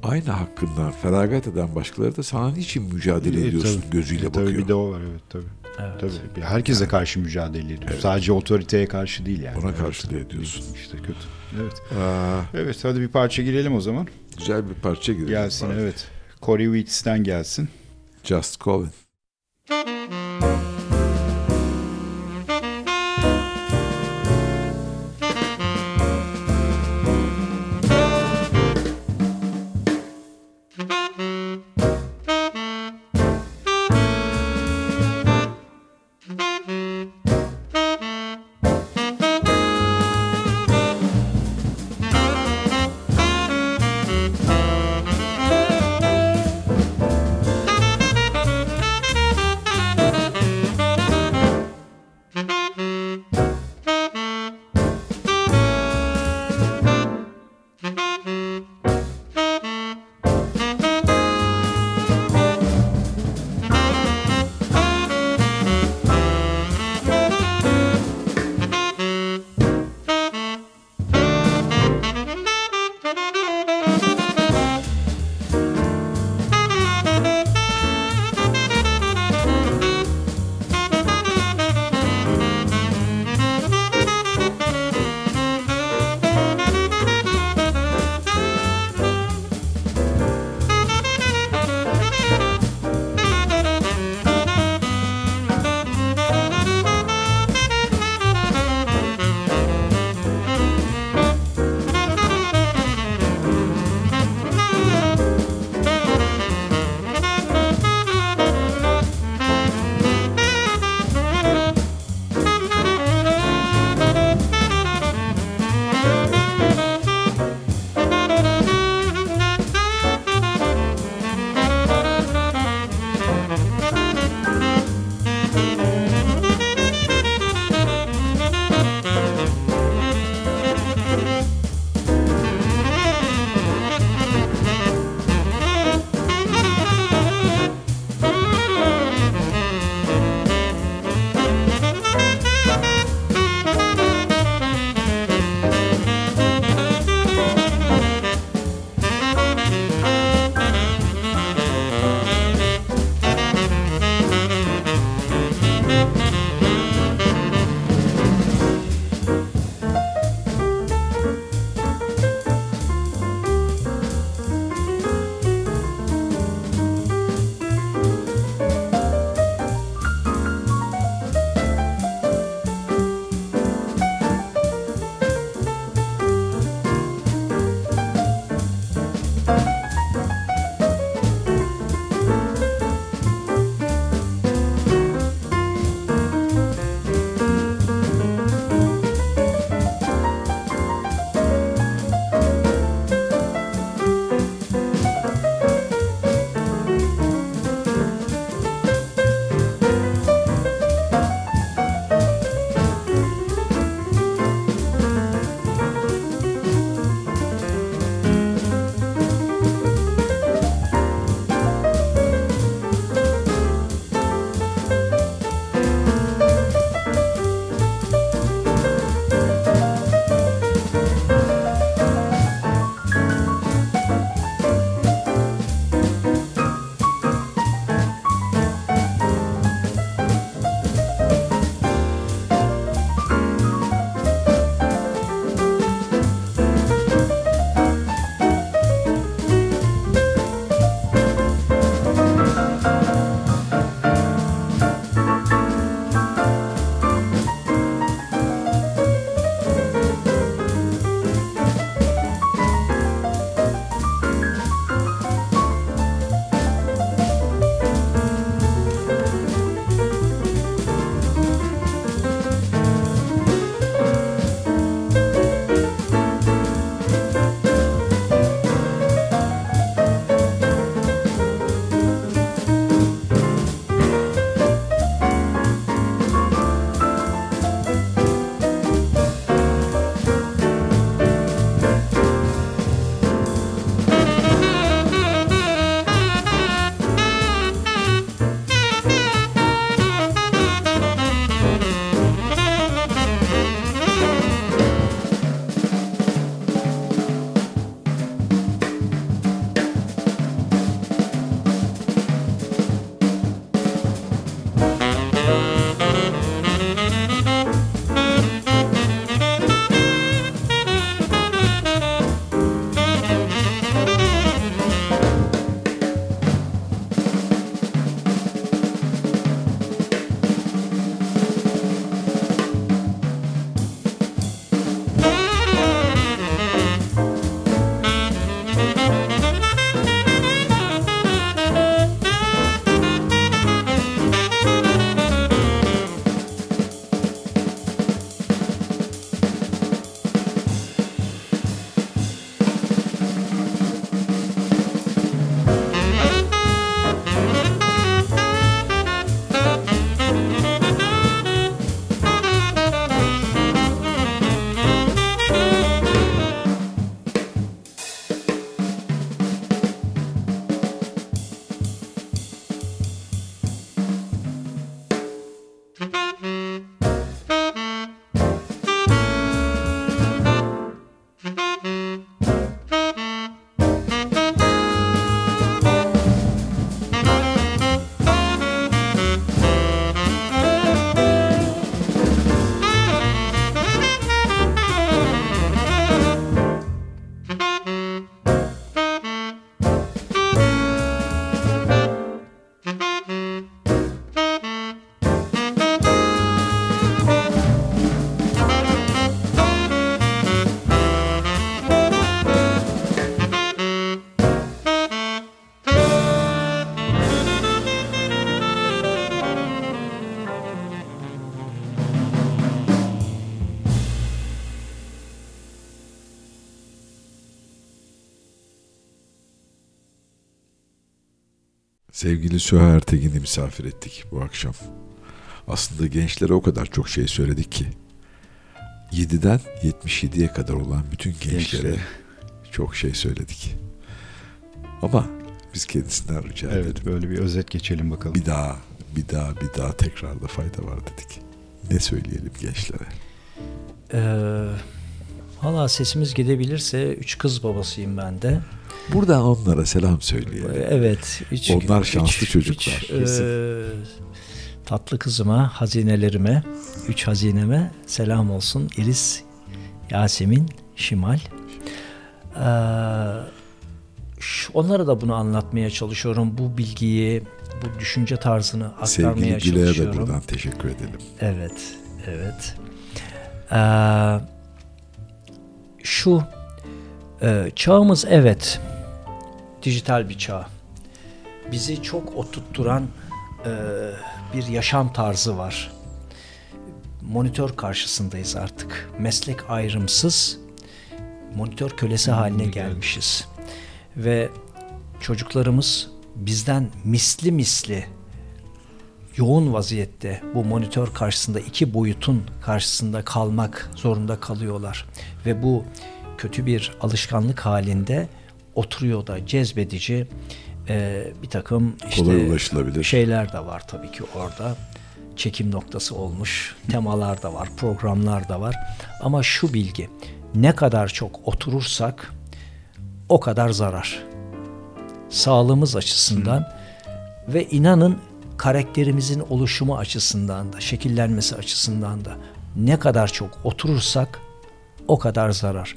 aynı hakkından feragat eden başkaları da sana niçin mücadele Evet, ediyorsun tabii. gözüyle E, tabii bakıyor. bir de o var evet tabii. Evet. Tabii. Herkese karşı mücadele ediyor. Sadece otoriteye karşı değil yani. Ona Evet. karşı da ediyorsun. İşte kötü. Evet. Aa, Evet hadi bir parça girelim o zaman. güzel bir parça girelim. Gelsin Pardon. evet. Corey Weeks'ten gelsin. Just Calling. Sevgili Süha Ertegin'i misafir ettik bu akşam. Aslında gençlere o kadar çok şey söyledik ki. 7'den 77'ye kadar olan bütün gençlere çok şey söyledik. Ama biz kendisinden rica edelim. Evet böyle bir özet geçelim bakalım. Bir daha, bir daha, bir daha tekrarda fayda var dedik. Ne söyleyelim gençlere? Ee, Valla sesimiz gidebilirse üç kız babasıyım ben de. Buradan onlara selam söyleyelim. Evet. Üç, Onlar şanslı çocuklar. üç, e, tatlı kızıma, hazinelerime, üç hazineme selam olsun. İris, Yasemin, Şimal. Ee, onlara da bunu anlatmaya çalışıyorum. Bu bilgiyi, bu düşünce tarzını aktarmaya Sevgili Güle'ye de çalışıyorum. buradan teşekkür edelim. Evet, evet. Ee, şu e, çağımız evet dijital bir çağ. Bizi çok oturtturan e, bir yaşam tarzı var. Monitör karşısındayız artık. Meslek ayrımsız monitör kölesi haline gelmişiz. Ve çocuklarımız bizden misli misli yoğun vaziyette bu monitör karşısında iki boyutun karşısında kalmak zorunda kalıyorlar ve bu kötü bir alışkanlık halinde oturuyor da cezbedici e, bir takım işte şeyler de var tabii ki orada. Çekim noktası olmuş temalar da var programlar da var. Ama şu bilgi ne kadar çok oturursak o kadar zarar. Sağlığımız açısından ve inanın karakterimizin oluşumu açısından da, şekillenmesi açısından da ne kadar çok oturursak o kadar zarar.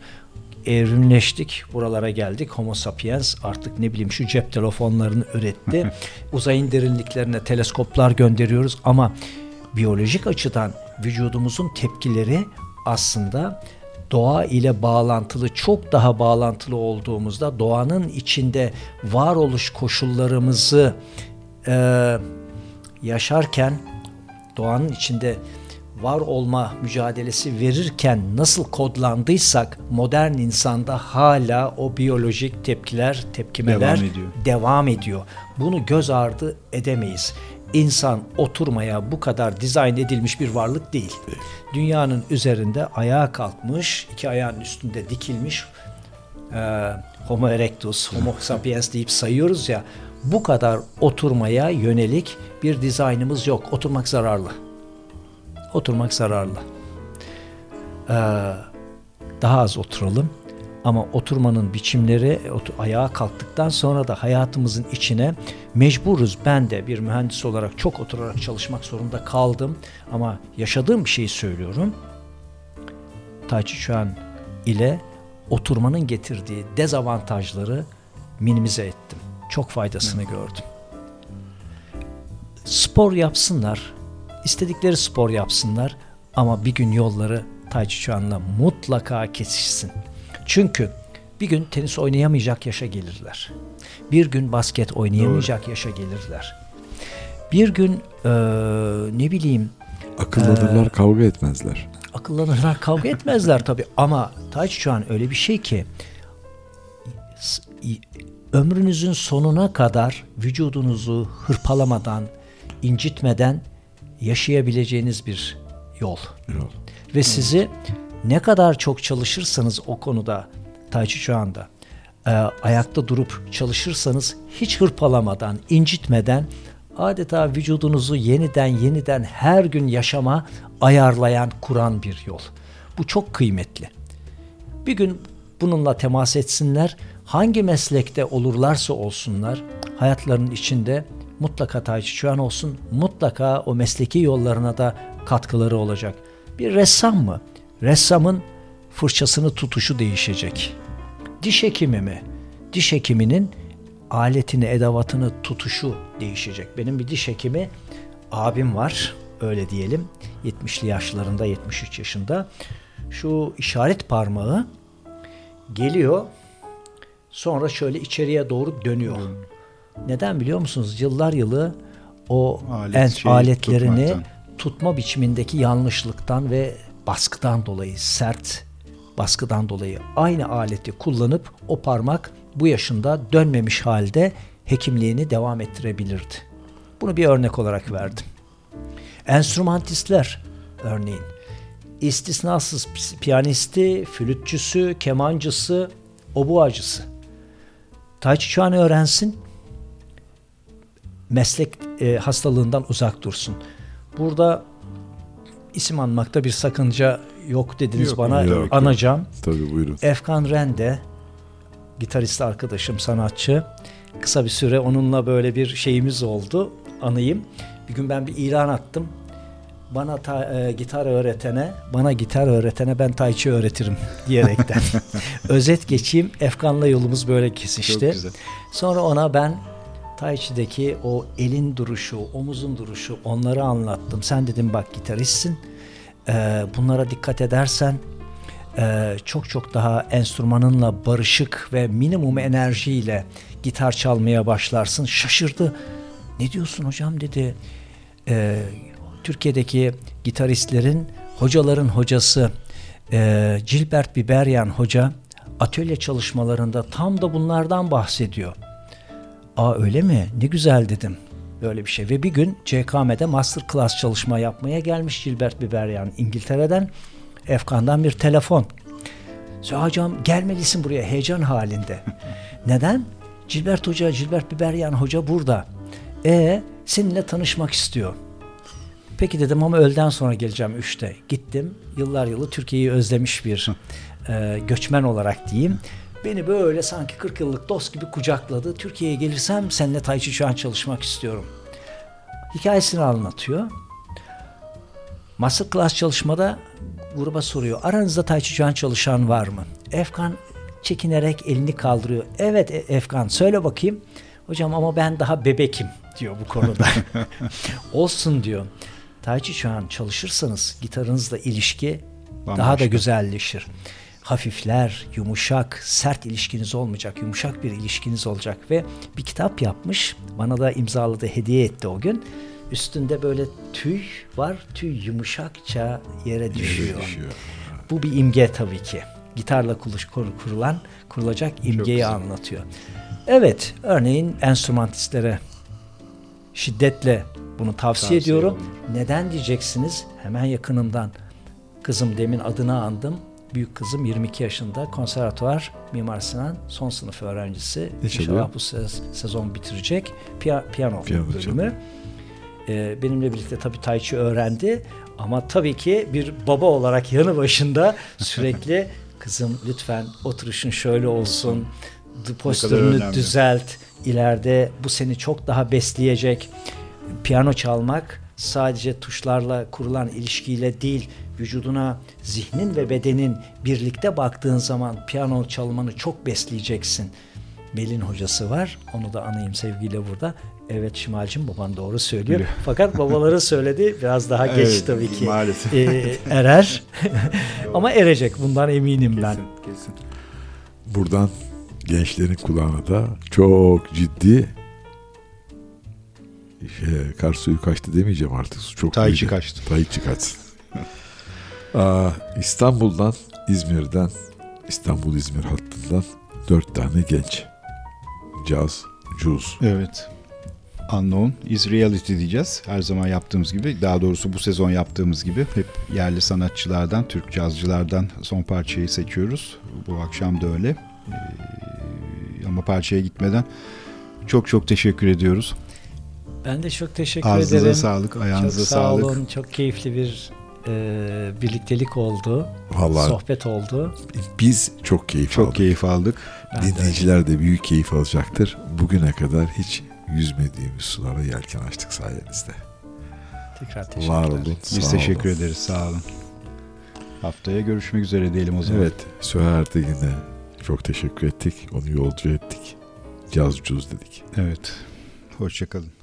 Evrimleştik, buralara geldik. Homo sapiens artık ne bileyim şu cep telefonlarını üretti. Uzayın derinliklerine teleskoplar gönderiyoruz ama biyolojik açıdan vücudumuzun tepkileri aslında doğa ile bağlantılı çok daha bağlantılı olduğumuzda doğanın içinde varoluş koşullarımızı e, yaşarken doğanın içinde var olma mücadelesi verirken nasıl kodlandıysak modern insanda hala o biyolojik tepkiler, tepkimeler Devam ediyor. devam ediyor. Bunu göz ardı edemeyiz. İnsan oturmaya bu kadar dizayn edilmiş bir varlık değil. Dünyanın üzerinde ayağa kalkmış, iki ayağın üstünde dikilmiş e, Homo erectus, Homo sapiens deyip sayıyoruz ya bu kadar oturmaya yönelik bir dizaynımız yok. Oturmak zararlı. Oturmak zararlı. Ee, daha az oturalım. Ama oturmanın biçimleri ayağa kalktıktan sonra da hayatımızın içine mecburuz. Ben de bir mühendis olarak çok oturarak çalışmak zorunda kaldım. Ama yaşadığım bir şeyi söylüyorum. Tai Chi Chuan ile oturmanın getirdiği dezavantajları minimize ettim. Çok faydasını gördüm. Spor yapsınlar, istedikleri spor yapsınlar ama bir gün yolları Tai Chi Chuan'la mutlaka kesişsin. Çünkü bir gün tenis oynayamayacak yaşa gelirler. Bir gün basket oynayamayacak yaşa gelirler. Bir gün eee, ne bileyim Akıllanırlar, kavga etmezler. akıllanırlar kavga etmezler tabi ama Tai Chi Chuan öyle bir şey ki ömrünüzün sonuna kadar vücudunuzu hırpalamadan, incitmeden yaşayabileceğiniz bir yol. Yol. Ve sizi ne kadar çok çalışırsanız o konuda Tai Chi Chuan'da e, ayakta durup çalışırsanız hiç hırpalamadan, incitmeden adeta vücudunuzu yeniden yeniden her gün yaşama ayarlayan, kuran bir yol. Bu çok kıymetli. Bir gün bununla temas etsinler. Hangi meslekte olurlarsa olsunlar hayatlarının içinde mutlaka Tai Chi Chuan olsun. Mutlaka o mesleki yollarına da katkıları olacak. Bir ressam mı? Ressamın fırçasını tutuşu değişecek. Diş hekimi mi? Diş hekiminin aletini, edevatını tutuşu değişecek. Benim bir diş hekimi abim var, öyle diyelim. 70'li yaşlarında, 73 yaşında. Şu işaret parmağı geliyor, sonra şöyle içeriye doğru dönüyor. Neden biliyor musunuz? Yıllar yılı o Alet en şeyi aletlerini tutmaktan. tutma biçimindeki yanlışlıktan ve baskıdan dolayı, sert baskıdan dolayı aynı aleti kullanıp o parmak bu yaşında dönmemiş halde hekimliğini devam ettirebilirdi. Bunu bir örnek olarak verdim. Enstrümantistler örneğin istisnasız piyanisti, flütçüsü, kemancısı, obuacısı. Chi Chuan öğrensin, meslek e, hastalığından uzak dursun. Burada isim anmakta bir sakınca yok dediniz Yok, bana. yok, yok. Anacağım. Tabii buyurun. Efkan Rende, gitarist arkadaşım, sanatçı. Kısa bir süre onunla böyle bir şeyimiz oldu. Anayım. Bir gün ben bir ilan attım. Bana ta- e, gitar öğretene, bana gitar öğretene ben Chi öğretirim diyerekten. Özet geçeyim. Efkan'la yolumuz böyle kesişti. Çok güzel. Sonra ona ben Tai Chi'deki o elin duruşu, omuzun duruşu onları anlattım. Sen dedim bak gitaristsin. Ee, bunlara dikkat edersen e, çok çok daha enstrümanınla barışık ve minimum enerjiyle gitar çalmaya başlarsın. Şaşırdı. Ne diyorsun hocam dedi. Ee, Türkiye'deki gitaristlerin hocaların hocası e, Gilbert Biberyan hoca atölye çalışmalarında tam da bunlardan bahsediyor. Aa öyle mi? Ne güzel dedim. Böyle bir şey. Ve bir gün CKM'de master class çalışma yapmaya gelmiş Gilbert Biberyan İngiltere'den. Efkan'dan bir telefon. Söyle hocam gelmelisin buraya heyecan halinde. Neden? Gilbert Hoca, Gilbert Biberyan Hoca burada. E seninle tanışmak istiyor. Peki dedim ama öğleden sonra geleceğim 3'te. Gittim. Yıllar yılı Türkiye'yi özlemiş bir e, göçmen olarak diyeyim. Beni böyle sanki 40 yıllık dost gibi kucakladı. Türkiye'ye gelirsem seninle Tai Chi Chuan çalışmak istiyorum. Hikayesini anlatıyor. Masterclass çalışmada gruba soruyor. Aranızda Tai Chi Chuan çalışan var mı? Efkan çekinerek elini kaldırıyor. Evet E- Efkan söyle bakayım. Hocam ama ben daha bebekim diyor bu konuda. Olsun diyor. Tai Chi Chuan çalışırsanız gitarınızla ilişki daha da Bambaşka. güzelleşir. Hafifler, yumuşak, sert ilişkiniz olmayacak. Yumuşak bir ilişkiniz olacak ve bir kitap yapmış. Bana da imzaladı, hediye etti o gün. Üstünde böyle tüy var. Tüy yumuşakça yere düşüyor. düşüyor. Bu bir imge tabii ki. Gitarla kurulan, kurulacak imgeyi anlatıyor. Evet, örneğin enstrümantistlere şiddetle bunu tavsiye, Tavsiye ediyorum. olunur. Neden diyeceksiniz? Hemen yakınımdan. Kızım demin adını andım. Büyük kızım 22 yaşında konservatuvar Mimar Sinan son sınıf öğrencisi. Ne? İnşallah bu se- sezon bitirecek. Piya- piyano, Piyano bölümü. çalıyor. Ee, benimle birlikte tabii Tai Chi öğrendi. Ama tabii ki bir baba olarak yanı başında sürekli kızım lütfen oturuşun şöyle olsun. Postürünü düzelt. İleride bu seni çok daha besleyecek. Piyano çalmak sadece tuşlarla kurulan ilişkiyle değil, vücuduna zihnin ve bedenin birlikte baktığın zaman piyano çalmanı çok besleyeceksin. Melin hocası var. Onu da anayım sevgiyle burada. Evet Şimal'cim baban doğru söylüyor. Fakat babaları söyledi biraz daha geç Evet, tabii ki. maalesef. Ee, erer. Ama erecek bundan eminim ben. Kesin, kesin. Buradan gençlerin kulağına da çok ciddi şey, kar suyu kaçtı demeyeceğim artık. Çok Tai Chi büyüdü. kaçtı. Aa, İstanbul'dan, İzmir'den, İstanbul-İzmir hattından dört tane genç. Caz, cuz. Evet. Unknown is reality diyeceğiz. Her zaman yaptığımız gibi. Daha doğrusu bu sezon yaptığımız gibi. Hep yerli sanatçılardan, Türk cazcılardan son parçayı seçiyoruz. Bu akşam da öyle. Ee, ama parçaya gitmeden çok çok teşekkür ediyoruz. Ben de çok teşekkür Ağzınıza ederim. sağlık, Çok ayağınıza sağ sağlık. olun. Çok keyifli bir e, birliktelik oldu. Vallahi Sohbet oldu. biz çok keyif Çok aldık. keyif aldık. Ben de. Dinleyiciler de büyük keyif alacaktır. Bugüne kadar hiç yüzmediğimiz sulara yelken açtık sayenizde. Tekrar teşekkürler. Var olun. Biz sağ teşekkür olun. ederiz. Sağ olun. Haftaya görüşmek üzere diyelim o zaman. Evet, Süha Ertegin'e çok teşekkür ettik. Onu yolcu ettik. Caz cuz dedik. Evet. Hoşçakalın.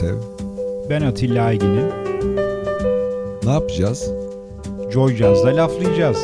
Görsev. Ben Atilla Aygin'im. Ne yapacağız? Joy Jazz'da laflayacağız.